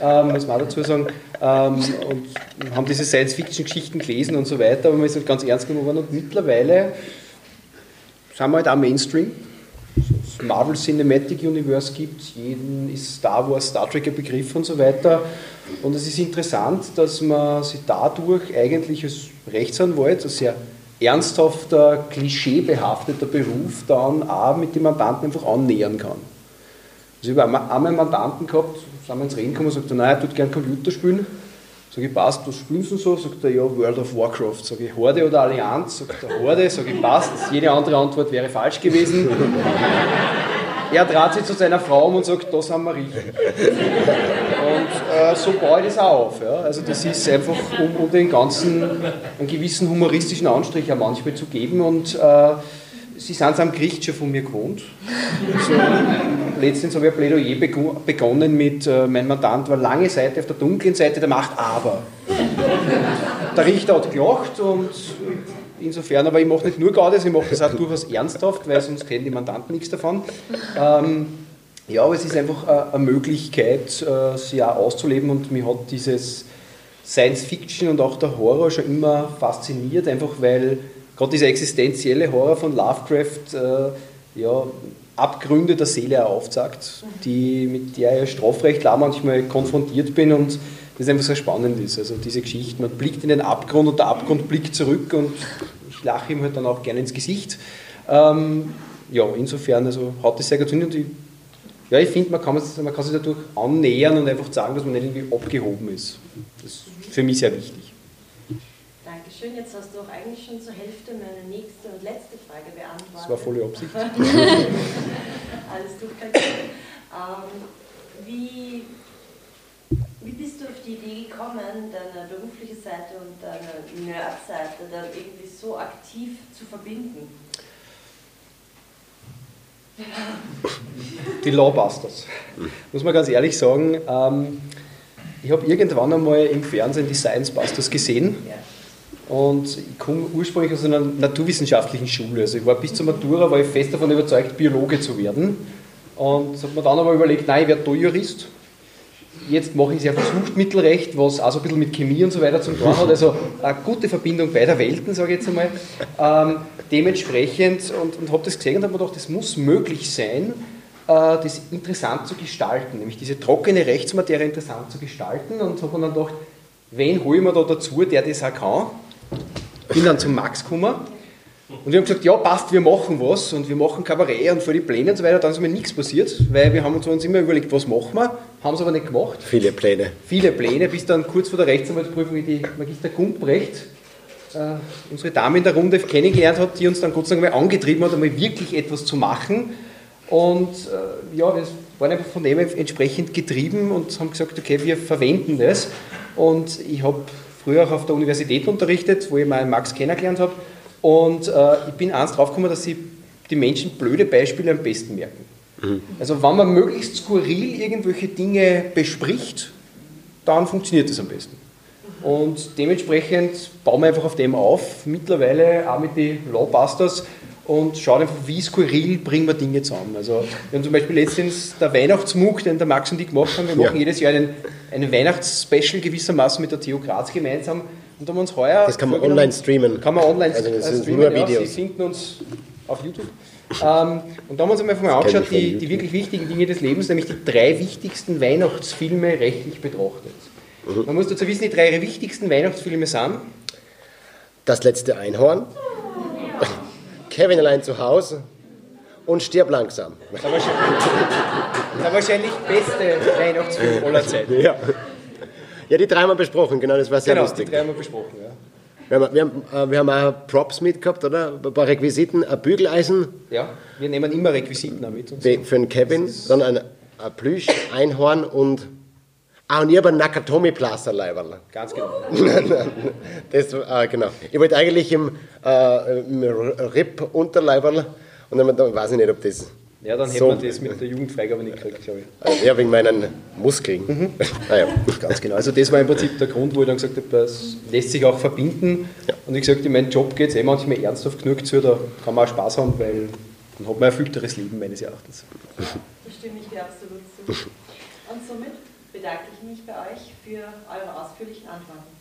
ähm, muss man auch dazu sagen, ähm, und haben diese Science-Fiction-Geschichten gelesen und so weiter, aber wir sind ganz ernst genommen worden und mittlerweile sind wir halt auch Mainstream. Marvel Cinematic Universe gibt, jeden ist Star Wars, Star Trek ein Begriff und so weiter. Und es ist interessant, dass man sich dadurch eigentlich als Rechtsanwalt, ein sehr ernsthafter, klischeebehafteter Beruf, dann auch mit dem Mandanten einfach annähern kann. Also ich habe einmal einen Mandanten gehabt, sind wir ins Reden gekommen und sagt, naja, er tut gerne Computer spielen. Sag ich, passt, was spielen Sie so? Sagt er, ja, World of Warcraft. Sag ich, Horde oder Allianz? Sagt er, Horde. Sag ich, passt. Jede andere Antwort wäre falsch gewesen. er dreht sich zu seiner Frau um und sagt, das haben wir richtig. Äh, so baue ich das auch auf. Ja. Also das ist einfach, um, um den ganzen einen gewissen humoristischen Anstrich auch manchmal zu geben. Und äh, Sie sind es am Gericht schon von mir gewohnt. Also, letztens habe ich ein Plädoyer begonnen mit, äh, mein Mandant war lange Seite auf der dunklen Seite der Macht, aber. Der Richter hat gelacht und insofern, aber ich mache nicht nur Gaudes, ich mache das auch durchaus ernsthaft, weil sonst kennen die Mandanten nichts davon. Ähm, ja, aber es ist einfach äh, eine Möglichkeit, äh, sie auch auszuleben und mir hat dieses Science Fiction und auch der Horror schon immer fasziniert, einfach weil gerade dieser existenzielle Horror von Lovecraft, äh, ja, Abgründe der Seele aufzeigt, die, mit der ich Strafrecht auch manchmal konfrontiert bin und das einfach sehr spannend ist. Also diese Geschichte, man blickt in den Abgrund und der Abgrund blickt zurück und ich lache ihm halt dann auch gerne ins Gesicht. Ähm, ja, insofern also haut das sehr gut hin und ich, ja, ich finde, man, kann, man kann sich dadurch annähern und einfach sagen, dass man nicht irgendwie abgehoben ist. Das ist für mich sehr wichtig. Dankeschön. Jetzt hast du auch eigentlich schon zur Hälfte meine nächste und letzte Frage beantwortet. Das war volle Absicht. Alles gut, kein. Ähm, wie, wie bist du auf die Idee gekommen, deine berufliche Seite und deine Nerd-Seite dann irgendwie so aktiv zu verbinden? Die Lawbusters. Muss man ganz ehrlich sagen, ähm, ich habe irgendwann einmal im Fernsehen die Science Busters gesehen. Und ich komme ursprünglich aus einer naturwissenschaftlichen Schule. Also ich war bis zur Matura war ich fest davon überzeugt, Biologe zu werden. Und habe mir dann aber überlegt, nein, ich werde da Jurist. Jetzt mache ich sehr Versuchsmittelrecht, was auch so ein bisschen mit Chemie und so weiter zu tun hat. Also eine gute Verbindung beider Welten, sage ich jetzt einmal. Ähm, dementsprechend, und, und habe das gesehen und habe mir gedacht, das muss möglich sein, äh, das interessant zu gestalten, nämlich diese trockene Rechtsmaterie interessant zu gestalten. Und habe mir dann gedacht, wen hole ich mir da dazu, der das auch kann? Bin dann zum Max gekommen und wir haben gesagt, ja, passt, wir machen was und wir machen Kabarett und für die Pläne und so weiter. Dann ist mir nichts passiert, weil wir haben uns immer überlegt, was machen wir, haben es aber nicht gemacht. Viele Pläne. Viele Pläne, bis dann kurz vor der Rechtsanwaltsprüfung die Magister Gumprecht, äh, unsere Dame in der Runde, kennengelernt hat, die uns dann Gott sei Dank mal angetrieben hat, einmal wirklich etwas zu machen. Und äh, ja, wir waren einfach von dem entsprechend getrieben und haben gesagt, okay, wir verwenden das. Und ich habe früher auch auf der Universität unterrichtet, wo ich meinen Max kennengelernt habe. Und äh, ich bin eins draufgekommen, dass sie die Menschen blöde Beispiele am besten merken. Mhm. Also wenn man möglichst skurril irgendwelche Dinge bespricht, dann funktioniert das am besten. Und dementsprechend bauen wir einfach auf dem auf, mittlerweile auch mit den Lawbusters und schauen einfach, wie skurril bringen wir Dinge zusammen. Also wir haben zum Beispiel letztens der Weihnachtsmug, den der Max und ich gemacht haben, wir machen ja. jedes Jahr einen, einen Weihnachtsspecial gewissermaßen mit der TU Graz gemeinsam und haben uns heuer... Das kann man online streamen. Kann man online also das streamen, sind nur Videos. Ja, Sie finden uns auf YouTube. Ähm, und da haben wir uns einfach mal angeschaut, die, die wirklich wichtigen Dinge des Lebens, nämlich die drei wichtigsten Weihnachtsfilme rechtlich betrachtet. Mhm. Man muss dazu wissen, die drei wichtigsten Weihnachtsfilme sind... Das letzte Einhorn, Kevin allein zu Hause und Stirb langsam. Der wahrscheinlich, der wahrscheinlich beste Weihnachtsfilm aller Zeiten. Ja. Ja, die dreimal besprochen, genau, das war sehr genau, lustig. die dreimal besprochen, ja. Wir haben, wir, haben, äh, wir haben auch Props mitgehabt, oder? Ein paar Requisiten, ein Bügeleisen. Ja, wir nehmen immer Requisiten mit. Für den Kevin, dann ein, ein Plüsch, Einhorn und. Ah, und ich habe ein Nakatomi Plaza Leiberl. Ganz genau. das, äh, genau. Ich wollte eigentlich im, äh, im Rip Unterleiberl und dann, dann weiß ich nicht, ob das ja, dann hätten so. wir das mit der Jugendfreigabe nicht gekriegt, glaube ich. Also, ja, wegen meinen Muskeln. Mhm. Ah, ja. Ganz genau. Also das war im Prinzip der Grund, wo ich dann gesagt habe, das lässt sich auch verbinden. Ja. Und ich gesagt, in meinem Job geht es eh manchmal ernsthaft genug zu, da kann man auch Spaß haben, weil dann hat man ein erfüllteres Leben meines Erachtens. Da stimme ich dir absolut zu. Und somit bedanke ich mich bei euch für eure ausführlichen Antworten.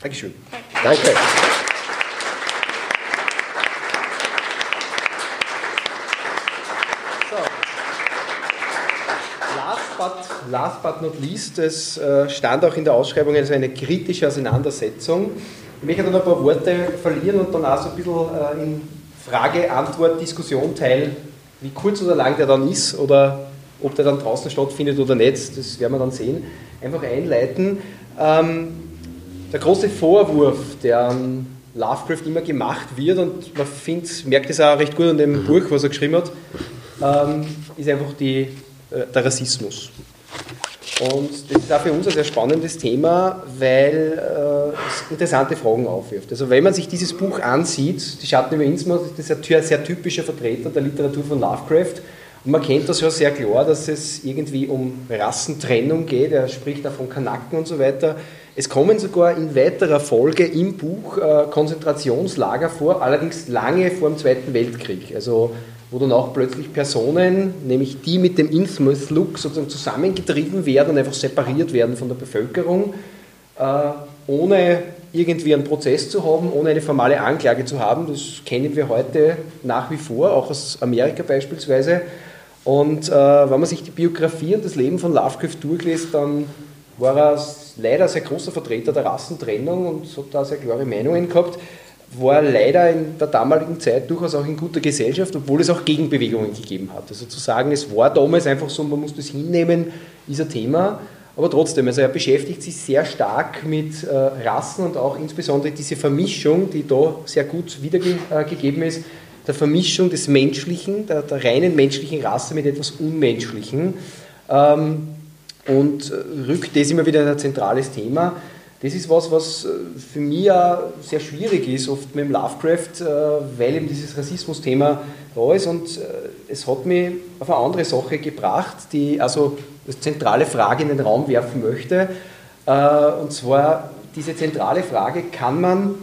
Dankeschön. Danke. But, last but not least, es äh, stand auch in der Ausschreibung also eine kritische Auseinandersetzung. Ich möchte dann ein paar Worte verlieren und dann auch so ein bisschen äh, in Frage, Antwort, Diskussion teilen, wie kurz oder lang der dann ist oder ob der dann draußen stattfindet oder nicht, das werden wir dann sehen. Einfach einleiten. Ähm, der große Vorwurf, der an Lovecraft immer gemacht wird, und man findet, merkt es auch recht gut an dem Buch, was er geschrieben hat, ähm, ist einfach die äh, der Rassismus. Und das ist auch für uns ein sehr spannendes Thema, weil äh, es interessante Fragen aufwirft. Also wenn man sich dieses Buch ansieht, Die Schatten über Innsmouth, ist das ein sehr typischer Vertreter der Literatur von Lovecraft. Und man kennt das ja sehr klar, dass es irgendwie um Rassentrennung geht. Er spricht da von Kanaken und so weiter. Es kommen sogar in weiterer Folge im Buch äh, Konzentrationslager vor, allerdings lange vor dem Zweiten Weltkrieg. Also wo dann auch plötzlich Personen, nämlich die mit dem Innsmouth-Look sozusagen zusammengetrieben werden und einfach separiert werden von der Bevölkerung, äh, ohne irgendwie einen Prozess zu haben, ohne eine formale Anklage zu haben. Das kennen wir heute nach wie vor, auch aus Amerika beispielsweise. Und äh, wenn man sich die Biografie und das Leben von Lovecraft durchliest, dann war er leider sehr großer Vertreter der Rassentrennung und hat da sehr klare Meinungen gehabt. War leider in der damaligen Zeit durchaus auch in guter Gesellschaft, obwohl es auch Gegenbewegungen gegeben hat. Also zu sagen, es war damals einfach so, man muss das hinnehmen, ist ein Thema. Aber trotzdem, also er beschäftigt sich sehr stark mit äh, Rassen und auch insbesondere diese Vermischung, die da sehr gut wiedergegeben ist, der Vermischung des Menschlichen, der, der reinen menschlichen Rasse mit etwas Unmenschlichen. Ähm, und äh, rückt das immer wieder ein zentrales Thema. Das ist was, was äh, für mich ja sehr schwierig ist, oft mit dem Lovecraft, äh, weil eben dieses Rassismus-Thema da ist. Und es hat mich auf eine andere Sache gebracht, die also eine zentrale Frage in den Raum werfen möchte. Und zwar diese zentrale Frage, kann man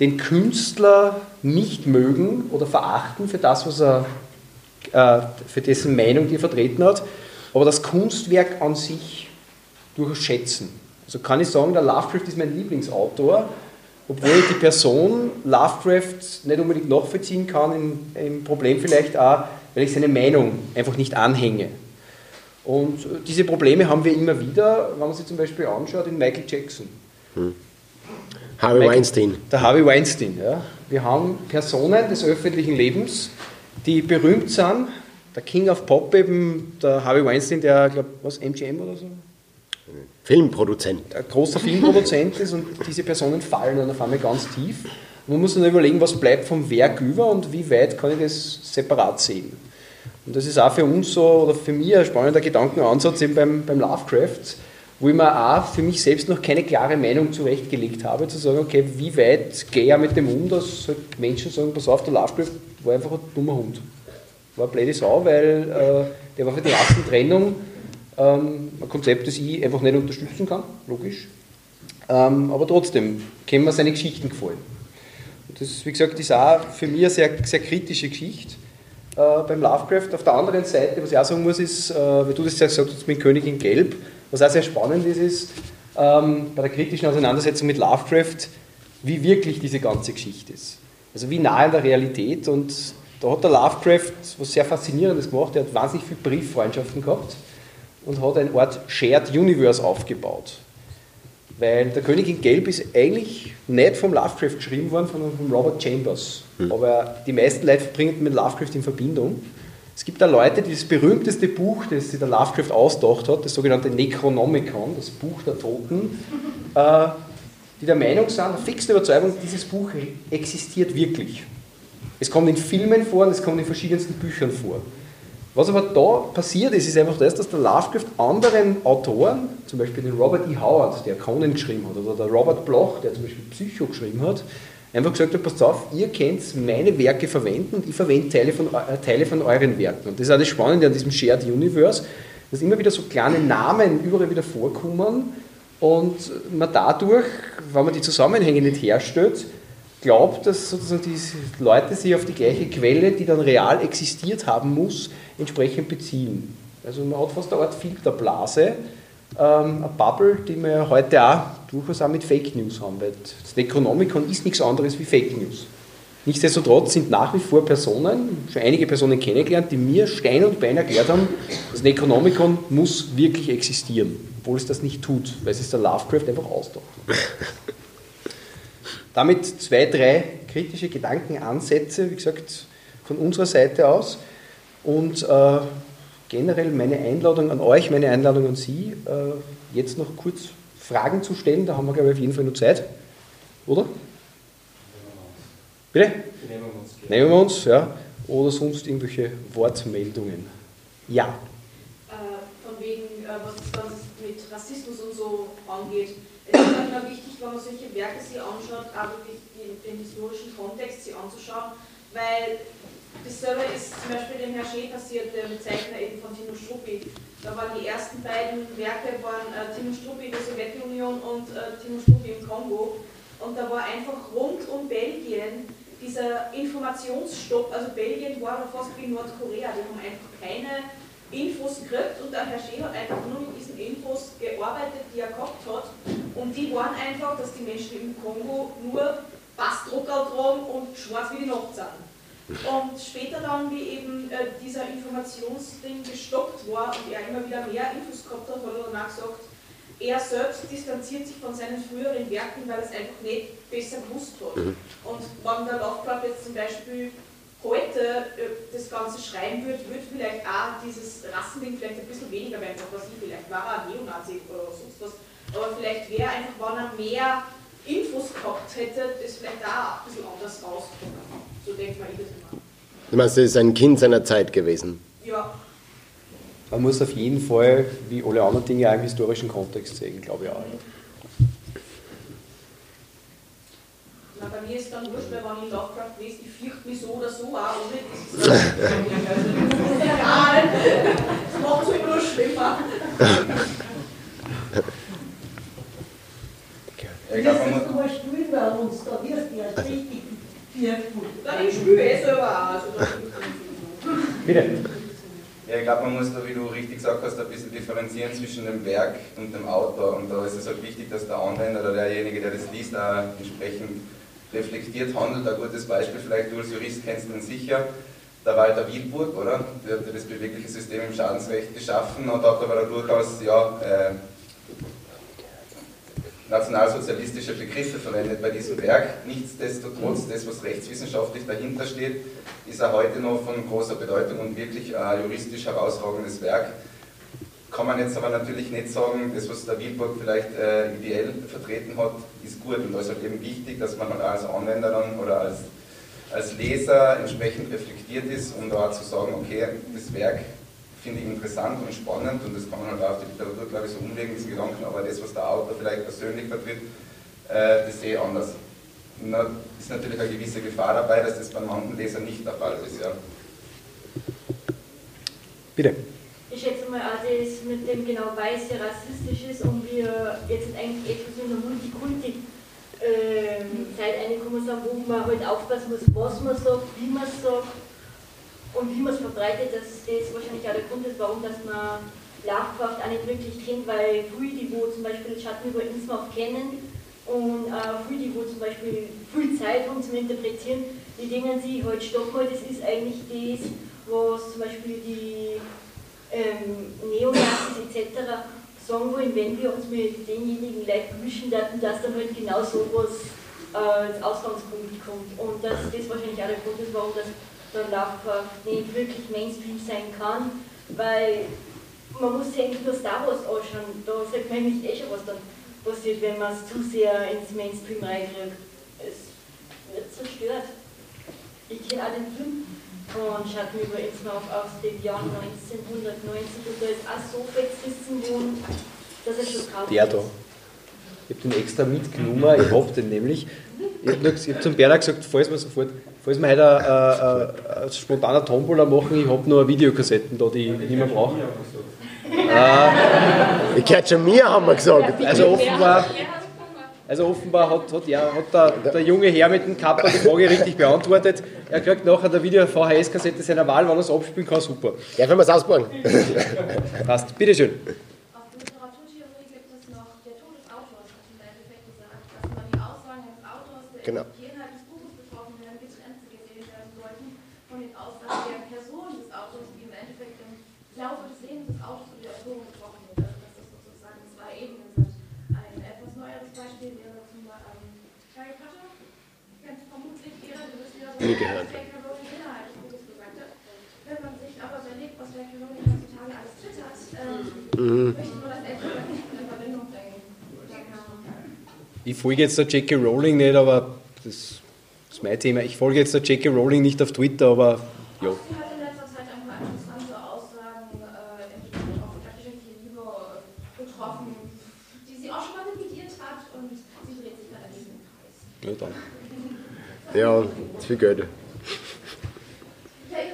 den Künstler nicht mögen oder verachten für das, was er, für dessen Meinung die er vertreten hat, aber das Kunstwerk an sich durchaus schätzen. Also kann ich sagen, der Lovecraft ist mein Lieblingsautor, obwohl ich die Person Lovecraft nicht unbedingt nachvollziehen kann, im Problem vielleicht auch, weil ich seine Meinung einfach nicht anhänge. Und diese Probleme haben wir immer wieder, wenn man sich zum Beispiel anschaut, in Michael Jackson. Hm. Harvey Michael, Weinstein. Der Harvey Weinstein, ja. Wir haben Personen des öffentlichen Lebens, die berühmt sind, der King of Pop eben, der Harvey Weinstein, der, glaube was, MGM oder so? Filmproduzent. Ein großer Filmproduzent ist und diese Personen fallen dann auf einmal ganz tief. Man muss dann überlegen, was bleibt vom Werk über und wie weit kann ich das separat sehen. Und das ist auch für uns so, oder für mich ein spannender Gedankenansatz eben beim, beim Lovecraft, wo ich mir auch für mich selbst noch keine klare Meinung zurechtgelegt habe, zu sagen, okay, wie weit gehe ich mit dem um, dass halt Menschen sagen, pass auf, der Lovecraft war einfach ein dummer Hund war eine blöde Sau, weil äh, der war für die Rassentrennung ähm, ein Konzept, das ich einfach nicht unterstützen kann, logisch. Ähm, aber trotzdem, können mir seine Geschichten gefallen. Und das, wie gesagt, ist auch für mich eine sehr, sehr kritische Geschichte äh, beim Lovecraft. Auf der anderen Seite, was ich auch sagen muss, ist, äh, wie du das gesagt hast mit Königin Gelb, was auch sehr spannend ist, ist ähm, bei der kritischen Auseinandersetzung mit Lovecraft, wie wirklich diese ganze Geschichte ist. Also wie nah in der Realität und da hat der Lovecraft was sehr Faszinierendes gemacht. Er hat wahnsinnig viele Brieffreundschaften gehabt und hat eine Art Shared Universe aufgebaut. Weil der König in Gelb ist eigentlich nicht vom Lovecraft geschrieben worden, sondern von Robert Chambers. Hm. Aber die meisten Leute bringen mit Lovecraft in Verbindung. Es gibt da Leute, die das berühmteste Buch, das sich der Lovecraft ausgedacht hat, das sogenannte Necronomicon, das Buch der Toten, äh, die der Meinung sind, der fixen Überzeugung, dieses Buch existiert wirklich. Es kommt in Filmen vor und es kommt in verschiedensten Büchern vor. Was aber da passiert ist, ist einfach das, dass der Lovecraft anderen Autoren, zum Beispiel den Robert E. Howard, der Conan geschrieben hat, oder der Robert Bloch, der zum Beispiel Psycho geschrieben hat, einfach gesagt hat, passt auf, ihr könnt meine Werke verwenden und ich verwende Teile von, äh, Teile von euren Werken. Und das ist auch das Spannende an diesem Shared Universe, dass immer wieder so kleine Namen überall wieder vorkommen und man dadurch, wenn man die Zusammenhänge nicht herstellt, glaubt, dass sozusagen die Leute sich auf die gleiche Quelle, die dann real existiert haben muss, entsprechend beziehen. Also man hat fast eine Art Filterblase, ähm, eine Bubble, die wir heute auch durchaus auch mit Fake News haben, weil das Necronomicon ist nichts anderes wie Fake News. Nichtsdestotrotz sind nach wie vor Personen, schon einige Personen kennengelernt, die mir Stein und Bein erklärt haben, das Necronomicon muss wirklich existieren, obwohl es das nicht tut, weil es der Lovecraft einfach austaucht. Damit zwei, drei kritische Gedankenansätze, wie gesagt, von unserer Seite aus. Und äh, generell meine Einladung an euch, meine Einladung an Sie, äh, jetzt noch kurz Fragen zu stellen. Da haben wir, glaube ich, auf jeden Fall noch Zeit. Oder? Bitte? Nehmen wir uns. Nehmen wir uns, ja. Oder sonst irgendwelche Wortmeldungen. Ja. Äh, von wegen, äh, was dann mit Rassismus und so angeht es ist manchmal wichtig, wenn man solche Werke sich anschaut, den, den historischen Kontext sich anzuschauen, weil dasselbe ist zum Beispiel dem Herr Schee passiert, dem Zeichner eben von Tino Struppi. Da waren die ersten beiden Werke waren äh, Tino Struppi in der Sowjetunion und äh, Tino Struppi im Kongo. Und da war einfach rund um Belgien dieser Informationsstopp, also Belgien war fast wie Nordkorea, die haben einfach keine Infos gekriegt und der Herr Schee hat einfach nur mit diesen Infos gearbeitet, die er gehabt hat Und die waren einfach, dass die Menschen im Kongo nur Bassdrucker tragen und schwarz wie die Nacht sind. Und später dann, wie eben äh, dieser Informationsding gestoppt war und er immer wieder mehr Infos gehabt hat, hat er danach gesagt, er selbst distanziert sich von seinen früheren Werken, weil er es einfach nicht besser gewusst hat. Mhm. Und wenn der Lovecraft jetzt zum Beispiel heute äh, das Ganze schreiben würde, würde vielleicht auch dieses Rassending vielleicht ein bisschen weniger werden, was ich vielleicht war er ein Neonazi oder sonst was, aber vielleicht wäre einfach, wenn er mehr Infos gehabt hätte, das vielleicht auch ein bisschen anders rausgekommen. So denkt man ich das immer. Du meinst, er ist ein Kind seiner Zeit gewesen? Ja, Man muss auf jeden Fall, wie alle anderen Dinge, auch im historischen Kontext sehen, glaube ich auch. Na, bei mir ist dann wurscht, weil wenn ich Lovecraft lese, ich fürchte mich so oder so auch, ohne dieses Das ist egal. Das macht es immer nur schlimmer. Ich man muss, du mal spielen bei uns, da wirst du ja richtig viel Dann ich spiele eh selber auch. Also das Bitte. ja, ich glaube, man muss da, wie du richtig gesagt hast, ein bisschen differenzieren zwischen dem Werk und dem Autor. Und da ist es halt wichtig, dass der Anwender oder derjenige, der das liest, auch entsprechend reflektiert handelt. Ein gutes Beispiel, vielleicht du als Jurist kennst ihn sicher, der Walter Wilburg, oder? Der hat das bewegliche System im Schadensrecht geschaffen und hat aber durchaus ja, äh, nationalsozialistische Begriffe verwendet bei diesem Werk. Nichtsdestotrotz, das, was rechtswissenschaftlich dahinter steht, ist auch heute noch von großer Bedeutung und wirklich ein juristisch herausragendes Werk. Kann man jetzt aber natürlich nicht sagen, das, was der Wilburg vielleicht äh, ideell vertreten hat, ist gut. Und da ist halt eben wichtig, dass man halt als Anwender dann oder als, als Leser entsprechend reflektiert ist, um da zu sagen, okay, das Werk finde ich interessant und spannend und das kann man halt auch auf die Literatur, glaube ich, so umlegen, diesen Gedanken, aber das, was der Autor vielleicht persönlich vertritt, äh, das sehe ich anders. Und da ist natürlich eine gewisse Gefahr dabei, dass das bei manchen Lesern nicht der Fall ist. Ja. Bitte. Mal, auch das mit dem genau weiß ja rassistisch ist und wir jetzt eigentlich etwas in der Multikulti ähm, Zeit reingekommen sind, wo man halt aufpassen muss, was man sagt, wie man es sagt und wie man es verbreitet, dass das wahrscheinlich auch der Grund ist, warum dass man Lovecraft auch nicht wirklich kennt, weil früh die, wo zum Beispiel Schatten über Innsmouth kennen und äh, früh die, wo zum Beispiel viel Zeit haben zum Interpretieren, die denken sich halt, stopp das ist eigentlich das, was zum Beispiel die ähm, Neonazis etc. sagen wollen, wenn wir uns mit denjenigen Leuten mischen würden, dass dann halt genau sowas äh, als Ausgangspunkt kommt. Und das wahrscheinlich auch der Grund ist, warum das dann Lovecraft nicht wirklich Mainstream sein kann, weil man muss sich eigentlich nur Star Wars anschauen, da sagt man nämlich eh schon, was dann passiert, wenn man es zu sehr ins Mainstream reinkriegt. Es wird zerstört. Ich kenne auch den Film von Schatten über Innsmouth aus dem Jahr 1990 und da ist auch so festgesessen worden, dass er schon kaum Der da. Ich habe den extra mitgenommen, ich hab den nämlich. Ich habe hab zum Bernhard gesagt, falls wir sofort, falls wir heute ein, ein, ein spontaner Tombola machen, ich habe nur Videokassetten da, die ich nicht mehr brauche. Ich gehört schon mir, haben wir gesagt. also offenbar, also offenbar hat, hat, ja, hat der, der junge Herr mit dem Kappa die Frage richtig beantwortet. Er kriegt nachher der Video-VHS-Kassette seiner Wahl, wenn er es abspielen kann, super. Ja, wenn wir es ausbauen. Passt, bitteschön. Auf Literaturtheorie gibt es noch der Tod des Autors, hat im Endeffekt gesagt, dass man die Aussagen des Autors, der Genau. die Inhalt des Buches betroffen werden, getrennt gesehen werden sollten von den Aussagen der Person des Autors, die im Endeffekt im Laufe des Lebens des Autors oder der Autorin getroffen wird. Also dass das sozusagen zwei Ebenen sind. Ein etwas neueres Beispiel wäre zum Beispiel ähm, Harry Potter. Kennt vermutlich jeder, du wirst ja so Nie gehört. was J.K. Rowling innerhalb des Buches gesagt hat. Wenn man sich aber überlegt, was J.K. Rowling heutzutage alles twittert, ähm, Mhm. möchte man das etwas nicht in Verbindung bringen. Da kann Ich folge jetzt der J.K. Rowling nicht, aber das ist mein Thema. Ich folge jetzt der J.K. Rowling nicht auf Twitter, aber ja. Sie hat in letzter Zeit ein paar interessante Aussagen im Hinblick auf öffentliche Liebe getroffen, die sie auch schon mal revidiert hat und sie dreht sich gerade nicht im Kreis. ja dann. Ja, zu viel Geld. Ja, ja.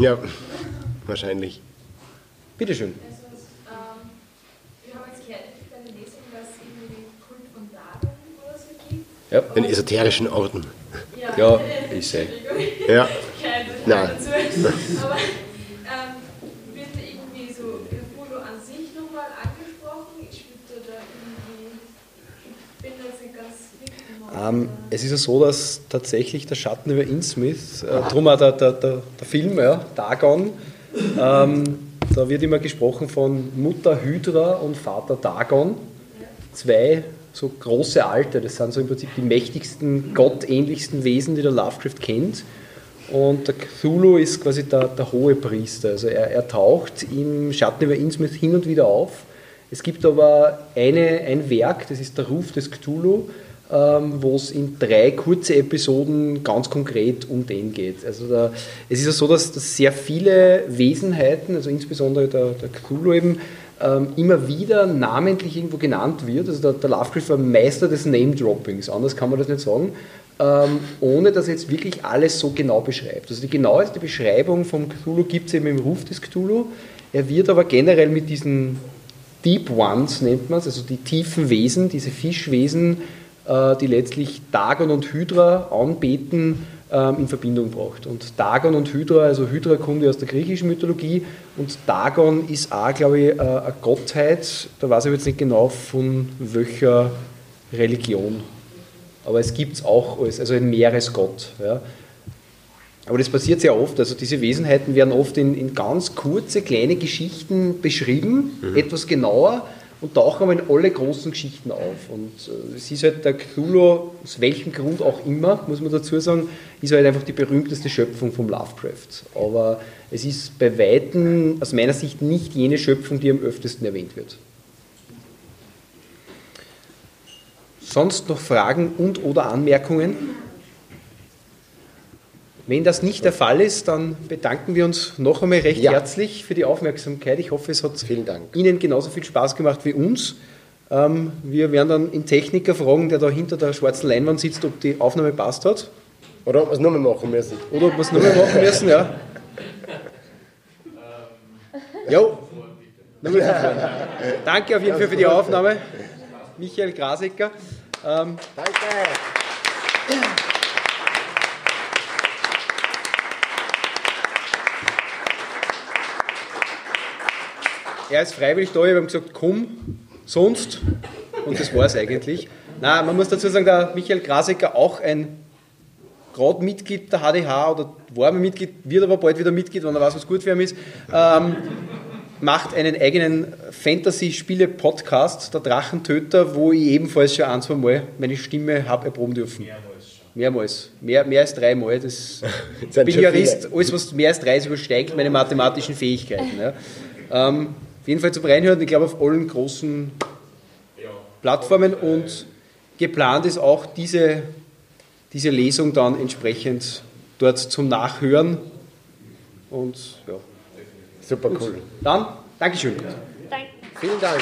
Ja, wahrscheinlich. Bitteschön. Also, ähm, wir haben jetzt gehört, eine Lesung, dass es irgendwie Kult von Dagon oder so gibt. Ja. Den esoterischen Orden. Ja, ich sehe. Ja. Kein Nein. dazu. Aber ähm, wird da irgendwie so Cthulhu an sich noch Ähm, es ist ja so, dass tatsächlich der Schatten über Innsmouth, äh, drum auch der, der, der, der Film, ja, Dagon, ähm, da wird immer gesprochen von Mutter Hydra und Vater Dagon. Zwei so große Alte, das sind so im Prinzip die mächtigsten, gottähnlichsten Wesen, die der Lovecraft kennt. Und der Cthulhu ist quasi der, der hohe Priester. Also er, er taucht im Schatten über Innsmouth hin und wieder auf. Es gibt aber eine, ein Werk, das ist der Ruf des Cthulhu, wo es in drei kurze Episoden ganz konkret um den geht. Also da, es ist ja so, dass, dass, sehr viele Wesenheiten, also insbesondere der, der Cthulhu eben, ähm, immer wieder namentlich irgendwo genannt wird. Also der, der Lovecraft war Meister des Name-Droppings, anders kann man das nicht sagen ähm, ohne dass er jetzt wirklich alles so genau beschreibt. Also die genaueste Beschreibung vom Cthulhu gibt es eben im Ruf des Cthulhu. Er wird aber generell mit diesen Deep Ones, nennt man es, also die tiefen Wesen, diese Fischwesen, die letztlich Dagon und Hydra anbeten, ähm, in Verbindung braucht. Und Dagon und Hydra, also Hydra kommt ja aus der griechischen Mythologie und Dagon ist auch, glaube ich, äh, eine Gottheit, da weiß ich jetzt nicht genau von welcher Religion aber es gibt es auch als also ein Meeresgott. Ja. Aber das passiert sehr oft. Also diese Wesenheiten werden oft in, in ganz kurze, kleine Geschichten beschrieben, mhm. etwas genauer und tauchen aber in alle großen Geschichten auf. Und äh, es ist halt der Cthulhu, aus welchem Grund auch immer, muss man dazu sagen, ist halt einfach die berühmteste Schöpfung vom Lovecraft. Aber es ist bei Weitem aus meiner Sicht nicht jene Schöpfung, die am öftesten erwähnt wird. Sonst noch Fragen und oder Anmerkungen? Wenn das nicht der Fall ist, dann bedanken wir uns noch einmal recht ja. herzlich für die Aufmerksamkeit. Ich hoffe, es hat Ihnen genauso viel Spaß gemacht wie uns. Ähm, wir werden dann den Techniker fragen, der da hinter der schwarzen Leinwand sitzt, ob die Aufnahme passt hat. Oder ob wir es nochmal machen müssen. Oder ob wir es nochmal machen müssen, ja. Jo. Danke auf jeden Fall für die Aufnahme. Michael Grasecker. Ähm, Danke. Er ist freiwillig da, ich habe ihm gesagt, komm, sonst. Und das war es eigentlich. Na, man muss dazu sagen, der Michael Grasecker auch ein gerade Mitglied der HDH oder war mal Mitglied, wird aber bald wieder Mitglied, wenn er weiß, was gut für ihn ist. Ähm, macht einen eigenen Fantasy-Spiele-Podcast, der Drachentöter, wo ich ebenfalls schon ein, zwei Mal meine Stimme habe erproben dürfen. Mehrmals. Mehrmals. Mehr, mehr als dreimal. Das, ich bin Jurist, alles was mehr als drei ist, übersteigt meine mathematischen Fähigkeiten. Ja. Ähm, auf jeden Fall zum Reinhören, ich glaube auf allen großen Plattformen und geplant ist auch diese, diese Lesung dann entsprechend dort zum Nachhören. Und ja. Super cool. Dann, Dankeschön. Danke. Vielen Dank.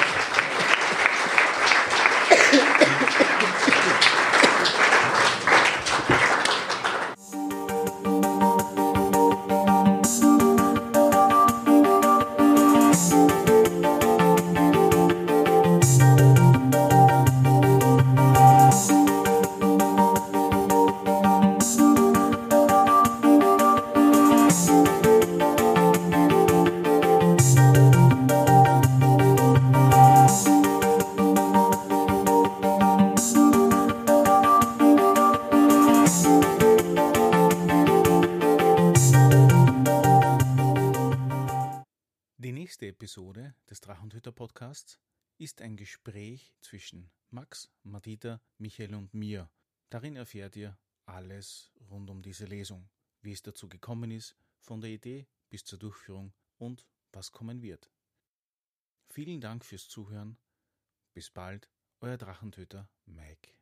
Zwischen Max, Madita, Michael und mir. Darin erfährt ihr alles rund um diese Lesung, wie es dazu gekommen ist, von der Idee bis zur Durchführung und was kommen wird. Vielen Dank fürs Zuhören. Bis bald, euer Drachentöter Mike.